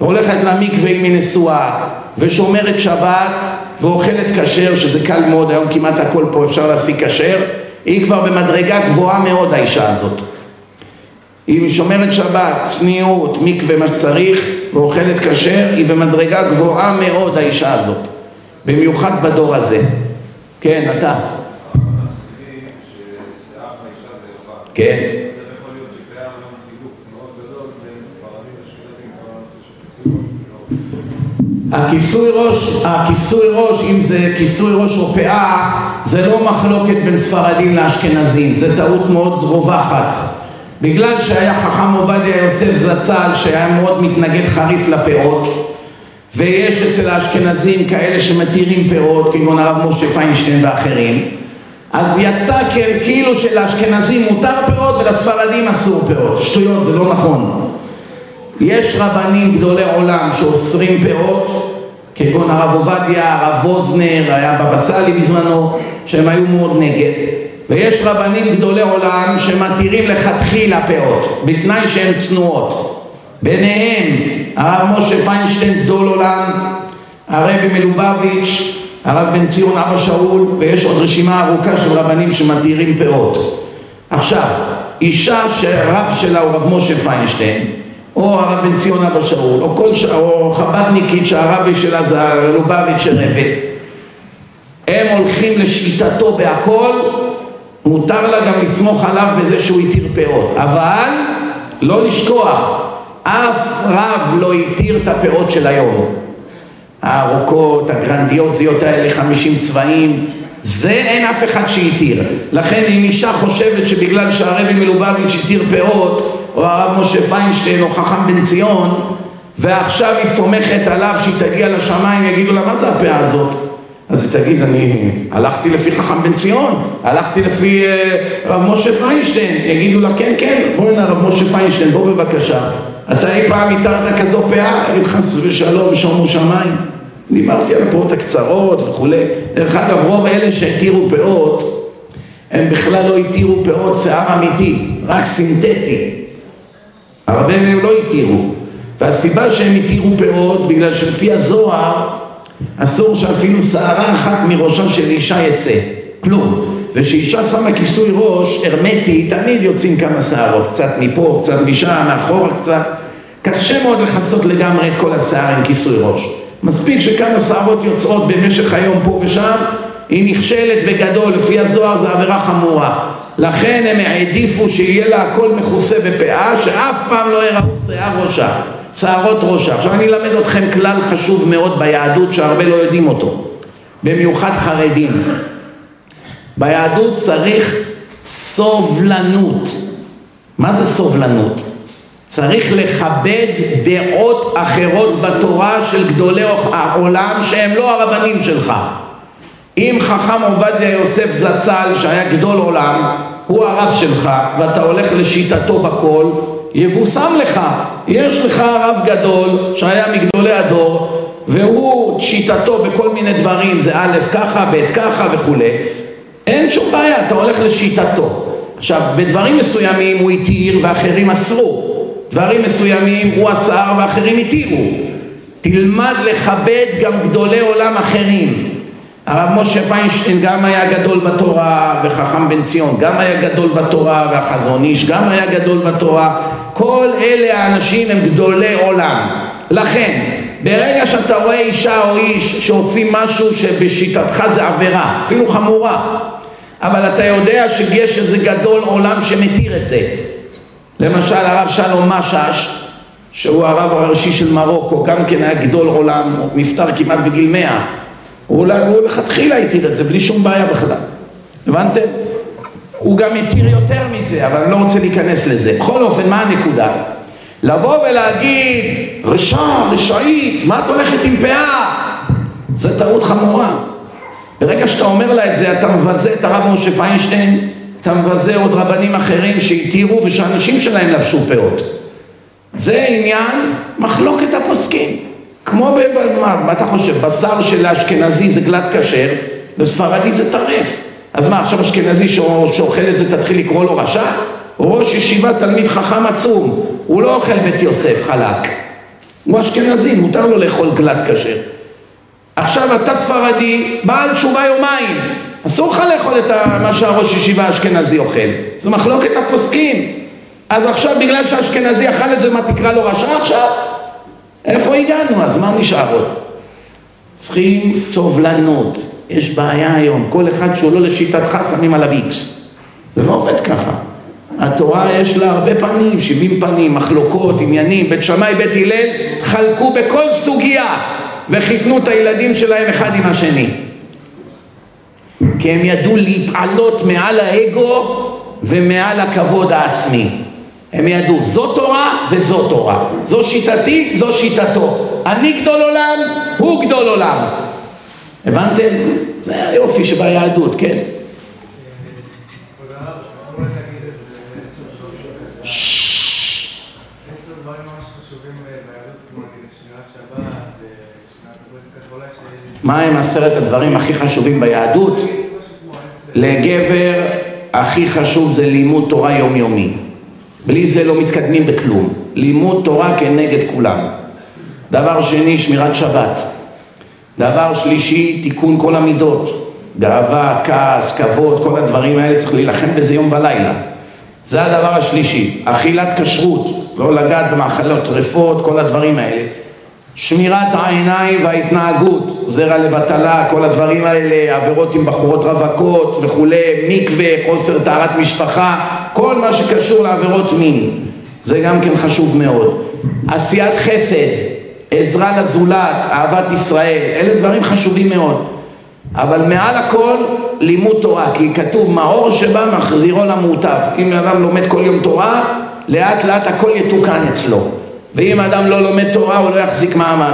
והולכת למקווה אם היא נשואה ושומרת שבת ואוכלת כשר, שזה קל מאוד, היום כמעט הכל פה אפשר להשיג כשר, היא כבר במדרגה גבוהה מאוד האישה הזאת. אם היא שומרת שבת, צניעות, מקווה מה שצריך ואוכלת כשר, היא במדרגה גבוהה מאוד האישה הזאת. במיוחד בדור הזה. כן, אתה. כן. הכיסוי ראש, הכיסוי ראש, אם זה כיסוי ראש או פאה, זה לא מחלוקת בין ספרדים לאשכנזים, זה טעות מאוד רווחת. בגלל שהיה חכם עובדיה יוסף זצ"ל שהיה מאוד מתנגד חריף לפאות ויש אצל האשכנזים כאלה שמתירים פאות כגון הרב משה פיינשטיין ואחרים אז יצא כן כאילו שלאשכנזים מותר פאות ולספרדים אסור פאות שטויות זה לא נכון יש רבנים גדולי עולם שאוסרים פאות, כגון הרב עובדיה, הרב ווזנר, היה בבא סאלי בזמנו, שהם היו מאוד נגד. ויש רבנים גדולי עולם שמתירים לכתחילה פאות, בתנאי שהן צנועות. ביניהם הרב משה פיינשטיין גדול עולם, הרבי מלובביץ', הרב בן ציון אבא שאול, ויש עוד רשימה ארוכה של רבנים שמתירים פאות. עכשיו, אישה שהרב שלה הוא רב משה פיינשטיין, או הרב בן ציון אבא שאול, או ש... או חב"דניקית שהרבי שלה זה הלובביץ' רבי, הם הולכים לשיטתו בהכל, מותר לה גם לסמוך עליו בזה שהוא התיר פאות, אבל לא לשכוח, אף רב לא התיר את הפאות של היום. הארוכות, הגרנדיוזיות האלה, חמישים צבעים, זה אין אף אחד שהתיר. לכן אם אישה חושבת שבגלל שהרבי מלובביץ' התיר פאות, או הרב משה פיינשטיין או חכם בן ציון ועכשיו היא סומכת עליו שהיא תגיע לשמיים יגידו לה מה זה הפאה הזאת? אז היא תגיד אני הלכתי לפי חכם בן ציון הלכתי לפי uh, רב משה פיינשטיין. יגידו לה כן כן בואי הנה רב משה פיינשטיין בוא בבקשה. אתה אי פעם התרת כזו פאה? אגיד חס ושלום שומו שמיים. דיברתי על הפאות הקצרות וכולי. דרך אגב רוב אלה שהתירו פאות הם בכלל לא התירו פאות שיער אמיתי רק סינתטי הרבה מהם לא התירו. והסיבה שהם התירו פאות בגלל שלפי הזוהר אסור שאפילו שערה אחת מראשה של אישה יצא. כלום. וכשאישה שמה כיסוי ראש הרמטי תמיד יוצאים כמה שערות. קצת מפה, קצת משם, מאחורה קצת. קשה מאוד לכסות לגמרי את כל השיער עם כיסוי ראש. מספיק שכמה שערות יוצאות במשך היום פה ושם, היא נכשלת בגדול, לפי הזוהר זו עבירה חמורה. לכן הם העדיפו שיהיה לה הכל מכוסה בפאה, שאף פעם לא יראו שיער ראשה, שערות ראשה. עכשיו אני אלמד אתכם כלל חשוב מאוד ביהדות שהרבה לא יודעים אותו, במיוחד חרדים. ביהדות צריך סובלנות. מה זה סובלנות? צריך לכבד דעות אחרות בתורה של גדולי העולם שהם לא הרבנים שלך. אם חכם עובדיה יוסף זצ"ל שהיה גדול עולם הוא הרב שלך ואתה הולך לשיטתו בכל יבושם לך. יש לך רב גדול שהיה מגדולי הדור והוא שיטתו בכל מיני דברים זה א' ככה ב' ככה וכולי. אין שום בעיה אתה הולך לשיטתו. עכשיו בדברים מסוימים הוא התיר ואחרים אסרו. דברים מסוימים הוא אסר ואחרים התירו. תלמד לכבד גם גדולי עולם אחרים הרב משה פיינשטיין גם היה גדול בתורה וחכם בן ציון גם היה גדול בתורה והחזון איש גם היה גדול בתורה. כל אלה האנשים הם גדולי עולם. לכן ברגע שאתה רואה אישה או איש שעושים משהו שבשיטתך זה עבירה אפילו חמורה אבל אתה יודע שיש איזה גדול עולם שמתיר את זה. למשל הרב שלום משאש שהוא הרב הראשי של מרוקו גם כן היה גדול עולם נפטר כמעט בגיל מאה הוא לכתחילה התיר את זה בלי שום בעיה בכלל, הבנתם? הוא גם התיר יותר מזה, אבל אני לא רוצה להיכנס לזה. בכל אופן, מה הנקודה? לבוא ולהגיד, רשע, רשעית, מה את הולכת עם פאה? זה טעות חמורה. ברגע שאתה אומר לה את זה, אתה מבזה את הרב משה פיינשטיין, אתה מבזה עוד רבנים אחרים שהתירו ושאנשים שלהם לבשו פאות. זה עניין מחלוקת הפוסקים. כמו מה אתה חושב, בשר של האשכנזי זה גלת כשר, לספרדי זה טרף. אז מה, עכשיו אשכנזי שאוכל את זה תתחיל לקרוא לו רשע? ראש ישיבה תלמיד חכם עצום, הוא לא אוכל בית יוסף חלק. הוא אשכנזי, מותר לו לאכול גלת כשר. עכשיו אתה ספרדי, בעל תשובה יומיים, אסור לך לאכול את מה שהראש ישיבה האשכנזי אוכל. זו מחלוקת הפוסקים. אז עכשיו בגלל שהאשכנזי אכל את זה, מה תקרא לו רשע עכשיו? איפה הגענו? אז מה נשאר עוד? צריכים סובלנות. יש בעיה היום, כל אחד שהוא לא לשיטתך שמים עליו איקס. זה לא עובד ככה. התורה יש לה הרבה פנים, שבעים פנים, מחלוקות, עניינים, בית שמאי, בית הלל, חלקו בכל סוגיה וחיתנו את הילדים שלהם אחד עם השני. כי הם ידעו להתעלות מעל האגו ומעל הכבוד העצמי. הם ידעו, זו תורה וזו תורה. זו שיטתי, זו שיטתו. אני גדול עולם, הוא גדול עולם. הבנתם? זה היופי שביהדות, כן. מה הם עשרת הדברים הכי חשובים ביהדות? לגבר הכי חשוב זה לימוד תורה יומיומי. בלי זה לא מתקדמים בכלום. לימוד תורה כנגד כולם. דבר שני, שמירת שבת. דבר שלישי, תיקון כל המידות. גאווה, כעס, כבוד, כל הדברים האלה צריך להילחם בזה יום ולילה. זה הדבר השלישי. אכילת כשרות, לא לגעת במאכלות טרפות, כל הדברים האלה. שמירת העיניים וההתנהגות, זרע לבטלה, כל הדברים האלה, עבירות עם בחורות רווקות וכולי, מקווה, חוסר טהרת משפחה, כל מה שקשור לעבירות מין, זה גם כן חשוב מאוד. עשיית חסד, עזרה לזולת, אהבת ישראל, אלה דברים חשובים מאוד. אבל מעל הכל לימוד תורה, כי כתוב מאור שבא מחזירו למוטב. אם אדם לומד כל יום תורה, לאט לאט הכל יתוקן אצלו. ואם אדם לא לומד תורה הוא לא יחזיק מעמד.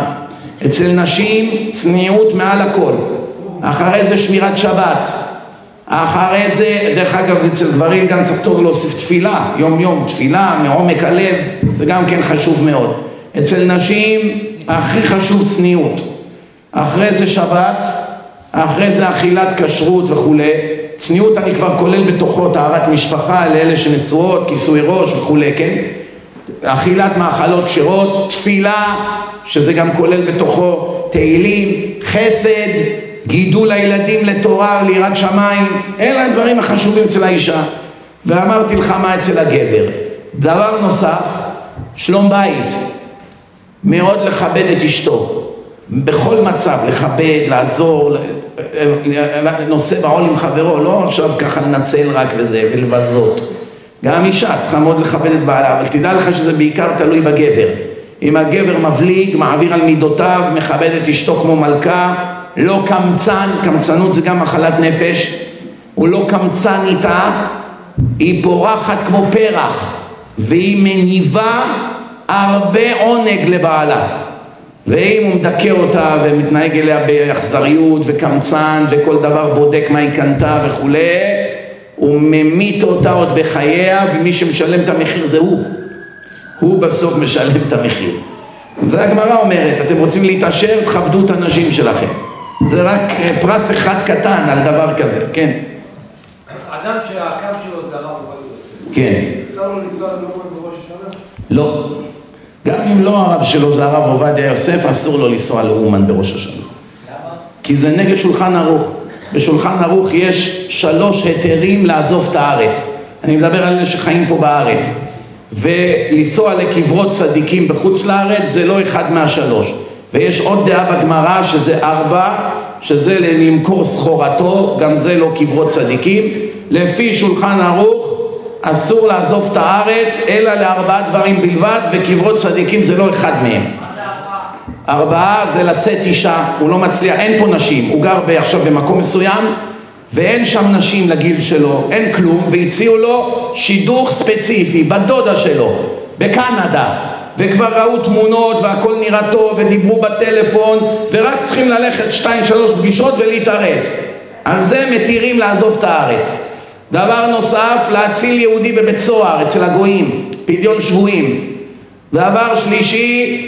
אצל נשים צניעות מעל הכל. אחרי זה שמירת שבת. אחרי זה, דרך אגב, אצל גברים גם צריך טוב להוסיף תפילה, יום יום, תפילה מעומק הלב, זה גם כן חשוב מאוד. אצל נשים הכי חשוב צניעות. אחרי זה שבת, אחרי זה אכילת כשרות וכולי. צניעות אני כבר כולל בתוכו טהרת משפחה לאלה שנשואות, כיסוי ראש וכולי, כן? אכילת מאכלות כשרות, תפילה, שזה גם כולל בתוכו תהילים, חסד, גידול הילדים לתורה, ליראת שמיים, אלה הדברים החשובים אצל האישה. ואמרתי לך מה אצל הגבר. דבר נוסף, שלום בית. מאוד לכבד את אשתו. בכל מצב, לכבד, לעזור, נושא בעול עם חברו, לא עכשיו ככה לנצל רק וזה, ולבזות. גם אישה צריכה מאוד לכבד את בעלה, אבל תדע לך שזה בעיקר תלוי בגבר. אם הגבר מבליג, מעביר על מידותיו, מכבד את אשתו כמו מלכה, לא קמצן, קמצנות זה גם מחלת נפש, הוא לא קמצן איתה, היא פורחת כמו פרח, והיא מניבה הרבה עונג לבעלה. ואם הוא מדכא אותה ומתנהג אליה באכזריות וקמצן וכל דבר בודק מה היא קנתה וכולי, הוא ממית אותה עוד בחייה ומי שמשלם את המחיר זה הוא. הוא בסוף משלם את המחיר. והגמרא אומרת, אתם רוצים להתעשר, תכבדו את הנשים שלכם. זה רק אה, פרס אחד קטן על דבר כזה, כן. אדם שהקו שלו זה הרב עובדיה יוסף. כן. מותר לו לנסוע לנאום בראש השנה? לא. גם אם לא הרב שלו זה הרב עובדיה יוסף, אסור לו לנסוע לאומן בראש השנה. למה? כי זה נגד שולחן ערוך. בשולחן ערוך יש שלוש היתרים לעזוב את הארץ. אני מדבר על אלה שחיים פה בארץ. ולנסוע לקברות צדיקים בחוץ לארץ זה לא אחד מהשלוש. ויש עוד דעה בגמרא שזה ארבע, שזה למכור סחורתו, גם זה לא קברות צדיקים. לפי שולחן ערוך אסור לעזוב את הארץ אלא לארבעה דברים בלבד וקברות צדיקים זה לא אחד מהם. ארבעה זה לשאת אישה, הוא לא מצליח, אין פה נשים, הוא גר עכשיו במקום מסוים ואין שם נשים לגיל שלו, אין כלום, והציעו לו שידוך ספציפי, בדודה שלו, בקנדה, וכבר ראו תמונות והכל נראה טוב ודיברו בטלפון ורק צריכים ללכת שתיים שלוש פגישות ולהתארס. על זה מתירים לעזוב את הארץ. דבר נוסף, להציל יהודי בבית סוהר אצל הגויים, פדיון שבויים. דבר שלישי,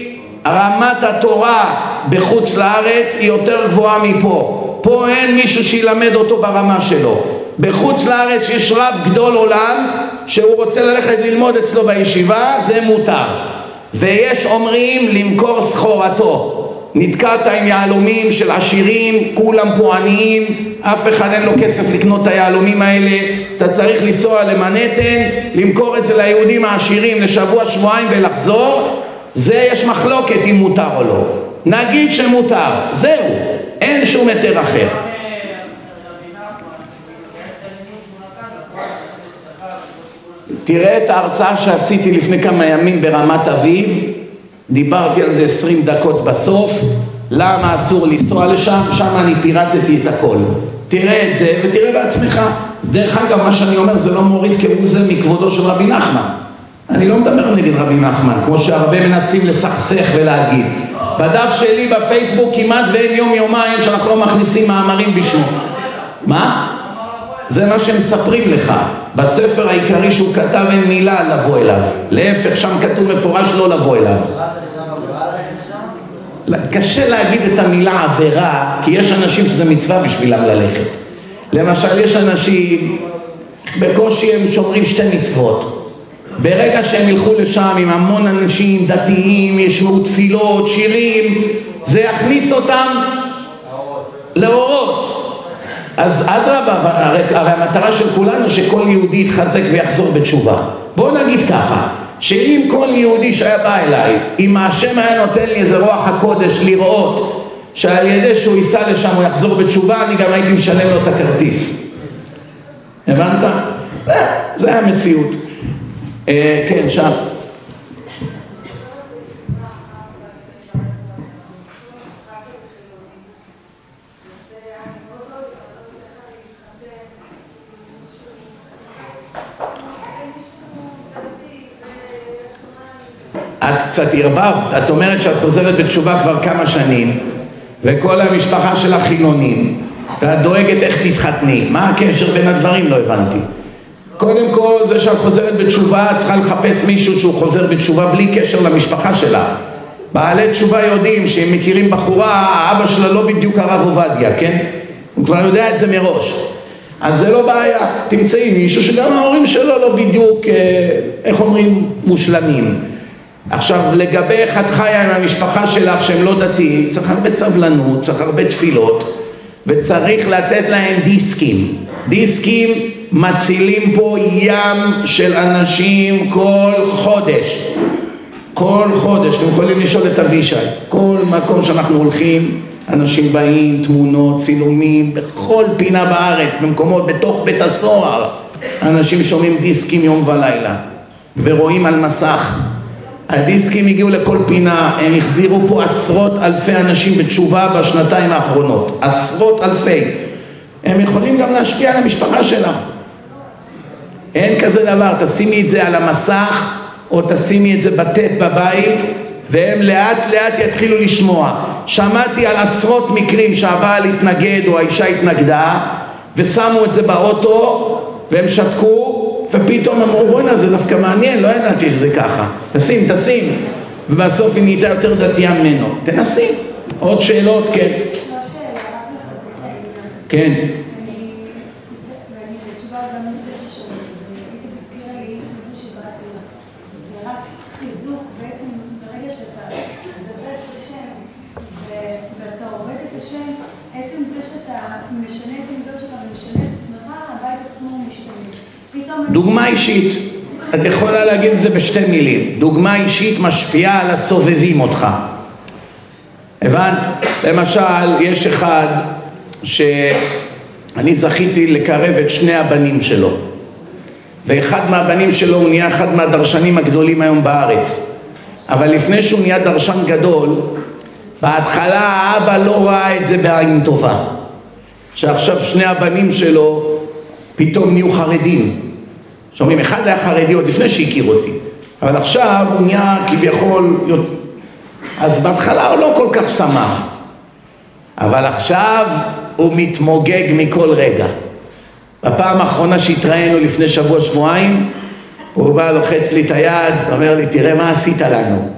רמת התורה בחוץ לארץ היא יותר גבוהה מפה. פה אין מישהו שילמד אותו ברמה שלו. בחוץ לארץ יש רב גדול עולם שהוא רוצה ללכת ללמוד אצלו בישיבה, זה מותר. ויש אומרים למכור סחורתו. נתקעת עם יהלומים של עשירים, כולם פה עניים, אף אחד אין לו כסף לקנות את היהלומים האלה, אתה צריך לנסוע למנהטן, למכור את זה ליהודים העשירים לשבוע שבועיים ולחזור, זה יש מחלוקת אם מותר או לא. נגיד שמותר, זהו, אין שום היתר אחר. תראה את ההרצאה שעשיתי לפני כמה ימים ברמת אביב, דיברתי על זה עשרים דקות בסוף, למה אסור לנסוע לשם, שם אני פירטתי את הכל. תראה את זה ותראה בעצמך. דרך אגב, מה שאני אומר זה לא מוריד כהוא זה מכבודו של רבי נחמן. אני לא מדבר נגד רבי נחמן, כמו שהרבה מנסים לסכסך ולהגיד. בדף שלי בפייסבוק כמעט ואין יום יומיים שאנחנו לא מכניסים מאמרים בשמו. מה? זה מה שמספרים לך. בספר העיקרי שהוא כתב אין מילה לבוא אליו. להפך, שם כתוב מפורש לא לבוא אליו. קשה להגיד את המילה עבירה, כי יש אנשים שזה מצווה בשבילם ללכת. למשל, יש אנשים, בקושי הם שומרים שתי מצוות. ברגע שהם ילכו לשם עם המון אנשים דתיים, ישמעו תפילות, שירים, זה יכניס אותם לאורות. אז אדרבה, הרי, הרי המטרה של כולנו שכל יהודי יתחזק ויחזור בתשובה. בואו נגיד ככה, שאם כל יהודי שהיה בא אליי, אם השם היה נותן לי איזה רוח הקודש לראות שעל ידי שהוא ייסע לשם הוא יחזור בתשובה, אני גם הייתי משלם לו את הכרטיס. הבנת? זה המציאות. אה, כן, שם. את קצת ערבבת, את אומרת שאת חוזרת בתשובה כבר כמה שנים וכל המשפחה שלך חילונים ואת דואגת איך תתחתני, מה הקשר בין הדברים? לא הבנתי. קודם כל זה שאת חוזרת בתשובה את צריכה לחפש מישהו שהוא חוזר בתשובה בלי קשר למשפחה שלה בעלי תשובה יודעים שאם מכירים בחורה האבא שלה לא בדיוק הרב עובדיה, כן? הוא כבר יודע את זה מראש אז זה לא בעיה, תמצאי מישהו שגם ההורים שלו לא בדיוק, אה, איך אומרים, מושלמים עכשיו לגבי איך את חיה עם המשפחה שלך שהם לא דתיים צריך הרבה סבלנות, צריך הרבה תפילות וצריך לתת להם דיסקים. דיסקים מצילים פה ים של אנשים כל חודש. כל חודש, אתם יכולים לשאול את אבישי, כל מקום שאנחנו הולכים, אנשים באים, תמונות, צילומים, בכל פינה בארץ, במקומות, בתוך בית הסוהר, אנשים שומעים דיסקים יום ולילה, ורואים על מסך. הדיסקים הגיעו לכל פינה, הם החזירו פה עשרות אלפי אנשים בתשובה בשנתיים האחרונות, עשרות אלפי. הם יכולים גם להשפיע על המשפחה שלך. אין כזה דבר, תשימי את זה על המסך או תשימי את זה בטט בבית והם לאט לאט יתחילו לשמוע. שמעתי על עשרות מקרים שהבעל התנגד או האישה התנגדה ושמו את זה באוטו והם שתקו ופתאום אמרו בואנה זה דווקא מעניין, לא ידעתי שזה ככה. תשים, תשים. ובסוף היא נהייתה יותר דתייה ממנו. תנסי. עוד שאלות? כן. לא שאלה, רק לחזק את העניין. כן. אני, ואני בתשובה גם בתשע שנים, והייתי הזכירה לי משהו שקראתי לה. זה רק חיזוק בעצם ברגע שאתה מדבר את השם ו- ואתה הורג את השם, עצם זה שאתה משנה את המידות שלך ומשנה את עצמך, הבית עצמו משתנה. פתאום... אני- דוגמה אישית, את יכולה להגיד את זה בשתי מילים. דוגמה אישית משפיעה על הסובבים אותך. הבנת? למשל, יש אחד שאני זכיתי לקרב את שני הבנים שלו. ואחד מהבנים שלו הוא נהיה אחד מהדרשנים הגדולים היום בארץ. אבל לפני שהוא נהיה דרשן גדול, בהתחלה האבא לא ראה את זה בעין טובה. שעכשיו שני הבנים שלו פתאום נהיו חרדים. שומעים, אחד היה חרדי עוד לפני שהכיר אותי, אבל עכשיו הוא נהיה כביכול, אז בהתחלה הוא לא כל כך שמח, אבל עכשיו הוא מתמוגג מכל רגע. בפעם האחרונה שהתראינו לפני שבוע שבועיים, הוא בא לוחץ לי את היד, אומר לי תראה מה עשית לנו.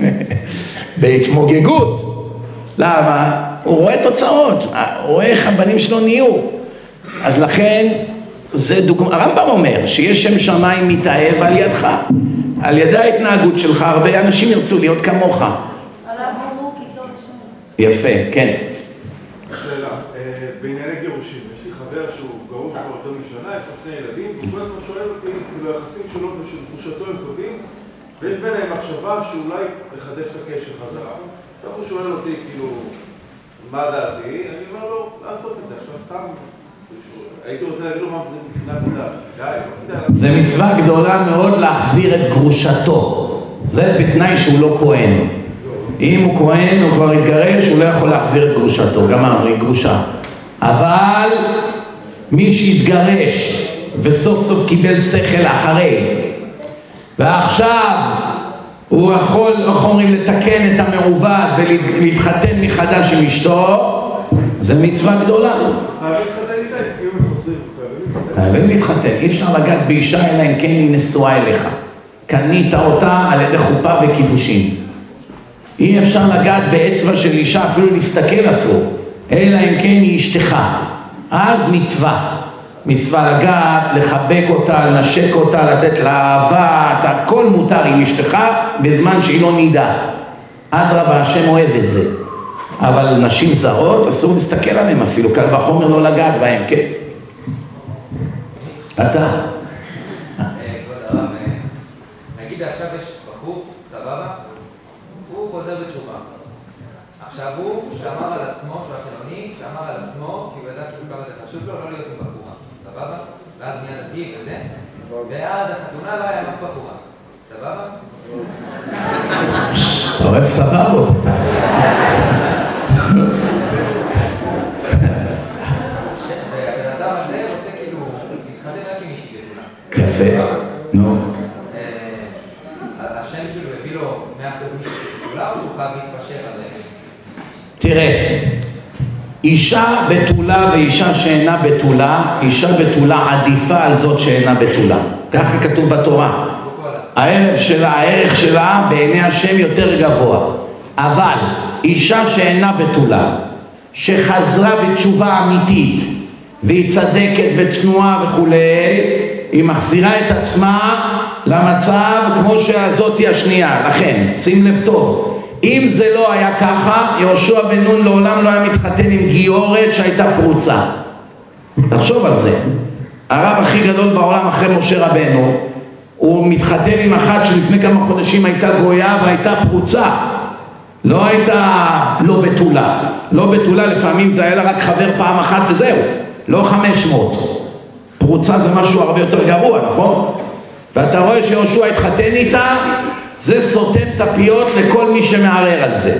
בהתמוגגות. למה? הוא רואה תוצאות, הוא רואה איך הבנים שלו נהיו. אז לכן, זה דוגמה, הרמב"ם אומר שיש שם שמיים מתאהב על ידך, על ידי ההתנהגות שלך הרבה אנשים ירצו להיות כמוך. יפה, כן. שאלה, אה, בענייני גירושים, יש לי חבר שהוא גרוש כבר יותר משנה, יש לו שני ילדים, והוא כל הזמן שואל אותי, כאילו היחסים שלו ושל תחושתו הם טובים, ויש ביניהם מחשבה שאולי לחדש את הקשר חזרה. עכשיו הוא שואל אותי, כאילו, מה דעתי? אני אומר לו, לעשות את זה. עכשיו סתם, הייתי רוצה להגיד לו מה זה מבחינת הדת. די, כדאי לעשות. זה מצווה גדולה מאוד להחזיר את גרושתו. זה בתנאי שהוא לא כהן. אם הוא כהן, הוא כבר התגרש, הוא לא יכול להחזיר את גרושתו. גמר, היא גרושה. אבל מי שהתגרש וסוף סוף קיבל שכל אחרי, ועכשיו הוא יכול, איך אומרים, לתקן את המעוות ולהתחתן מחדש עם אשתו, זה מצווה גדולה. חייבים להתחתן איתה, אם הם חוזרים, חייבים להתחתן. אי אפשר לגעת באישה אלא אם כן היא נשואה אליך. קנית אותה על ידי חופה וקידושין. אי אפשר לגעת באצבע של אישה, אפילו להסתכל אסור, אלא אם כן היא אשתך. אז מצווה. מצווה לגעת, לחבק אותה, לנשק אותה, לתת לה אהבה, את הכל מותר עם אשתך בזמן שהיא לא נידה. אדרבה, השם אוהב את זה. אבל נשים זרות, אסור להסתכל עליהן אפילו, קל וחומר לא לגעת בהן, כן? אתה. אה, כבוד הרב, אה, נגיד עכשיו יש בחור, סבבה? הוא חוזר בתשובה. עכשיו הוא שמר על עצמו, שהוא היה חילוני, שמר על עצמו, כי הוא ידע כאילו כמה זה חשוב לו לא להיות עם בחורה. סבבה? ואז נהיה דתי וזה, ועד החתונה לא היה אף בחורה. סבבה? אתה אוהב סבבות. יפה. נו. אה, השם שלו הביא לו 100% מישהי בתולה, או שהוא חייב להתפשר על זה? תראה, אישה בתולה ואישה שאינה בתולה, אישה בתולה עדיפה על זאת שאינה בתולה. ככה כתוב בתורה. הערך שלה, הערך שלה בעיני השם יותר גבוה. אבל אישה שאינה בתולה, שחזרה בתשובה אמיתית, והיא צדקת וצנועה וכולי, היא מחזירה את עצמה למצב כמו שהזאתי השנייה. לכן, שים לב טוב, אם זה לא היה ככה, יהושע בן נון לעולם לא היה מתחתן עם גיורת שהייתה פרוצה. תחשוב על זה. הרב הכי גדול בעולם אחרי משה רבנו, הוא מתחתן עם אחת שלפני כמה חודשים הייתה גויה והייתה פרוצה לא הייתה לא בתולה לא בתולה לפעמים זה היה לה רק חבר פעם אחת וזהו לא חמש מאות פרוצה זה משהו הרבה יותר גרוע, נכון? ואתה רואה שיהושע התחתן איתה זה סותם את הפיות לכל מי שמערער על זה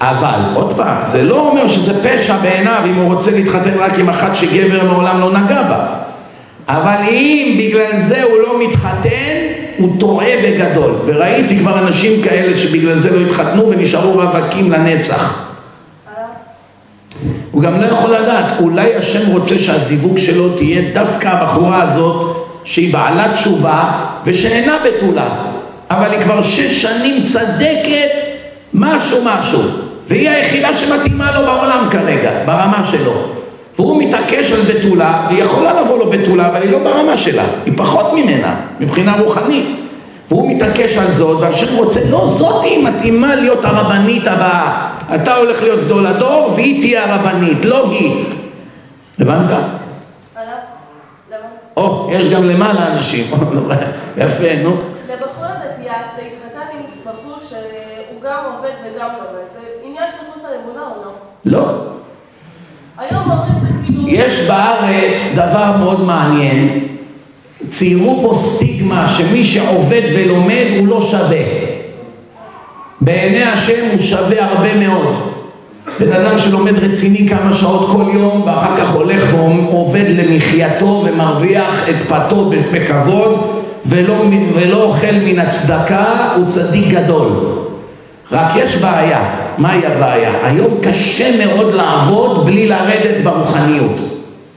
אבל, עוד פעם, זה לא אומר שזה פשע בעיניו אם הוא רוצה להתחתן רק עם אחת שגבר מעולם לא נגע בה אבל אם בגלל זה הוא לא מתחתן, הוא טועה בגדול. וראיתי כבר אנשים כאלה שבגלל זה לא התחתנו ונשארו רווקים לנצח. הוא גם לא יכול לדעת, אולי השם רוצה שהזיווג שלו תהיה דווקא הבחורה הזאת שהיא בעלת תשובה ושאינה בתולה, אבל היא כבר שש שנים צדקת משהו משהו, והיא היחידה שמתאימה לו בעולם כרגע, ברמה שלו. והוא מתעקש על בתולה, והיא יכולה לבוא לו בתולה, אבל היא לא ברמה שלה, היא פחות ממנה, מבחינה רוחנית. והוא מתעקש על זאת, והשם רוצה, לא, זאת היא מתאימה להיות הרבנית הבאה. אתה הולך להיות גדול הדור, והיא תהיה הרבנית, לא היא. הבנת? או, יש גם למעלה אנשים. יפה, נו. לבחורה דתייה להתחתן עם בחור שהוא גם עובד וגם לומד, זה עניין של חוץ לאמונה או לא? לא. היום אומרים זה כאילו... יש בארץ דבר מאוד מעניין, ציירו פה סטיגמה שמי שעובד ולומד הוא לא שווה. בעיני השם הוא שווה הרבה מאוד. בן אדם שלומד רציני כמה שעות כל יום ואחר כך הולך ועובד למחייתו ומרוויח את פתו בכבוד ולא, ולא אוכל מן הצדקה הוא צדיק גדול. רק יש בעיה, מהי הבעיה? היום קשה מאוד לעבוד בלי לרדת ברוחניות.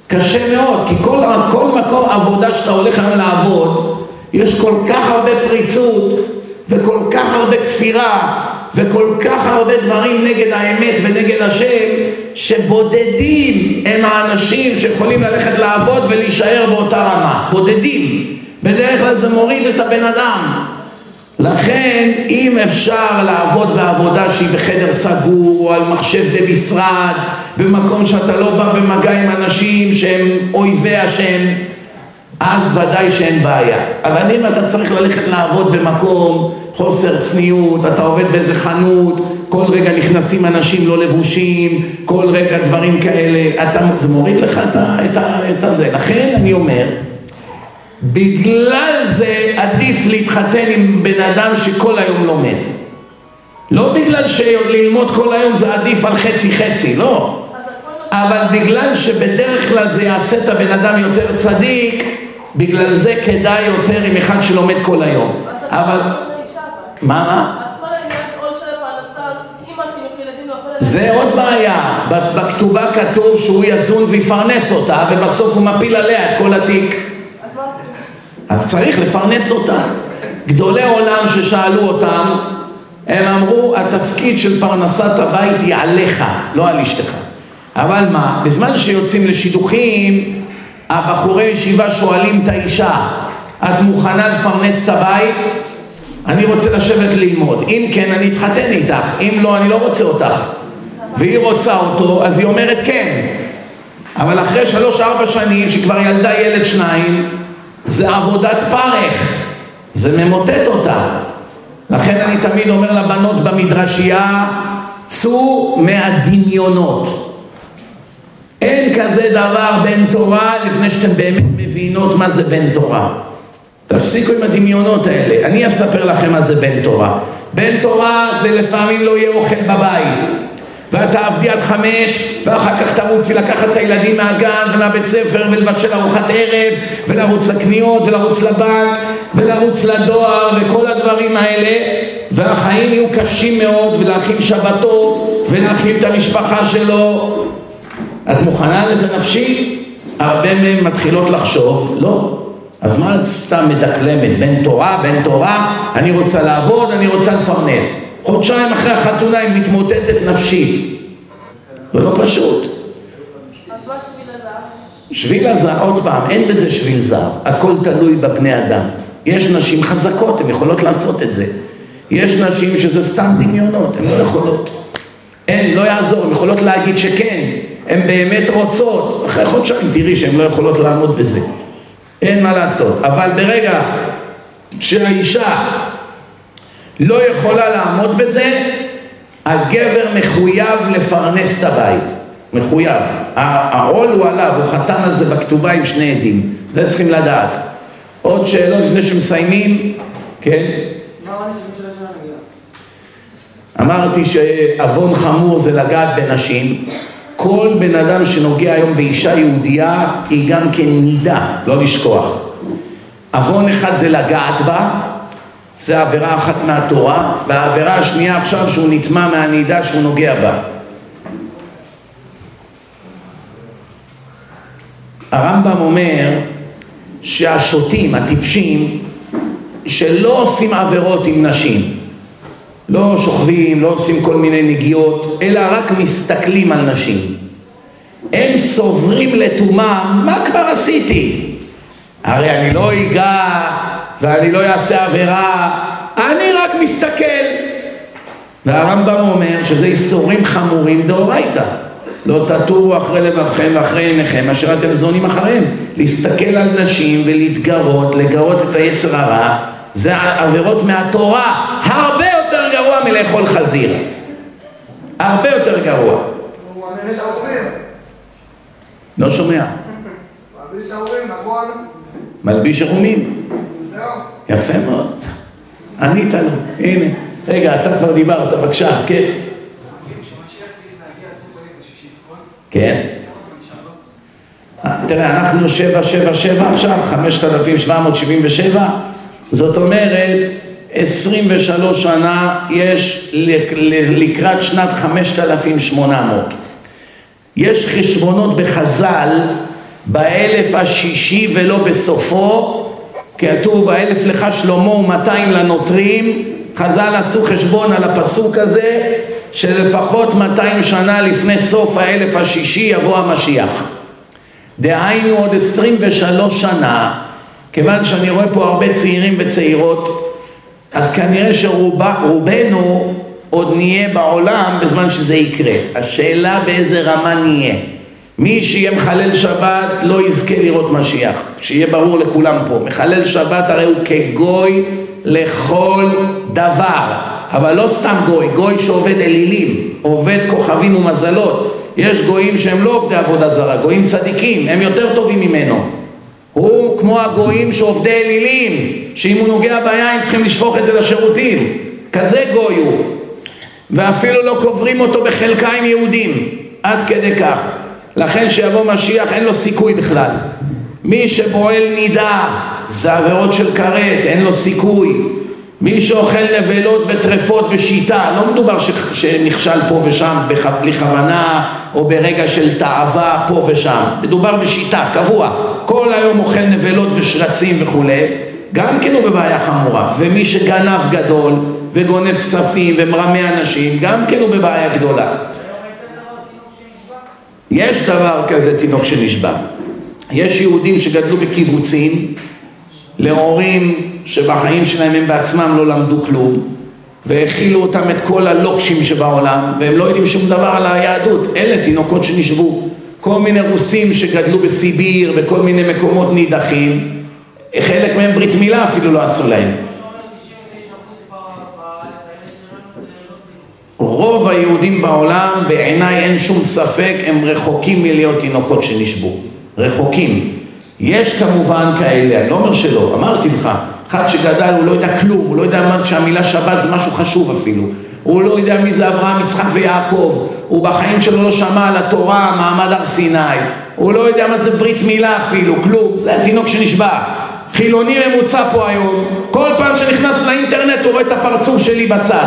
קשה מאוד, כי כל, כל מקום עבודה שאתה הולך היום לעבוד, יש כל כך הרבה פריצות וכל כך הרבה כפירה וכל כך הרבה דברים נגד האמת ונגד השם, שבודדים הם האנשים שיכולים ללכת לעבוד ולהישאר באותה רמה. בודדים. בדרך כלל זה מוריד את הבן אדם. לכן אם אפשר לעבוד בעבודה שהיא בחדר סגור או על מחשב במשרד במקום שאתה לא בא במגע עם אנשים שהם אויבי השם אז ודאי שאין בעיה אבל אם אתה צריך ללכת לעבוד במקום חוסר צניעות, אתה עובד באיזה חנות כל רגע נכנסים אנשים לא לבושים כל רגע דברים כאלה אתה, זה מוריד לך את, את, את הזה לכן אני אומר בגלל זה עדיף להתחתן עם בן אדם שכל היום לומד. לא בגלל שללמוד כל היום זה עדיף על חצי חצי, לא. אבל בגלל שבדרך כלל זה יעשה את הבן אדם יותר צדיק, בגלל זה כדאי יותר עם אחד שלומד כל היום. אבל... מה, מה? זה עוד בעיה, בכתובה כתוב שהוא יזון ויפרנס אותה ובסוף הוא מפיל עליה את כל התיק אז צריך לפרנס אותה. גדולי עולם ששאלו אותם, הם אמרו, התפקיד של פרנסת הבית היא עליך, לא על אשתך. אבל מה, בזמן שיוצאים לשידוכים, הבחורי ישיבה שואלים את האישה, את מוכנה לפרנס את הבית? אני רוצה לשבת ללמוד. אם כן, אני אתחתן איתך. אם לא, אני לא רוצה אותך. והיא רוצה אותו, אז היא אומרת כן. אבל אחרי שלוש-ארבע שנים, שכבר ילדה ילד שניים, זה עבודת פרך, זה ממוטט אותה. לכן אני תמיד אומר לבנות במדרשייה, צאו מהדמיונות. אין כזה דבר בן תורה לפני שאתם באמת מבינות מה זה בן תורה. תפסיקו עם הדמיונות האלה. אני אספר לכם מה זה בן תורה. בן תורה זה לפעמים לא יהיה אוכל בבית. ואת תעבדי עד חמש, ואחר כך תרוצי לקחת את הילדים מהגן ומהבית ספר ולבשל ארוחת ערב, ולרוץ לקניות, ולרוץ לבנק, ולרוץ לדואר, וכל הדברים האלה, והחיים יהיו קשים מאוד, ולהכין שבתות, ולהכין את המשפחה שלו. את מוכנה לזה נפשית? הרבה מהן מתחילות לחשוב, לא. אז מה את סתם מדקלמת? בן תורה, בן תורה, אני רוצה לעבוד, אני רוצה לפרנס. חודשיים אחרי החתונה היא מתמוטטת נפשית. זה לא פשוט. שביל הזהב, עוד פעם, אין בזה שביל זהב, הכל תלוי בבני אדם. יש נשים חזקות, הן יכולות לעשות את זה. יש נשים שזה סתם דמיונות, הן לא יכולות. אין, לא יעזור, הן יכולות להגיד שכן, הן באמת רוצות. אחרי חודשיים תראי שהן לא יכולות לעמוד בזה. אין מה לעשות. אבל ברגע כשהאישה לא יכולה לעמוד בזה, הגבר מחויב לפרנס את הבית. מחויב. העול הוא עליו, הוא חתם על זה בכתובה עם שני עדים. זה צריכים לדעת. עוד שאלות לפני שמסיימים? כן? אמרתי שעוון חמור זה לגעת בנשים. כל בן אדם שנוגע היום באישה יהודייה היא גם כן נידה, לא לשכוח. עוון אחד זה לגעת בה, זה עבירה אחת מהתורה, והעבירה השנייה עכשיו שהוא נטמע מהנידה שהוא נוגע בה. הרמב"ם אומר שהשוטים, הטיפשים, שלא עושים עבירות עם נשים, לא שוכבים, לא עושים כל מיני נגיעות, אלא רק מסתכלים על נשים. הם סוברים לתומם, מה כבר עשיתי? הרי אני לא אגע ואני לא אעשה עבירה, אני רק מסתכל. והרמב"ם אומר שזה איסורים חמורים דאורייתא. לא תטורו אחרי לבבכם ואחרי עיניכם אשר אתם זונים אחריהם. להסתכל על נשים ולהתגרות, לגרות את היצר הרע, זה עבירות מהתורה, הרבה יותר גרוע מלאכול חזיר. הרבה יותר גרוע. לא שומע. מלביש ההורים, נכון? מלביש ערומים. יפה מאוד. ענית לו, הנה. רגע, אתה כבר דיברת, בבקשה, כן. כן. אה, תראה, אנחנו 777 עכשיו, 5,777, זאת אומרת, 23 שנה יש לקראת שנת 5,800. יש חשבונות בחז"ל באלף השישי ולא בסופו, כתוב האלף לך שלמה ומאתיים לנוטרים, חז"ל עשו חשבון על הפסוק הזה שלפחות 200 שנה לפני סוף האלף השישי יבוא המשיח. דהיינו עוד 23 שנה, כיוון שאני רואה פה הרבה צעירים וצעירות, אז כנראה שרובנו עוד נהיה בעולם בזמן שזה יקרה. השאלה באיזה רמה נהיה. מי שיהיה מחלל שבת לא יזכה לראות משיח, שיהיה ברור לכולם פה. מחלל שבת הרי הוא כגוי לכל דבר, אבל לא סתם גוי, גוי שעובד אלילים, עובד כוכבים ומזלות. יש גויים שהם לא עובדי עבודה זרה, גויים צדיקים, הם יותר טובים ממנו. הוא כמו הגויים שעובדי אלילים, שאם הוא נוגע ביין צריכים לשפוך את זה לשירותים. כזה גוי הוא. ואפילו לא קוברים אותו בחלקיים יהודים, עד כדי כך. לכן שיבוא משיח אין לו סיכוי בכלל. מי שבועל נידה זה עבירות של כרת, אין לו סיכוי. מי שאוכל נבלות וטרפות בשיטה, לא מדובר ש... שנכשל פה ושם בלי כוונה או ברגע של תאווה פה ושם, מדובר בשיטה, קבוע, כל היום אוכל נבלות ושרצים וכולי, גם כן הוא בבעיה חמורה, ומי שגנב גדול וגונב כספים ומרמה אנשים, גם כן הוא בבעיה גדולה. יש דבר כזה תינוק שנשבע. יש יהודים שגדלו בקיבוצים להורים שבחיים שלהם הם בעצמם לא למדו כלום והכילו אותם את כל הלוקשים שבעולם והם לא יודעים שום דבר על היהדות. אלה תינוקות שנשבו. כל מיני רוסים שגדלו בסיביר, בכל מיני מקומות נידחים, חלק מהם ברית מילה אפילו לא עשו להם. רוב היהודים בעולם, בעיניי אין שום ספק, הם רחוקים מלהיות תינוקות שנשבו. רחוקים. יש כמובן כאלה, אני לא אומר שלא, אמרתי לך, אחד שגדל הוא לא יודע כלום, הוא לא יודע מה שהמילה שבת זה משהו חשוב אפילו. הוא לא יודע מי זה אברהם, יצחק ויעקב. הוא בחיים שלו לא שמע על התורה, מעמד הר סיני. הוא לא יודע מה זה ברית מילה אפילו, כלום. זה התינוק שנשבע. חילוני ממוצע פה היום, כל פעם שנכנס לאינטרנט הוא רואה את הפרצוף שלי בצד.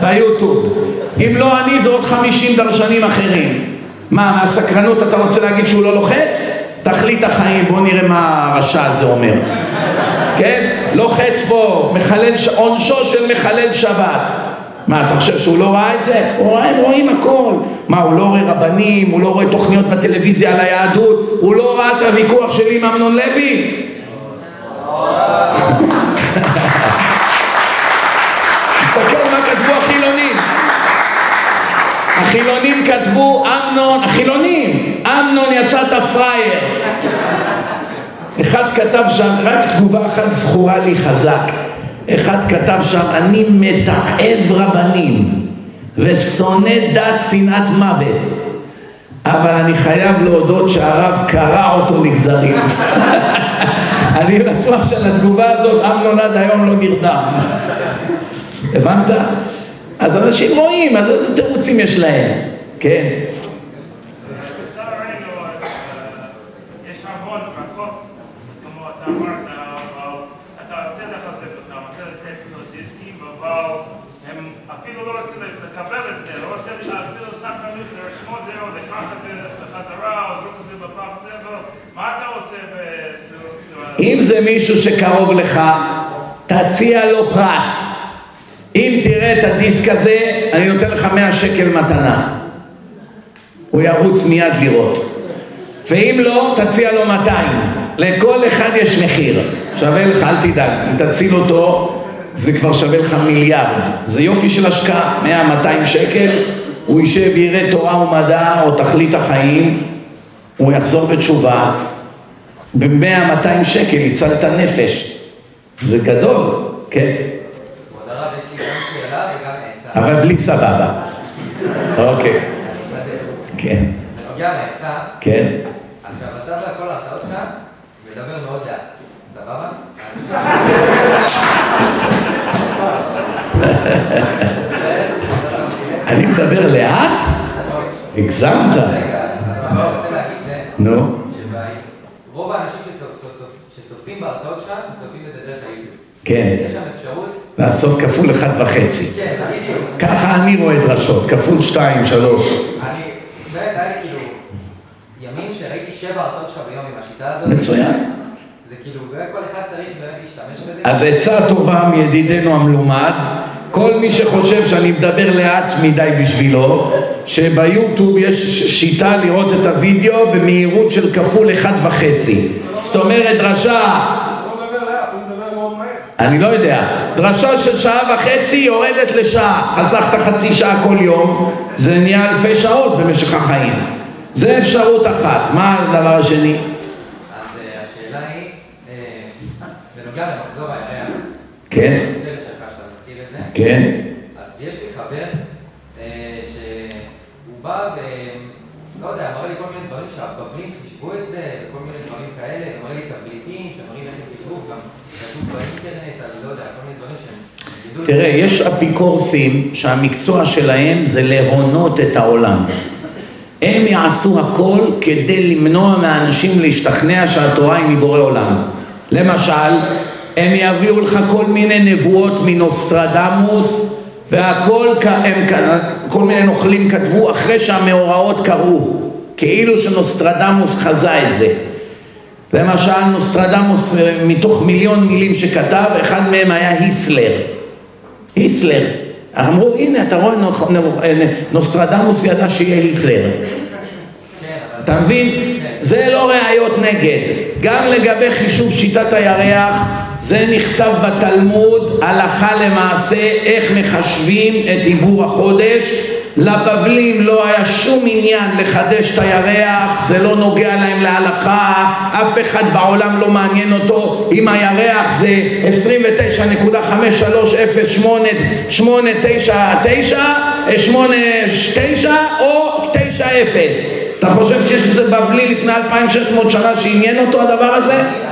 ביוטיוב. אם לא אני זה עוד חמישים דרשנים אחרים. מה, מהסקרנות אתה רוצה להגיד שהוא לא לוחץ? תכלית החיים, בוא נראה מה הרשע הזה אומר. כן? לוחץ פה, מחלל, עונשו של מחלל שבת. מה, אתה חושב שהוא לא ראה את זה? הוא רואה, הם רואים הכל. מה, הוא לא רואה רבנים, הוא לא רואה תוכניות בטלוויזיה על היהדות, הוא לא ראה את הוויכוח שלי עם אמנון לוי? החילונים כתבו, אמנון, החילונים, אמנון יצאת פראייר. אחד כתב שם, רק תגובה אחת זכורה לי חזק. אחד כתב שם, אני מתעב רבנים ושונא דת שנאת מוות. אבל אני חייב להודות שהרב קרע אותו לגזרים. אני בטוח שעל התגובה הזאת אמנון עד היום לא נרדם. הבנת? אז אנשים רואים, אז איזה תירוצים יש להם, כן? אם זה מישהו שקרוב לך, תציע לו פרס. אם תראה את הדיסק הזה, אני נותן לך 100 שקל מתנה. הוא ירוץ מיד לראות. ואם לא, תציע לו 200. לכל אחד יש מחיר. שווה לך, אל תדאג. אם תציל אותו, זה כבר שווה לך מיליארד. זה יופי של השקעה, 100-200 שקל. הוא יישב, יראה תורה ומדע או תכלית החיים, הוא יחזור בתשובה. ב-100-200 שקל הצלת נפש. זה גדול, כן. כבוד הרב, יש לי גם שאלה וגם עצה. אבל בלי סבבה. אוקיי. כן, בנוגע לעצה, כן. עכשיו אתה בכל ההרצאות שלך מדבר מאוד לאט, סבבה? אני מדבר לאט? הגזמת. נו, שרוב האנשים שצופ- צופ- שצופים בהרצאות שלך, צופים את זה דרך היוטיוב. כן. יש שם אפשרות, לעשות כפול אחד וחצי. כן, בדיוק. ככה אני רואה דרשות, כפול שתיים, שלוש. אני, באמת, היה לי כאילו, ימים שראיתי שבע הרצאות שלך ביום עם השיטה הזאת. מצוין. זה כאילו, כל אחד צריך באמת להשתמש בזה. אז עצה טובה מידידנו המלומד, כל מי שחושב שאני מדבר לאט מדי בשבילו, שביוטיוב יש שיטה לראות את הוידאו במהירות של כפול אחד וחצי. זאת אומרת דרשה, הוא לא מדבר לאט, הוא מדבר מאוד מהר. אני לא יודע, דרשה של שעה וחצי יורדת לשעה, חסכת חצי שעה כל יום, זה נהיה אלפי שעות במשך החיים. זה אפשרות אחת. מה הדבר השני? אז אה, השאלה היא, אה, בנוגע למחזור הירח, כן, כן, אז יש לי חבר אה, שהוא בא ו... לא יודע, מראה לי כל מיני דברים שהבבלים חישבו את זה, וכל מיני דברים כאלה, מראה לי תבליטים שמראים איך הם לא תראה, יש אפיקורסים שהמקצוע שלהם זה להונות את העולם. הם יעשו הכל כדי למנוע מאנשים להשתכנע שהתורה היא מבורא עולם. למשל, הם יביאו לך כל מיני נבואות מנוסטרדמוס והכל, הם, כל מיני נוכלים כתבו אחרי שהמאורעות קרו, כאילו שנוסטרדמוס חזה את זה. למשל נוסטרדמוס אה, מתוך מיליון מילים שכתב, אחד מהם היה היסטר. היסטר. אמרו, הנה, אתה רואה, אה, נוסטרדמוס ידע שיהיה היטלר. אתה מבין? זה לא ראיות נגד. גם לגבי חישוב שיטת הירח, זה נכתב בתלמוד, הלכה למעשה, איך מחשבים את עיבור החודש. לבבלים לא היה שום עניין לחדש את הירח, זה לא נוגע להם להלכה, אף אחד בעולם לא מעניין אותו אם הירח זה 29.530899 או 90 אתה חושב שיש איזה בבלי לפני 2600 שנה שעניין אותו הדבר הזה?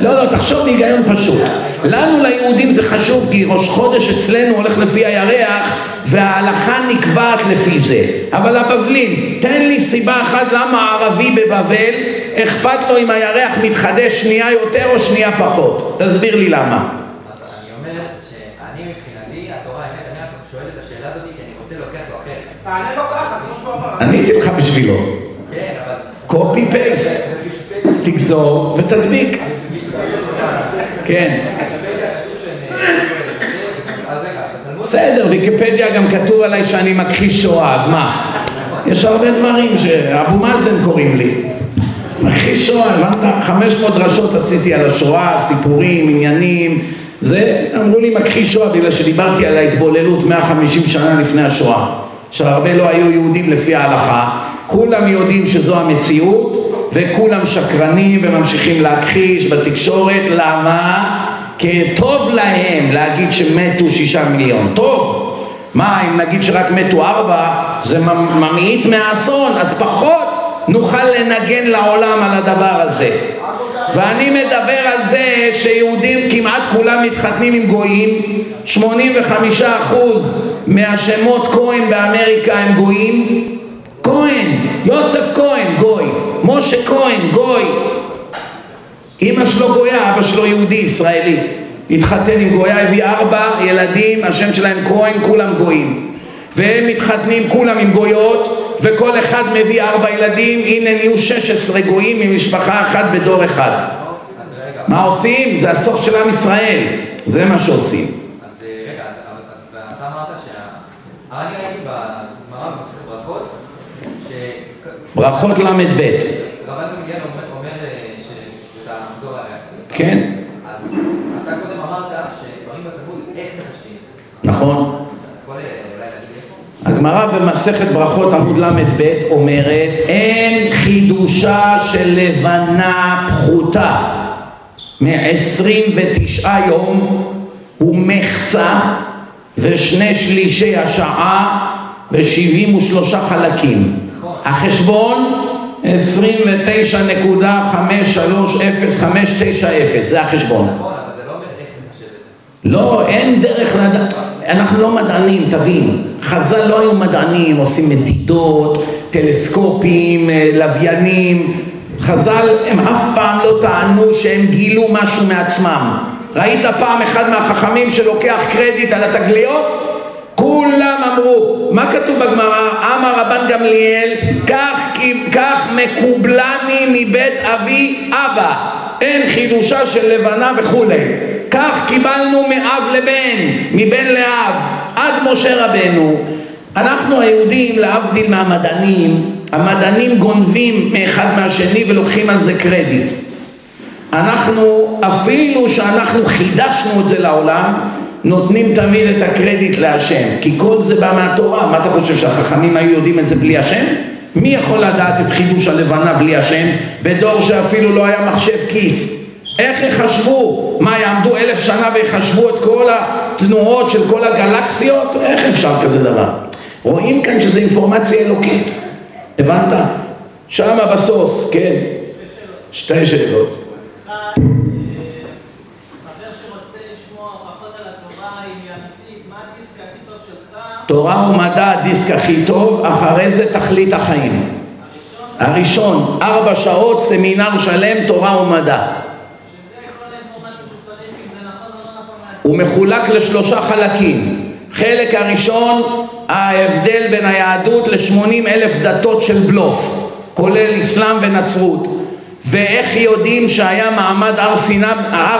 לא, לא, תחשוב בהיגיון פשוט. לנו ליהודים זה חשוב כי ראש חודש אצלנו הולך לפי הירח וההלכה נקבעת לפי זה. אבל הבבלים, תן לי סיבה אחת למה הערבי בבבל אכפת לו אם הירח מתחדש שנייה יותר או שנייה פחות. תסביר לי למה. עניתי לך בשבילו. כן, אבל... קופי פייסט. תגזור ותדביק. כן. בסדר, ויקיפדיה גם כתוב עליי שאני מכחיש שואה, אז מה? יש הרבה דברים שאבו מאזן קוראים לי. מכחיש שואה, הבנת? 500 דרשות עשיתי על השואה, סיפורים, עניינים. זה, אמרו לי מכחיש שואה בגלל שדיברתי על ההתבוללות 150 שנה לפני השואה. שהרבה לא היו יהודים לפי ההלכה. כולם יודעים שזו המציאות, וכולם שקרנים וממשיכים להכחיש בתקשורת, למה? כי טוב להם להגיד שמתו שישה מיליון, טוב. מה, אם נגיד שרק מתו ארבע, זה ממעיט מהאסון, אז פחות נוכל לנגן לעולם על הדבר הזה. ואני מדבר על זה שיהודים כמעט כולם מתחתנים עם גויים, 85% מהשמות כהן באמריקה הם גויים, כהן, יוסף כהן, גוי, משה כהן, גוי, אמא שלו גויה, אבא שלו יהודי, ישראלי, התחתן עם גויה, הביא ארבע ילדים, השם שלהם כהן, כולם גויים, והם מתחתנים כולם עם גויות, וכל אחד מביא ארבע ילדים, הנה נהיו 16 גויים ממשפחה אחת בדור אחד. מה עושים? זה הסוף של עם ישראל, זה מה שעושים. אז רגע, אז אתה אמרת שה... אני ראיתי בגמרא במסכת ברכות, ש... ברכות ל"ב. רבן גמליאל אומר שאתה מחזור עליה. כן. אז אתה קודם אמרת שדברים בתלמוד, איך מחשבים? נכון. הגמרא במסכת ברכות עמוד ל"ב אומרת אין חידושה של לבנה פחותה מ-29 יום ומחצה ושני שלישי השעה ושלושה חלקים. החשבון 29.530590 זה החשבון. נכון, אבל זה לא אומר איך לחשב את זה. לא, אין דרך לדעת. אנחנו לא מדענים, תבין. חז"ל לא היו מדענים, עושים מדידות, טלסקופים, אה, לוויינים. חז"ל הם אף פעם לא טענו שהם גילו משהו מעצמם. ראית פעם אחד מהחכמים שלוקח קרדיט על התגליות? כולם אמרו, מה כתוב בגמרא? אמר רבן גמליאל, כך, כך מקובלני מבית אבי אבא, אין חידושה של לבנה וכולי. כך קיבלנו מאב לבן, מבן לאב, עד משה רבנו. אנחנו היהודים, להבדיל מהמדענים, המדענים גונבים מאחד מהשני ולוקחים על זה קרדיט. אנחנו, אפילו שאנחנו חידשנו את זה לעולם, נותנים תמיד את הקרדיט להשם, כי כל זה בא מהתורה. מה אתה חושב שהחכמים היו יודעים את זה בלי השם? מי יכול לדעת את חידוש הלבנה בלי השם? בדור שאפילו לא היה מחשב כיס. איך יחשבו? מה, יעמדו אלף שנה ויחשבו את כל התנועות של כל הגלקסיות? איך אפשר כזה דבר? רואים כאן שזו אינפורמציה אלוקית. הבנת? שמה בסוף, כן. שתי שאלות. תורה ומדע הדיסק הכי טוב, אחרי זה תכלית החיים. הראשון, ארבע שעות, סמינר שלם, תורה ומדע. הוא מחולק לשלושה חלקים. חלק הראשון, ההבדל בין היהדות ל-80 אלף דתות של בלוף, כולל אסלאם ונצרות. ואיך יודעים שהיה מעמד הר סיני,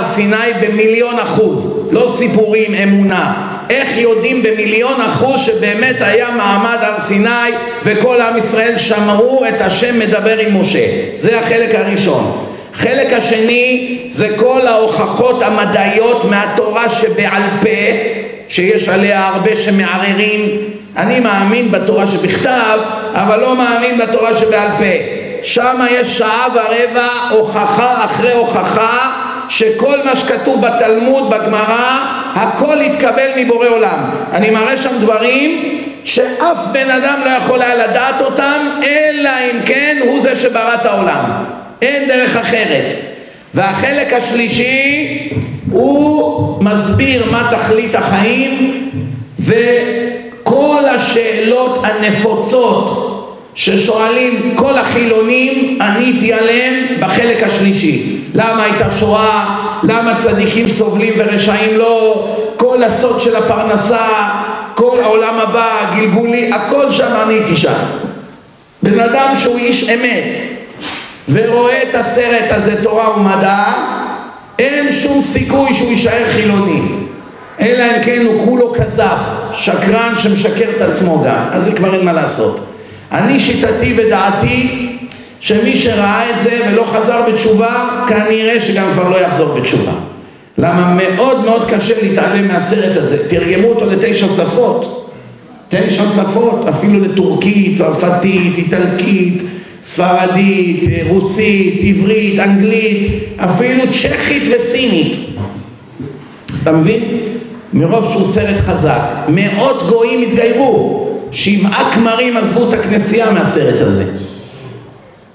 סיני במיליון אחוז, לא סיפורים, אמונה. איך יודעים במיליון אחוז שבאמת היה מעמד הר סיני וכל עם ישראל שמעו את השם מדבר עם משה. זה החלק הראשון. חלק השני זה כל ההוכחות המדעיות מהתורה שבעל פה, שיש עליה הרבה שמערערים. אני מאמין בתורה שבכתב, אבל לא מאמין בתורה שבעל פה. שם יש שעה ורבע הוכחה אחרי הוכחה שכל מה שכתוב בתלמוד, בגמרא, הכל יתקבל מבורא עולם. אני מראה שם דברים שאף בן אדם לא יכול היה לדעת אותם, אלא אם כן הוא זה שברא את העולם. אין דרך אחרת. והחלק השלישי הוא מסביר מה תכלית החיים וכל השאלות הנפוצות ששואלים כל החילונים עניתי עליהם בחלק השלישי למה הייתה שואה, למה צדיקים סובלים ורשעים לא, כל הסוד של הפרנסה, כל העולם הבא, גלגולי, הכל שם עניתי שם. בן אדם שהוא איש אמת ורואה את הסרט הזה תורה ומדע, אין שום סיכוי שהוא יישאר חילוני. אלא אם כן הוא כולו כזב, שקרן שמשקר את עצמו גם, אז זה כבר אין מה לעשות. אני שיטתי ודעתי שמי שראה את זה ולא חזר בתשובה, כנראה שגם כבר לא יחזור בתשובה. למה מאוד מאוד קשה להתעלם מהסרט הזה. תרגמו אותו לתשע שפות. תשע שפות, אפילו לטורקית, צרפתית, איטלקית, ספרדית, רוסית, עברית, אנגלית, אפילו צ'כית וסינית. אתה מבין? מרוב שהוא סרט חזק. מאות גויים התגיירו, שבעה כמרים עזבו את הכנסייה מהסרט הזה.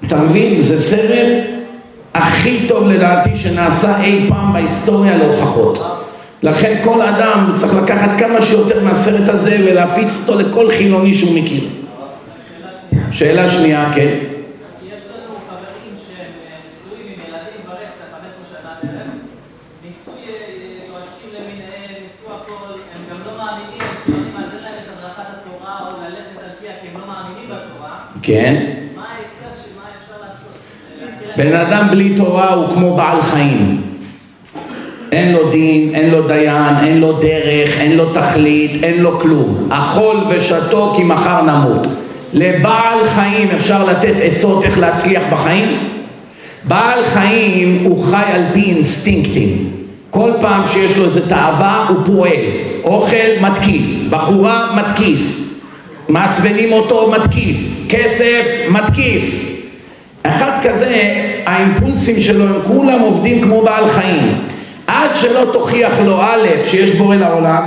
אתה מבין? זה סרט הכי טוב לדעתי שנעשה אי פעם בהיסטוריה להוכחות. לכן כל אדם צריך לקחת כמה שיותר מהסרט הזה ולהפיץ אותו לכל חילוני שהוא מכיר. שאלה שנייה, כן. יש לנו חברים שהם נשואים עם ילדים כבר 10-15 שנה בערך, ניסוי יועצים למיניהם, ניסו הכל, הם גם לא מאמינים, הם לא יודעים מה זה להם את הדרכת התורה או ללכת על פיה כי הם לא מאמינים בתורה. כן. בן אדם בלי תורה הוא כמו בעל חיים. אין לו דין, אין לו דיין, אין לו דרך, אין לו תכלית, אין לו כלום. אכול ושתו כי מחר נמות. לבעל חיים אפשר לתת עצות איך להצליח בחיים? בעל חיים הוא חי על פי אינסטינקטים. כל פעם שיש לו איזה תאווה הוא פועל. אוכל מתקיף, בחורה מתקיף, מעצבנים אותו מתקיף, כסף מתקיף. אחד כזה, האימפולסים שלו הם כולם עובדים כמו בעל חיים. עד שלא תוכיח לו א', שיש בורא לעולם,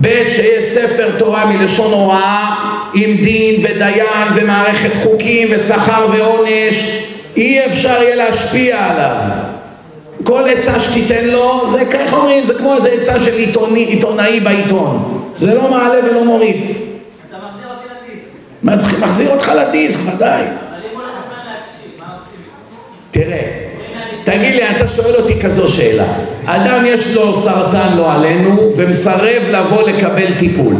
ב', שיש ספר תורה מלשון הוראה עם דין ודיין ומערכת חוקים ושכר ועונש, אי אפשר יהיה להשפיע עליו. כל עצה שתיתן לו, זה ככה אומרים, זה כמו איזה עצה של עיתוני, עיתונאי בעיתון. זה לא מעלה ולא מוריד. אתה מחזיר אותי לדיסק. מחזיר אותך לדיסק, ודאי. תראה, תגיד לי, אתה שואל אותי כזו שאלה. אדם יש לו סרטן, לא עלינו, ומסרב לבוא לקבל טיפול.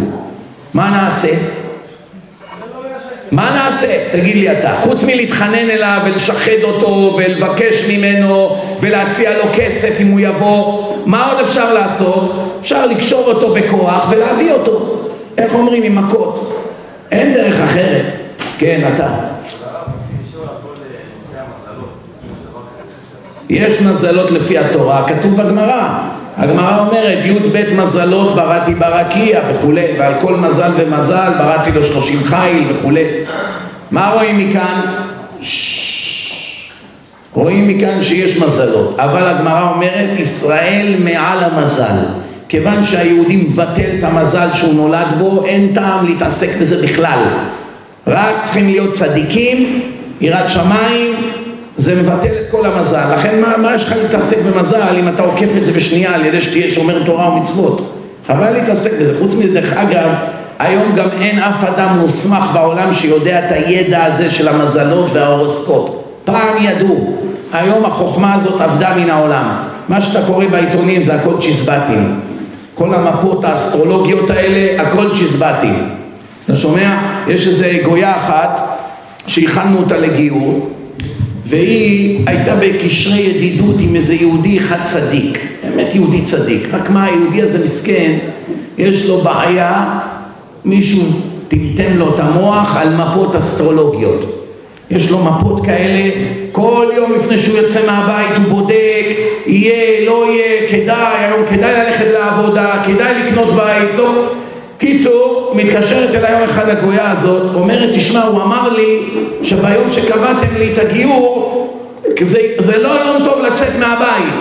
מה נעשה? מה נעשה? תגיד לי אתה. חוץ מלהתחנן אליו ולשחד אותו ולבקש ממנו ולהציע לו כסף אם הוא יבוא, מה עוד אפשר לעשות? אפשר לקשור אותו בכוח ולהביא אותו. איך אומרים? עם מכות. אין דרך אחרת. כן, אתה. יש מזלות לפי התורה, כתוב בגמרא. הגמרא אומרת, י"ב מזלות בראתי ברקיע וכולי, ועל כל מזל ומזל בראתי לו שלושים חיל וכולי. מה רואים מכאן? רואים מכאן שיש מזלות, אבל הגמרא אומרת, ישראל מעל המזל. כיוון שהיהודי מבטל את המזל שהוא נולד בו, אין טעם להתעסק בזה בכלל. רק צריכים להיות צדיקים, יראת שמיים, זה מבטל את כל המזל. לכן מה, מה יש לך להתעסק במזל אם אתה עוקף את זה בשנייה על ידי שתהיה שומר תורה ומצוות? חבל להתעסק בזה. חוץ מזה, דרך אגב, היום גם אין אף אדם מוסמך בעולם שיודע את הידע הזה של המזלות וההורוסקופ. פעם ידעו. היום החוכמה הזאת עבדה מן העולם. מה שאתה קורא בעיתונים זה הכל צ'יזבטים. כל המפות האסטרולוגיות האלה, הכל צ'יזבטים. אתה שומע? יש איזה גויה אחת שהכנו אותה לגיור והיא הייתה בקשרי ידידות עם איזה יהודי אחד צדיק, באמת יהודי צדיק, רק מה היהודי הזה מסכן, יש לו בעיה, מישהו טמטם לו את המוח על מפות אסטרולוגיות. יש לו מפות כאלה, כל יום לפני שהוא יוצא מהבית הוא בודק, יהיה, לא יהיה, כדאי, היום כדאי ללכת לעבודה, כדאי לקנות בית, לא... קיצור, מתקשרת אליי יום אחד הגויה הזאת, אומרת, תשמע, הוא אמר לי שביום שקבעתם לי את הגיור, זה, זה לא יום טוב לצאת מהבית,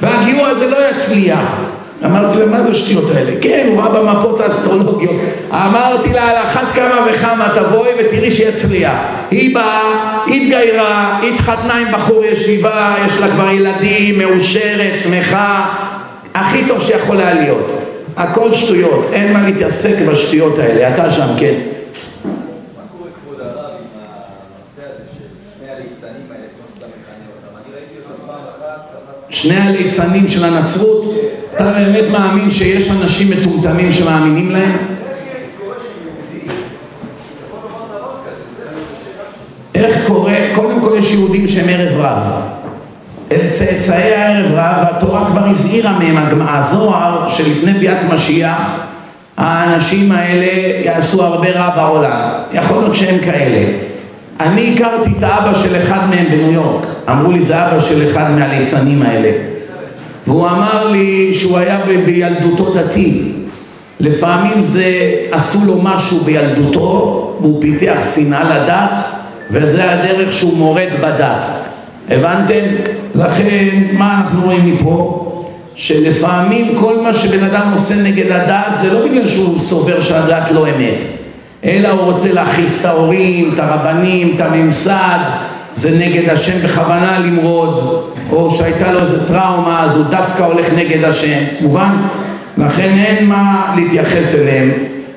והגיור הזה לא יצליח. אמרתי לה, מה זה השטויות האלה? כן, הוא ראה במפות האסטרולוגיות. אמרתי לה, על אחת כמה וכמה תבואי ותראי שיצליח. היא באה, התגיירה, התחתנה עם בחור ישיבה, יש לה כבר ילדים, מאושרת, שמחה, הכי טוב שיכול היה להיות. הכל שטויות, אין מה להתעסק בשטויות האלה, אתה שם, כן. שני הליצנים של הנצרות, אתה באמת מאמין שיש אנשים מטומטמים שמאמינים להם? איך קורה, קודם כל יש יהודים שהם ערב רב. צאצאי הערב רב והתורה כבר הזהירה מהם, הזוהר שלפני ביאת משיח האנשים האלה יעשו הרבה רע בעולם, יכול להיות שהם כאלה. אני הכרתי את האבא של אחד מהם בניו יורק, אמרו לי זה אבא של אחד מהליצנים האלה והוא אמר לי שהוא היה בילדותו דתי לפעמים זה עשו לו משהו בילדותו והוא פיתח שנאה לדת וזה הדרך שהוא מורד בדת. הבנתם? לכן, מה אנחנו רואים מפה? שלפעמים כל מה שבן אדם עושה נגד הדת זה לא בגלל שהוא סובר שהדת לא אמת, אלא הוא רוצה להכעיס את ההורים, את הרבנים, את הממסד, זה נגד השם בכוונה למרוד, או שהייתה לו איזה טראומה אז הוא דווקא הולך נגד השם, מובן? לכן אין מה להתייחס אליהם.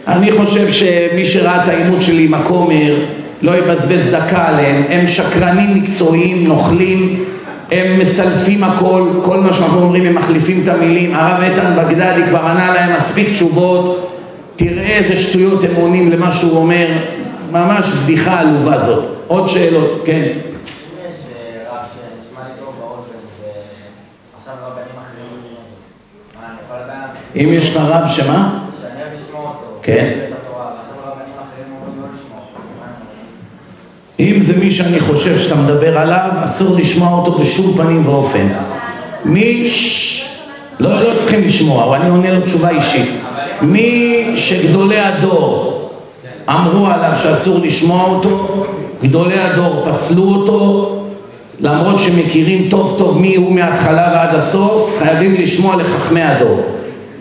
אני חושב שמי שראה את העימות שלי עם הכומר לא יבזבז דקה עליהם, הם שקרנים מקצועיים, נוכלים, הם מסלפים הכל, כל מה שאנחנו אומרים הם מחליפים את המילים, הרב איתן בגדדי כבר ענה להם מספיק תשובות, תראה איזה שטויות הם עונים למה שהוא אומר, ממש בדיחה עלובה זאת. עוד שאלות, כן. אם יש לך רב שמה? שאני אוהב לשמוע אותו, כן. לא לשמוע אותו. אומרים? אם זה מי שאני חושב שאתה מדבר עליו, אסור לשמוע אותו בשום פנים ואופן. מי ש... לא, לא צריכים לשמוע, אבל אני עונה לו תשובה אישית. מי שגדולי הדור אמרו עליו שאסור לשמוע אותו, גדולי הדור פסלו אותו, למרות שמכירים טוב טוב מי הוא מההתחלה ועד הסוף, חייבים לשמוע לחכמי הדור.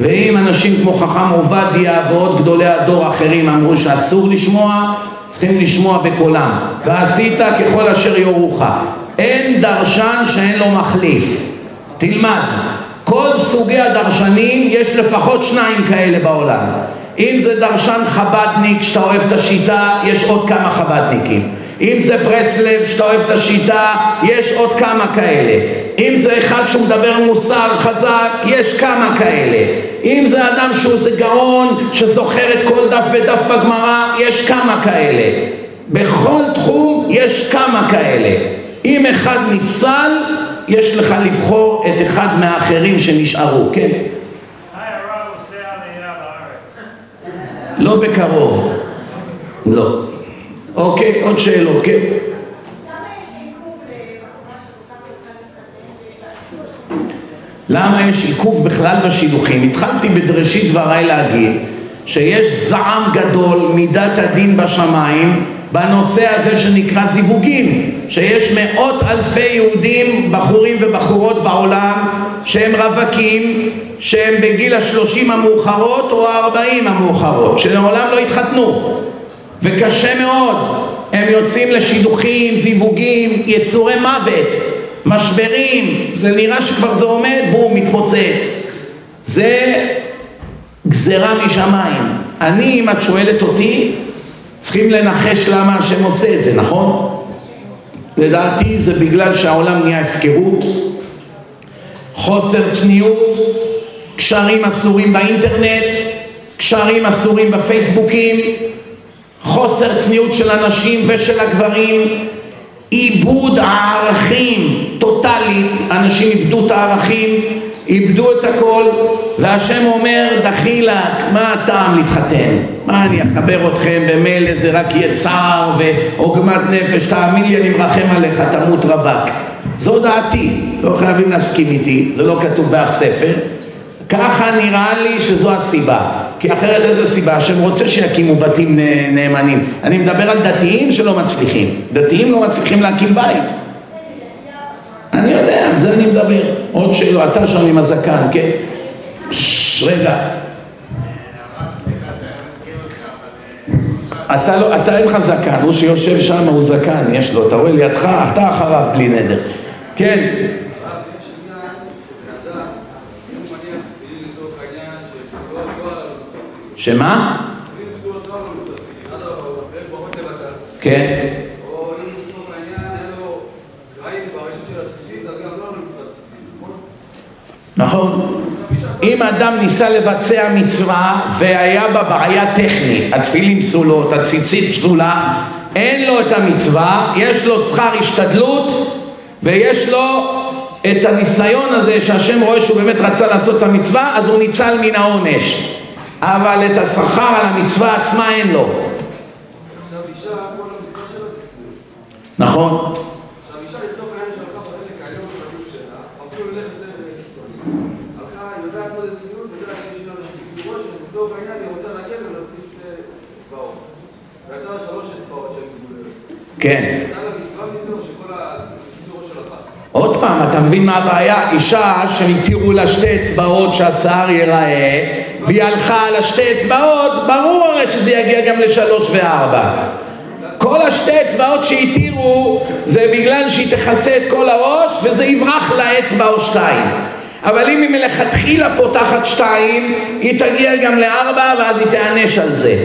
ואם אנשים כמו חכם עובדיה ועוד גדולי הדור האחרים אמרו שאסור לשמוע, צריכים לשמוע בקולם. ועשית ככל אשר יורוך. אין דרשן שאין לו מחליף. תלמד, כל סוגי הדרשנים יש לפחות שניים כאלה בעולם. אם זה דרשן חבדניק שאתה אוהב את השיטה, יש עוד כמה חבדניקים. אם זה ברסלב שאתה אוהב את השיטה, יש עוד כמה כאלה. אם זה אחד שהוא מדבר מוסר חזק, יש כמה כאלה. אם זה אדם שהוא איזה גאון שזוכר את כל דף ודף בגמרא, יש כמה כאלה. בכל תחום יש כמה כאלה. אם אחד נפסל, יש לך לבחור את אחד מהאחרים שנשארו, כן? לא בקרוב. לא. אוקיי, עוד שאלות, כן? למה יש עיכוב בכלל בשילוחים? התחלתי בראשית דבריי להגיד שיש זעם גדול מידת הדין בשמיים בנושא הזה שנקרא זיווגים שיש מאות אלפי יהודים, בחורים ובחורות בעולם שהם רווקים שהם בגיל השלושים המאוחרות או הארבעים המאוחרות שלעולם לא התחתנו וקשה מאוד הם יוצאים לשידוכים, זיווגים, יסורי מוות משברים, זה נראה שכבר זה עומד, בום, מתפוצץ. זה גזרה משמיים. אני, אם את שואלת אותי, צריכים לנחש למה השם עושה את זה, נכון? לדעתי זה בגלל שהעולם נהיה הפקרות, חוסר צניעות, קשרים אסורים באינטרנט, קשרים אסורים בפייסבוקים, חוסר צניעות של הנשים ושל הגברים, איבוד הערכים טוטאלית, אנשים איבדו את הערכים, איבדו את הכל, והשם אומר דחילק, מה הטעם להתחתן? מה אני אחבר אתכם במילא זה רק יהיה צער ועוגמת נפש, תאמין לי אני מרחם עליך, תמות רווק. זו דעתי, לא חייבים להסכים איתי, זה לא כתוב באף ספר. ככה נראה לי שזו הסיבה. כי אחרת איזה סיבה? שהם רוצה שיקימו בתים נאמנים. אני מדבר על דתיים שלא מצליחים. דתיים לא מצליחים להקים בית. אני יודע, על זה אני מדבר. עוד שאלה, אתה שם עם הזקן, כן? ששש, רגע. אתה, לא, אתה אין לך זקן, הוא שיושב שם הוא זקן, יש לו, אתה רואה לידך, אתה אחריו בלי נדר. כן. שמה? כן. נכון. אם אדם ניסה לבצע מצווה והיה בה בעיה טכנית, התפילים פסולות, הציצית פסולה, אין לו את המצווה, יש לו שכר השתדלות ויש לו את הניסיון הזה שהשם רואה שהוא באמת רצה לעשות את המצווה, אז הוא ניצל מן העונש. אבל את השכר על המצווה עצמה אין לו. נכון. כן. עוד פעם, אתה מבין מה הבעיה? אישה שהתירו לה שתי אצבעות שהשיער ייראה והיא הלכה על השתי אצבעות, ברור הרי שזה יגיע גם לשלוש וארבע. כל השתי אצבעות שהתירו זה בגלל שהיא תכסה את כל הראש וזה יברח לה אצבע או שתיים. אבל אם היא מלכתחילה פותחת שתיים, היא תגיע גם לארבע ואז היא תיענש על זה.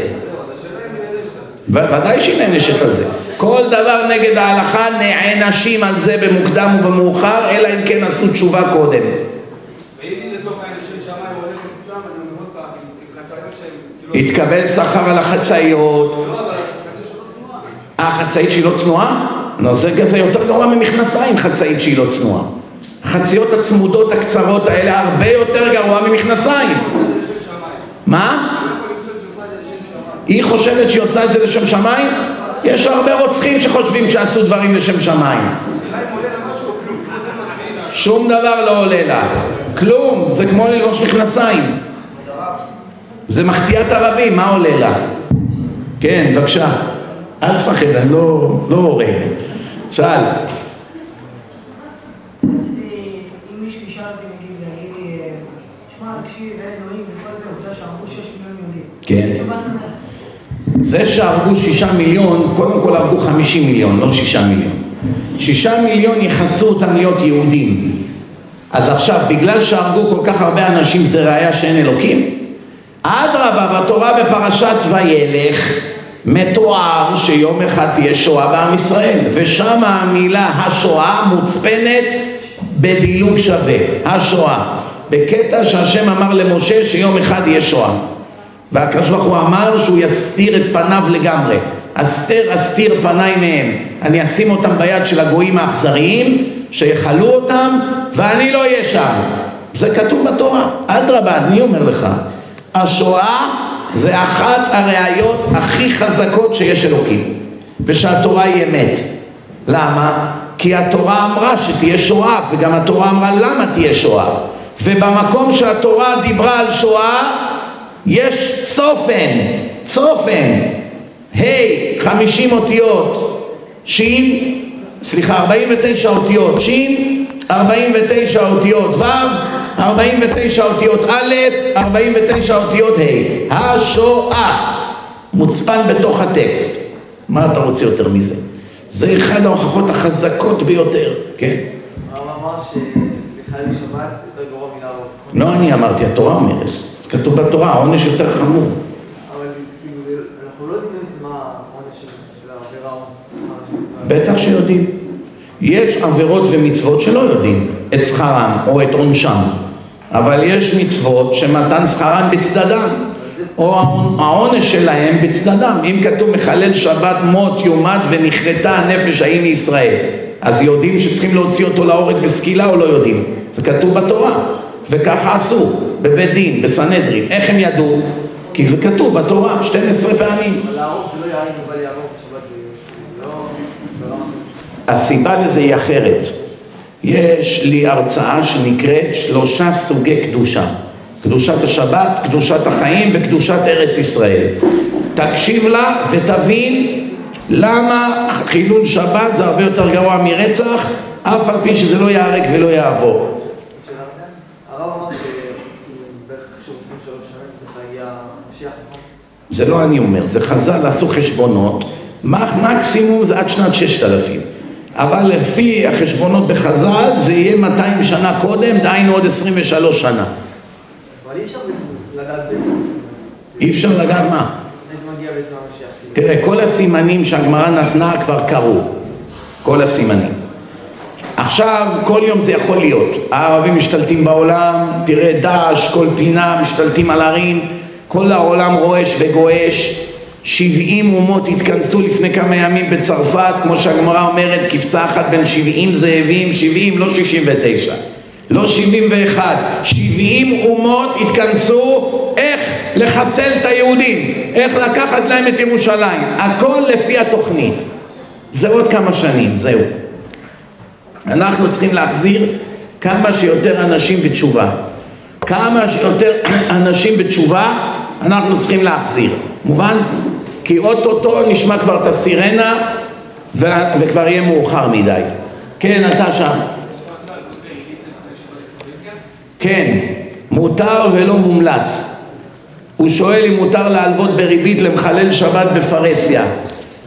ודאי שהיא נענשת על זה. כל דבר נגד ההלכה נענשים על זה במוקדם ובמאוחר, אלא אם כן עשו תשובה קודם. התקבל שכר על החצאיות. אה, חצאית שהיא לא צנועה? לא, זה, זה יותר גרוע ממכנסיים, חצאית שהיא לא צנועה. החציות הצמודות הקצרות האלה הרבה יותר גרוע ממכנסיים. מה? היא חושבת שהיא עושה את זה לשם שמיים? יש הרבה רוצחים שחושבים שעשו דברים לשם שמיים. שום דבר לא עולה לה. כלום, זה כמו ללבוש מכנסיים. זה מחטיאת ערבים, מה עולה לה? כן, בבקשה. אל תפחד, אני לא, לא הורג. שאל. כן. זה שהרגו שישה מיליון, קודם כל הרגו חמישים מיליון, לא שישה מיליון. שישה מיליון יכסו אותם להיות יהודים. אז עכשיו, בגלל שהרגו כל כך הרבה אנשים זה ראיה שאין אלוקים? אדרבה, בתורה בפרשת וילך מתואר שיום אחד תהיה שואה בעם ישראל, ושם המילה השואה מוצפנת בדילוג שווה, השואה, בקטע שהשם אמר למשה שיום אחד יהיה שואה. והקדוש ברוך הוא אמר שהוא יסתיר את פניו לגמרי. אסתר אסתיר פניי מהם. אני אשים אותם ביד של הגויים האכזריים, שיכלו אותם, ואני לא אהיה שם. זה כתוב בתורה. אדרבה, אני אומר לך, השואה זה אחת הראיות הכי חזקות שיש אלוקים, ושהתורה היא אמת. למה? כי התורה אמרה שתהיה שואה, וגם התורה אמרה למה תהיה שואה. ובמקום שהתורה דיברה על שואה, יש צופן, צופן, ה' חמישים אותיות, שין, סליחה, ארבעים ותשע אותיות, שין, ארבעים ותשע אותיות ו', ארבעים ותשע אותיות א', ארבעים ותשע אותיות ה', השואה, מוצפן בתוך הטקסט. מה אתה רוצה יותר מזה? זה אחד ההוכחות החזקות ביותר, כן? הרב אמר שבחייל שבת יותר גרוע מן הרוב. לא אני אמרתי, התורה אומרת. כתוב בתורה, העונש יותר חמור. בטח שיודעים. יש עבירות ומצוות שלא יודעים את שכרם או את עונשם, אבל יש מצוות שמתן שכרם בצדדם, או העונש שלהם בצדדם. אם כתוב מחלל שבת מות יומת ונכרתה הנפש ההיא מישראל, אז יודעים שצריכים להוציא אותו להורג בסקילה או לא יודעים? זה כתוב בתורה, וככה עשו. בבית דין, בסנהדרין. איך הם ידעו? כי זה כתוב בתורה 12 פעמים. אבל להרוג זה לא יערים אבל יעבור בשבת זה לא... הסיבה לזה היא אחרת. יש לי הרצאה שנקראת שלושה סוגי קדושה. קדושת השבת, קדושת החיים וקדושת ארץ ישראל. תקשיב לה ותבין למה חילול שבת זה הרבה יותר גרוע מרצח, אף על פי שזה לא ייהרג ולא יעבור. זה לא אני אומר, זה חז"ל עשו חשבונות, מקסימום זה עד שנת ששת אלפים. אבל לפי החשבונות בחז"ל זה יהיה 200 שנה קודם, דהיינו עוד 23 שנה. אבל אי אפשר לגעת ב... אי אפשר לגעת מה? תראה, כל הסימנים שהגמרא נתנה כבר קרו. כל הסימנים. עכשיו, כל יום זה יכול להיות. הערבים משתלטים בעולם, תראה דאעש, כל פינה, משתלטים על ערים. כל העולם רועש וגועש, שבעים אומות התכנסו לפני כמה ימים בצרפת, כמו שהגמרא אומרת, כבשה אחת בין שבעים זאבים, שבעים, לא שישים ותשע, לא שבעים ואחד, שבעים אומות התכנסו איך לחסל את היהודים, איך לקחת להם את ירושלים, הכל לפי התוכנית. זה עוד כמה שנים, זהו. אנחנו צריכים להחזיר כמה שיותר אנשים בתשובה. כמה שיותר אנשים בתשובה אנחנו צריכים להחזיר. מובן? כי אוטוטו נשמע כבר את הסירנה ו- וכבר יהיה מאוחר מדי. כן, אתה שם. כן, מותר ולא מומלץ. הוא שואל אם מותר להלוות בריבית למחלל שבת בפרהסיה.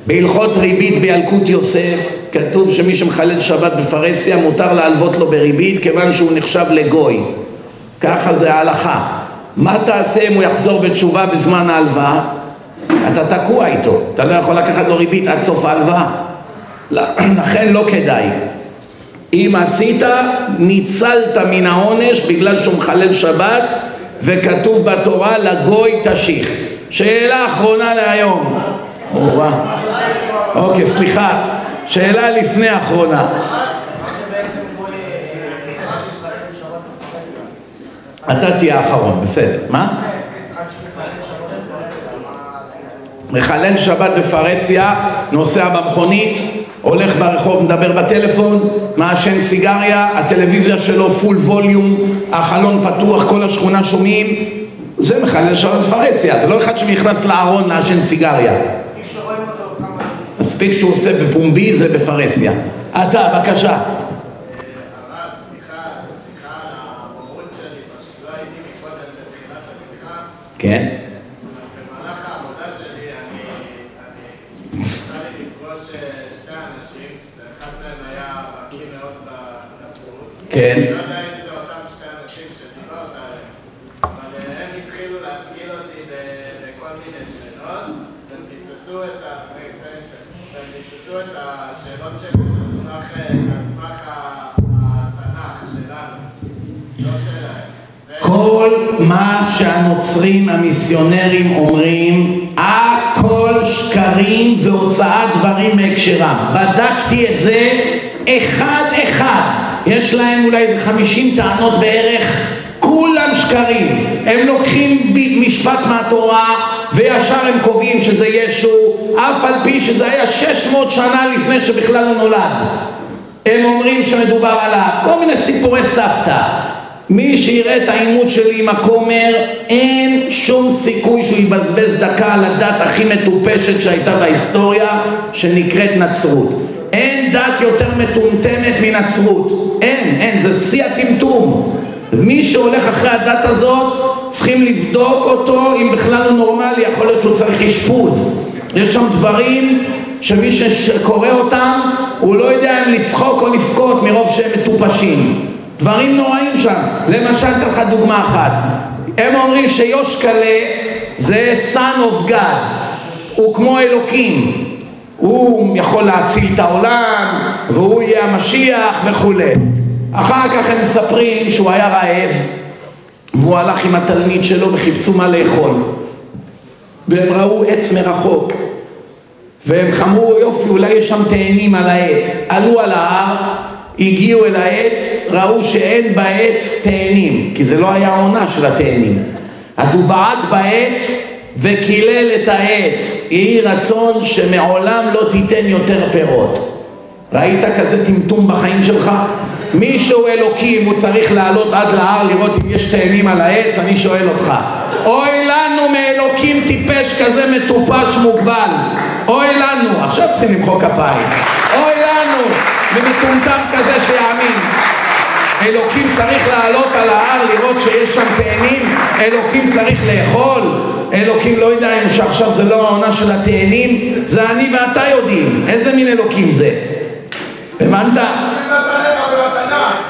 בהלכות ריבית בילקוט יוסף כתוב שמי שמחלל שבת בפרהסיה מותר להלוות לו בריבית כיוון שהוא נחשב לגוי. ככה זה ההלכה. מה תעשה אם הוא יחזור בתשובה בזמן ההלוואה? אתה תקוע איתו, אתה לא יכול לקחת לו ריבית עד סוף ההלוואה. לכן לא כדאי. אם עשית, ניצלת מן העונש בגלל שהוא מחלל שבת וכתוב בתורה לגוי תשיך. שאלה אחרונה להיום. או-אה. אוקיי, סליחה. שאלה לפני אחרונה. אתה תהיה האחרון, בסדר. מה? מחלל שבת בפרהסיה, נוסע במכונית, הולך ברחוב, מדבר בטלפון, מעשן סיגריה, הטלוויזיה שלו פול ווליום, החלון פתוח, כל השכונה שומעים, זה מחלל שבת בפרהסיה, זה לא אחד שנכנס לארון לעשן סיגריה. מספיק שהוא עושה בפומבי, זה בפרהסיה. אתה, בבקשה. כן? במהלך העבודה שלי אני יצא לי לפגוש שתי אנשים, ואחד מהם היה בקיא מאוד בנצרות. כן. אני לא יודע אם זה אותם שתי אנשים שדיברת עליהם, אבל הם התחילו להתקיל אותי ב- בכל מיני שאלות, והם ביססו את ה- והם ביססו את השאלות שלי על סמך על סמך התנ"ך שלנו, לא שלהם. כל מה שהנוצרים המיסיונרים אומרים, הכל שקרים והוצאת דברים מהקשרם. בדקתי את זה אחד אחד. יש להם אולי חמישים טענות בערך, כולם שקרים. הם לוקחים משפט מהתורה וישר הם קובעים שזה ישו, אף על פי שזה היה 600 שנה לפני שבכלל הוא נולד. הם אומרים שמדובר עליו, כל מיני סיפורי סבתא. מי שיראה את העימות שלי עם הכומר, אין שום סיכוי שהוא יבזבז דקה על הדת הכי מטופשת שהייתה בהיסטוריה, שנקראת נצרות. אין דת יותר מטומטמת מנצרות. אין, אין, זה שיא הטמטום. מי שהולך אחרי הדת הזאת, צריכים לבדוק אותו אם בכלל הוא נורמלי, יכול להיות שהוא צריך אשפוז. יש שם דברים שמי שקורא אותם, הוא לא יודע אם לצחוק או לבכות מרוב שהם מטופשים. דברים נוראים שם. למשל, אתן לך דוגמה אחת. הם אומרים שיושקלה זה son of God, הוא כמו אלוקים. הוא יכול להציל את העולם, והוא יהיה המשיח וכולי. אחר כך הם מספרים שהוא היה רעב, והוא הלך עם התלמיד שלו וחיפשו מה לאכול. והם ראו עץ מרחוק. והם אמרו יופי אולי יש שם תאנים על העץ עלו על ההר הגיעו אל העץ ראו שאין בעץ תאנים כי זה לא היה העונה של התאנים אז הוא בעט בעץ וקילל את העץ. יהי רצון שמעולם לא תיתן יותר פירות. ראית כזה טמטום בחיים שלך? מישהו אלוקים הוא צריך לעלות עד להר לראות אם יש תאנים על העץ? אני שואל אותך. אוי לנו מאלוקים טיפש כזה מטופש מוגבל. אוי לנו, עכשיו צריכים למחוא כפיים. אוי לנו ממטומטם כזה שיאמין אלוקים צריך לעלות על ההר לראות שיש שם תאנים אלוקים צריך לאכול אלוקים לא יודע אם שעכשיו זה לא העונה של התאנים זה אני ואתה יודעים איזה מין אלוקים זה הבנת?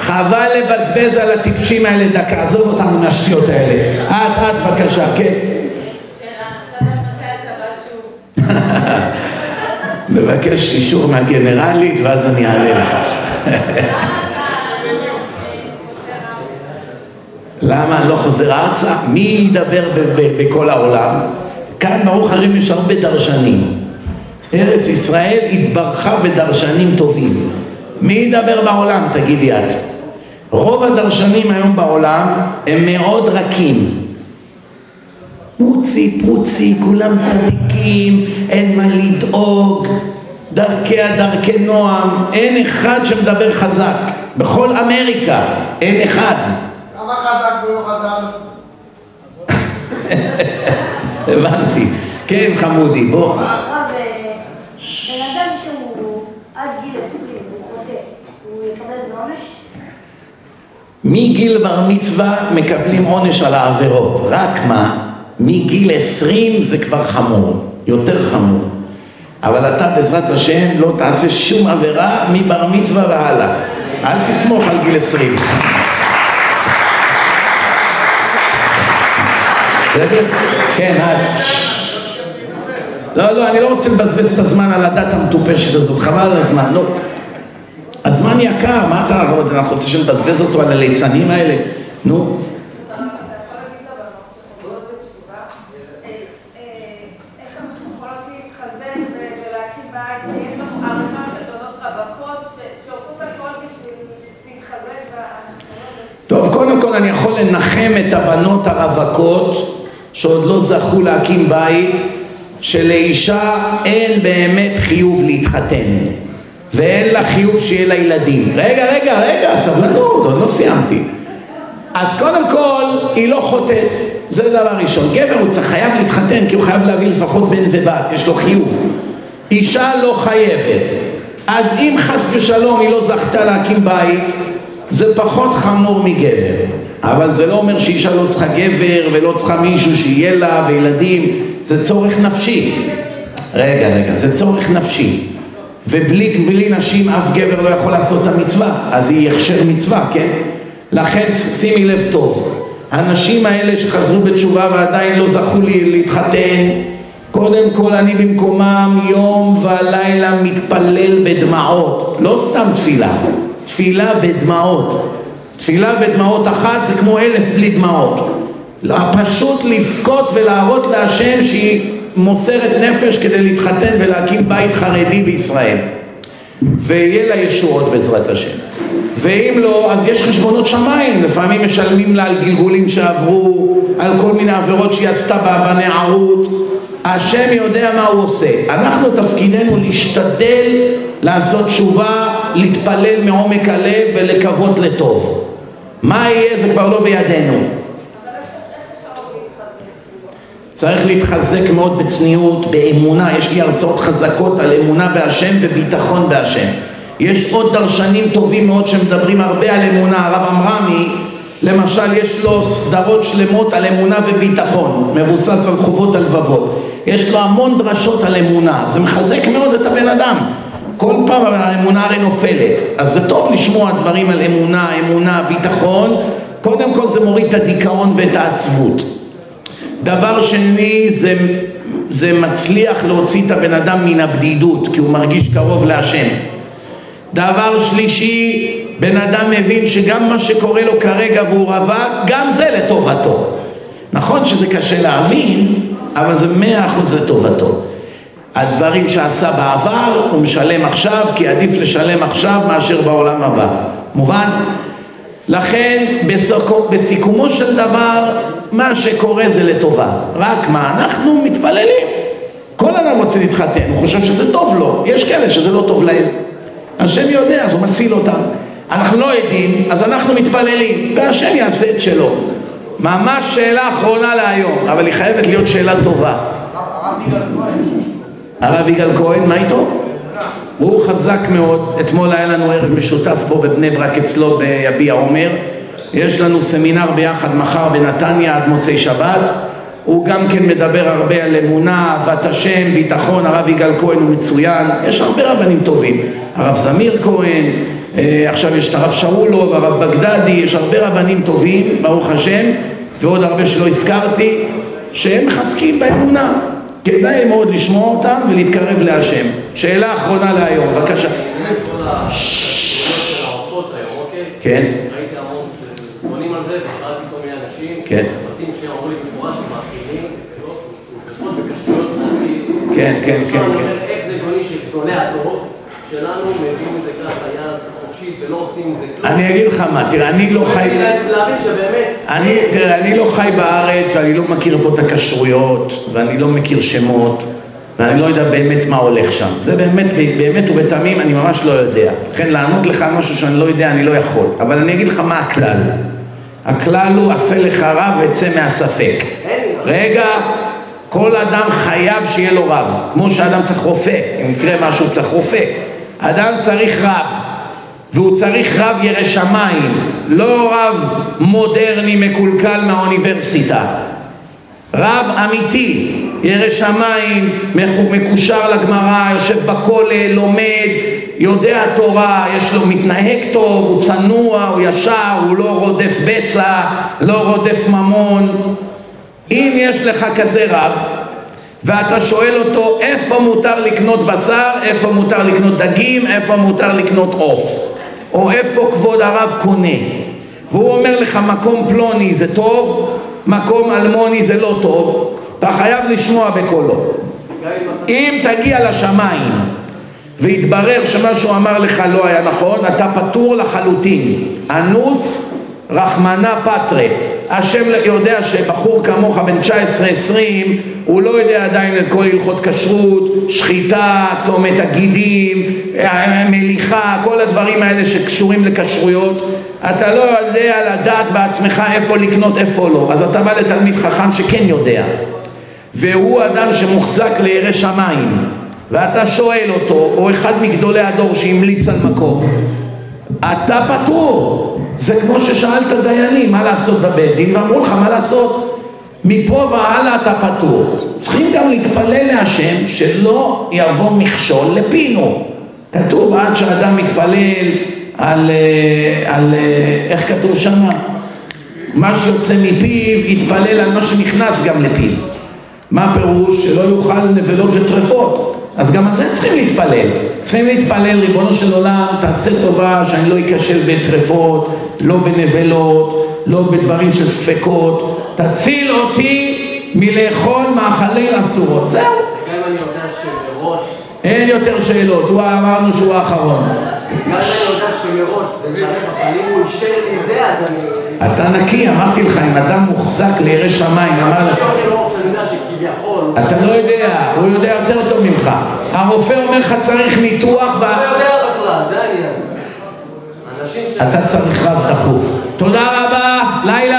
חבל לבזבז על הטיפשים האלה דקה, עזוב אותנו מהשטויות האלה. את, את בבקשה, כן. מבקש אישור מהגנרלית ואז אני אעלה לך. למה אני לא חוזר ארצה? מי ידבר בכל העולם? כאן ברוך הרים יש הרבה דרשנים. ארץ ישראל התברכה בדרשנים טובים. מי ידבר בעולם? תגידי את. רוב הדרשנים היום בעולם הם מאוד רכים. פוצי פוצי, כולם צדיקים, אין מה לדאוג, דרכיה דרכי נועם, אין אחד שמדבר חזק. בכל אמריקה אין אחד. הבנתי. כן, חמודי, בוא. אה, בן אדם שהוא עד גיל 20, הוא חוטא, הוא יקבל עונש? מגיל בר מצווה מקבלים עונש על העבירות, רק מה, מגיל 20 זה כבר חמור, יותר חמור. אבל אתה בעזרת השם לא תעשה שום עבירה מבר מצווה והלאה. אל תסמוך על גיל 20. בסדר? כן, את. לא, לא, אני לא רוצה לבזבז את הזמן על הדת המטופשת הזאת, חבל על הזמן, לא. הזמן יקר, מה אתה, אנחנו רוצים שנבזבז אותו על הליצנים האלה? נו. טוב, קודם כל אני יכול לנחם את הבנות הרווקות שעוד לא זכו להקים בית, שלאישה אין באמת חיוב להתחתן ואין לה חיוב שיהיה לה ילדים. רגע, רגע, רגע, סבלנות, עוד לא סיימתי. אז קודם כל, היא לא חוטאת, זה דבר ראשון. גבר הוא צריך חייב להתחתן כי הוא חייב להביא לפחות בן ובת, יש לו חיוב. אישה לא חייבת. אז אם חס ושלום היא לא זכתה להקים בית, זה פחות חמור מגבר. אבל זה לא אומר שאישה לא צריכה גבר ולא צריכה מישהו שיהיה לה וילדים, זה צורך נפשי. רגע, רגע, זה צורך נפשי. ובלי בלי נשים אף גבר לא יכול לעשות את המצווה, אז היא הכשר מצווה, כן? לכן שימי לב טוב, הנשים האלה שחזרו בתשובה ועדיין לא זכו לי להתחתן, קודם כל אני במקומם יום ולילה מתפלל בדמעות, לא סתם תפילה, תפילה בדמעות. תפילה בדמעות אחת זה כמו אלף בלי דמעות. פשוט לבכות ולהראות להשם שהיא מוסרת נפש כדי להתחתן ולהקים בית חרדי בישראל. ויהיה לה ישועות בעזרת השם. ואם לא, אז יש חשבונות שמיים, לפעמים משלמים לה על גלגולים שעברו, על כל מיני עבירות שהיא עשתה בנערות. השם יודע מה הוא עושה. אנחנו תפקידנו להשתדל לעשות תשובה, להתפלל מעומק הלב ולקוות לטוב. מה יהיה זה כבר לא בידינו. צריך להתחזק מאוד בצניעות, באמונה, יש לי הרצאות חזקות על אמונה בהשם וביטחון בהשם. יש עוד דרשנים טובים מאוד שמדברים הרבה על אמונה, הרב עמרמי למשל יש לו סדרות שלמות על אמונה וביטחון, מבוסס על חובות הלבבות. יש לו המון דרשות על אמונה, זה מחזק מאוד את הבן אדם. כל פעם האמונה הרי נופלת, אז זה טוב לשמוע דברים על אמונה, אמונה, ביטחון, קודם כל זה מוריד את הדיכאון ואת העצבות. דבר שני, זה, זה מצליח להוציא את הבן אדם מן הבדידות, כי הוא מרגיש קרוב להשם. דבר שלישי, בן אדם מבין שגם מה שקורה לו כרגע והוא רווק, גם זה לטובתו. נכון שזה קשה להבין, אבל זה מאה אחוז לטובתו. הדברים שעשה בעבר הוא משלם עכשיו, כי עדיף לשלם עכשיו מאשר בעולם הבא. מובן? לכן בסיכומו, בסיכומו של דבר מה שקורה זה לטובה. רק מה, אנחנו מתפללים. כל אדם רוצה להתחתן, הוא חושב שזה טוב לו. יש כאלה שזה לא טוב להם. השם יודע, אז הוא מציל אותם. אנחנו לא יודעים, אז אנחנו מתפללים, והשם יעשה את שלו. ממש שאלה אחרונה להיום, אבל היא חייבת להיות שאלה טובה. הרב יגאל כהן, מה איתו? הוא חזק מאוד, אתמול היה לנו ערב משותף פה בבני ברק אצלו ביביע עומר. יש לנו סמינר ביחד מחר בנתניה עד מוצאי שבת. הוא גם כן מדבר הרבה על אמונה, אהבת השם, ביטחון, הרב יגאל כהן הוא מצוין, יש הרבה רבנים טובים, הרב זמיר כהן, אה, עכשיו יש את הרב שאולוב, הרב בגדדי, יש הרבה רבנים טובים, ברוך השם, ועוד הרבה שלא הזכרתי, שהם מחזקים באמונה. כדאי מאוד לשמוע אותם ולהתקרב להשם. שאלה אחרונה להיום, בבקשה. כן. ראיתי המון סרטונים על זה, ושאלתי כל מיני אנשים, כן. פרטים שאמרו לי במפורש שמאכילים, ופחות בכשרויות כן, כן, כן, כן. איך זה גוני שגדולי הדור שלנו מביאים את זה ככה יד חופשית ולא עושים עם זה כלום. אני אגיד לך מה, תראה, אני לא חי... להבין שבאמת... אני, תראה, אני לא חי בארץ ואני לא מכיר פה את הכשרויות ואני לא מכיר שמות ואני לא יודע באמת מה הולך שם. זה באמת, באמת ובתמים אני ממש לא יודע. לכן לענות לך על משהו שאני לא יודע, אני לא יכול. אבל אני אגיד לך מה הכלל. הכלל הוא עשה לך רב וצא מהספק. רגע, כל אדם חייב שיהיה לו רב. כמו שאדם צריך רופא, אם יקרה משהו צריך רופא. אדם צריך רב, והוא צריך רב ירא שמיים. לא רב מודרני מקולקל מהאוניברסיטה. רב אמיתי, ירא שמיים, מקושר לגמרא, יושב בכולל, לומד, יודע תורה, יש לו מתנהג טוב, הוא צנוע, הוא ישר, הוא לא רודף בצע, לא רודף ממון. אם יש לך כזה רב, ואתה שואל אותו איפה מותר לקנות בשר, איפה מותר לקנות דגים, איפה מותר לקנות עוף, או איפה כבוד הרב קונה, והוא אומר לך מקום פלוני זה טוב, מקום אלמוני זה לא טוב, אתה חייב לשמוע בקולו. אם תגיע לשמיים ויתברר שמה שהוא אמר לך לא היה נכון, אתה פטור לחלוטין. אנוס רחמנה פטרה. השם יודע שבחור כמוך בן 19-20 הוא לא יודע עדיין את כל הלכות כשרות, שחיטה, צומת הגידים, מליחה, כל הדברים האלה שקשורים לכשרויות. אתה לא יודע לדעת בעצמך איפה לקנות, איפה לא. אז אתה בא לתלמיד חכם שכן יודע. והוא אדם שמוחזק לירא שמיים. ואתה שואל אותו, או אחד מגדולי הדור שהמליץ על מקום אתה פטור. זה כמו ששאלת דיינים מה לעשות בבית דין? ואמרו לך מה לעשות? מפה והלאה אתה פטור. צריכים גם להתפלל להשם שלא יבוא מכשול לפינו. כתוב עד שאדם מתפלל על, אה, על אה, איך כתוב שמה? מה שיוצא מפיו יתפלל על מה שנכנס גם לפיו. מה הפירוש? שלא יאכל נבלות וטרפות. אז גם על זה צריכים להתפלל. צריכים להתפלל, ריבונו של עולם, תעשה טובה שאני לא אכשל בטרפות, לא בנבלות, לא בדברים של ספקות. תציל אותי מלאכול מאכלי אסורות. זהו. גם אם אני יודע שמראש... אין יותר שאלות, הוא אמרנו שהוא האחרון. גם אם אני יודע שמראש זה מתערב, אבל אם הוא אישר לי זה, אז אני... אתה נקי, אמרתי לך, אם אדם מוחזק לירא שמיים, אמר לך... אתה לא יודע, הוא יודע יותר טוב ממך. הרופא אומר לך צריך ניתוח... הוא לא יודע בכלל, זה העניין. אתה צריך רב דחוף. תודה רבה, לילה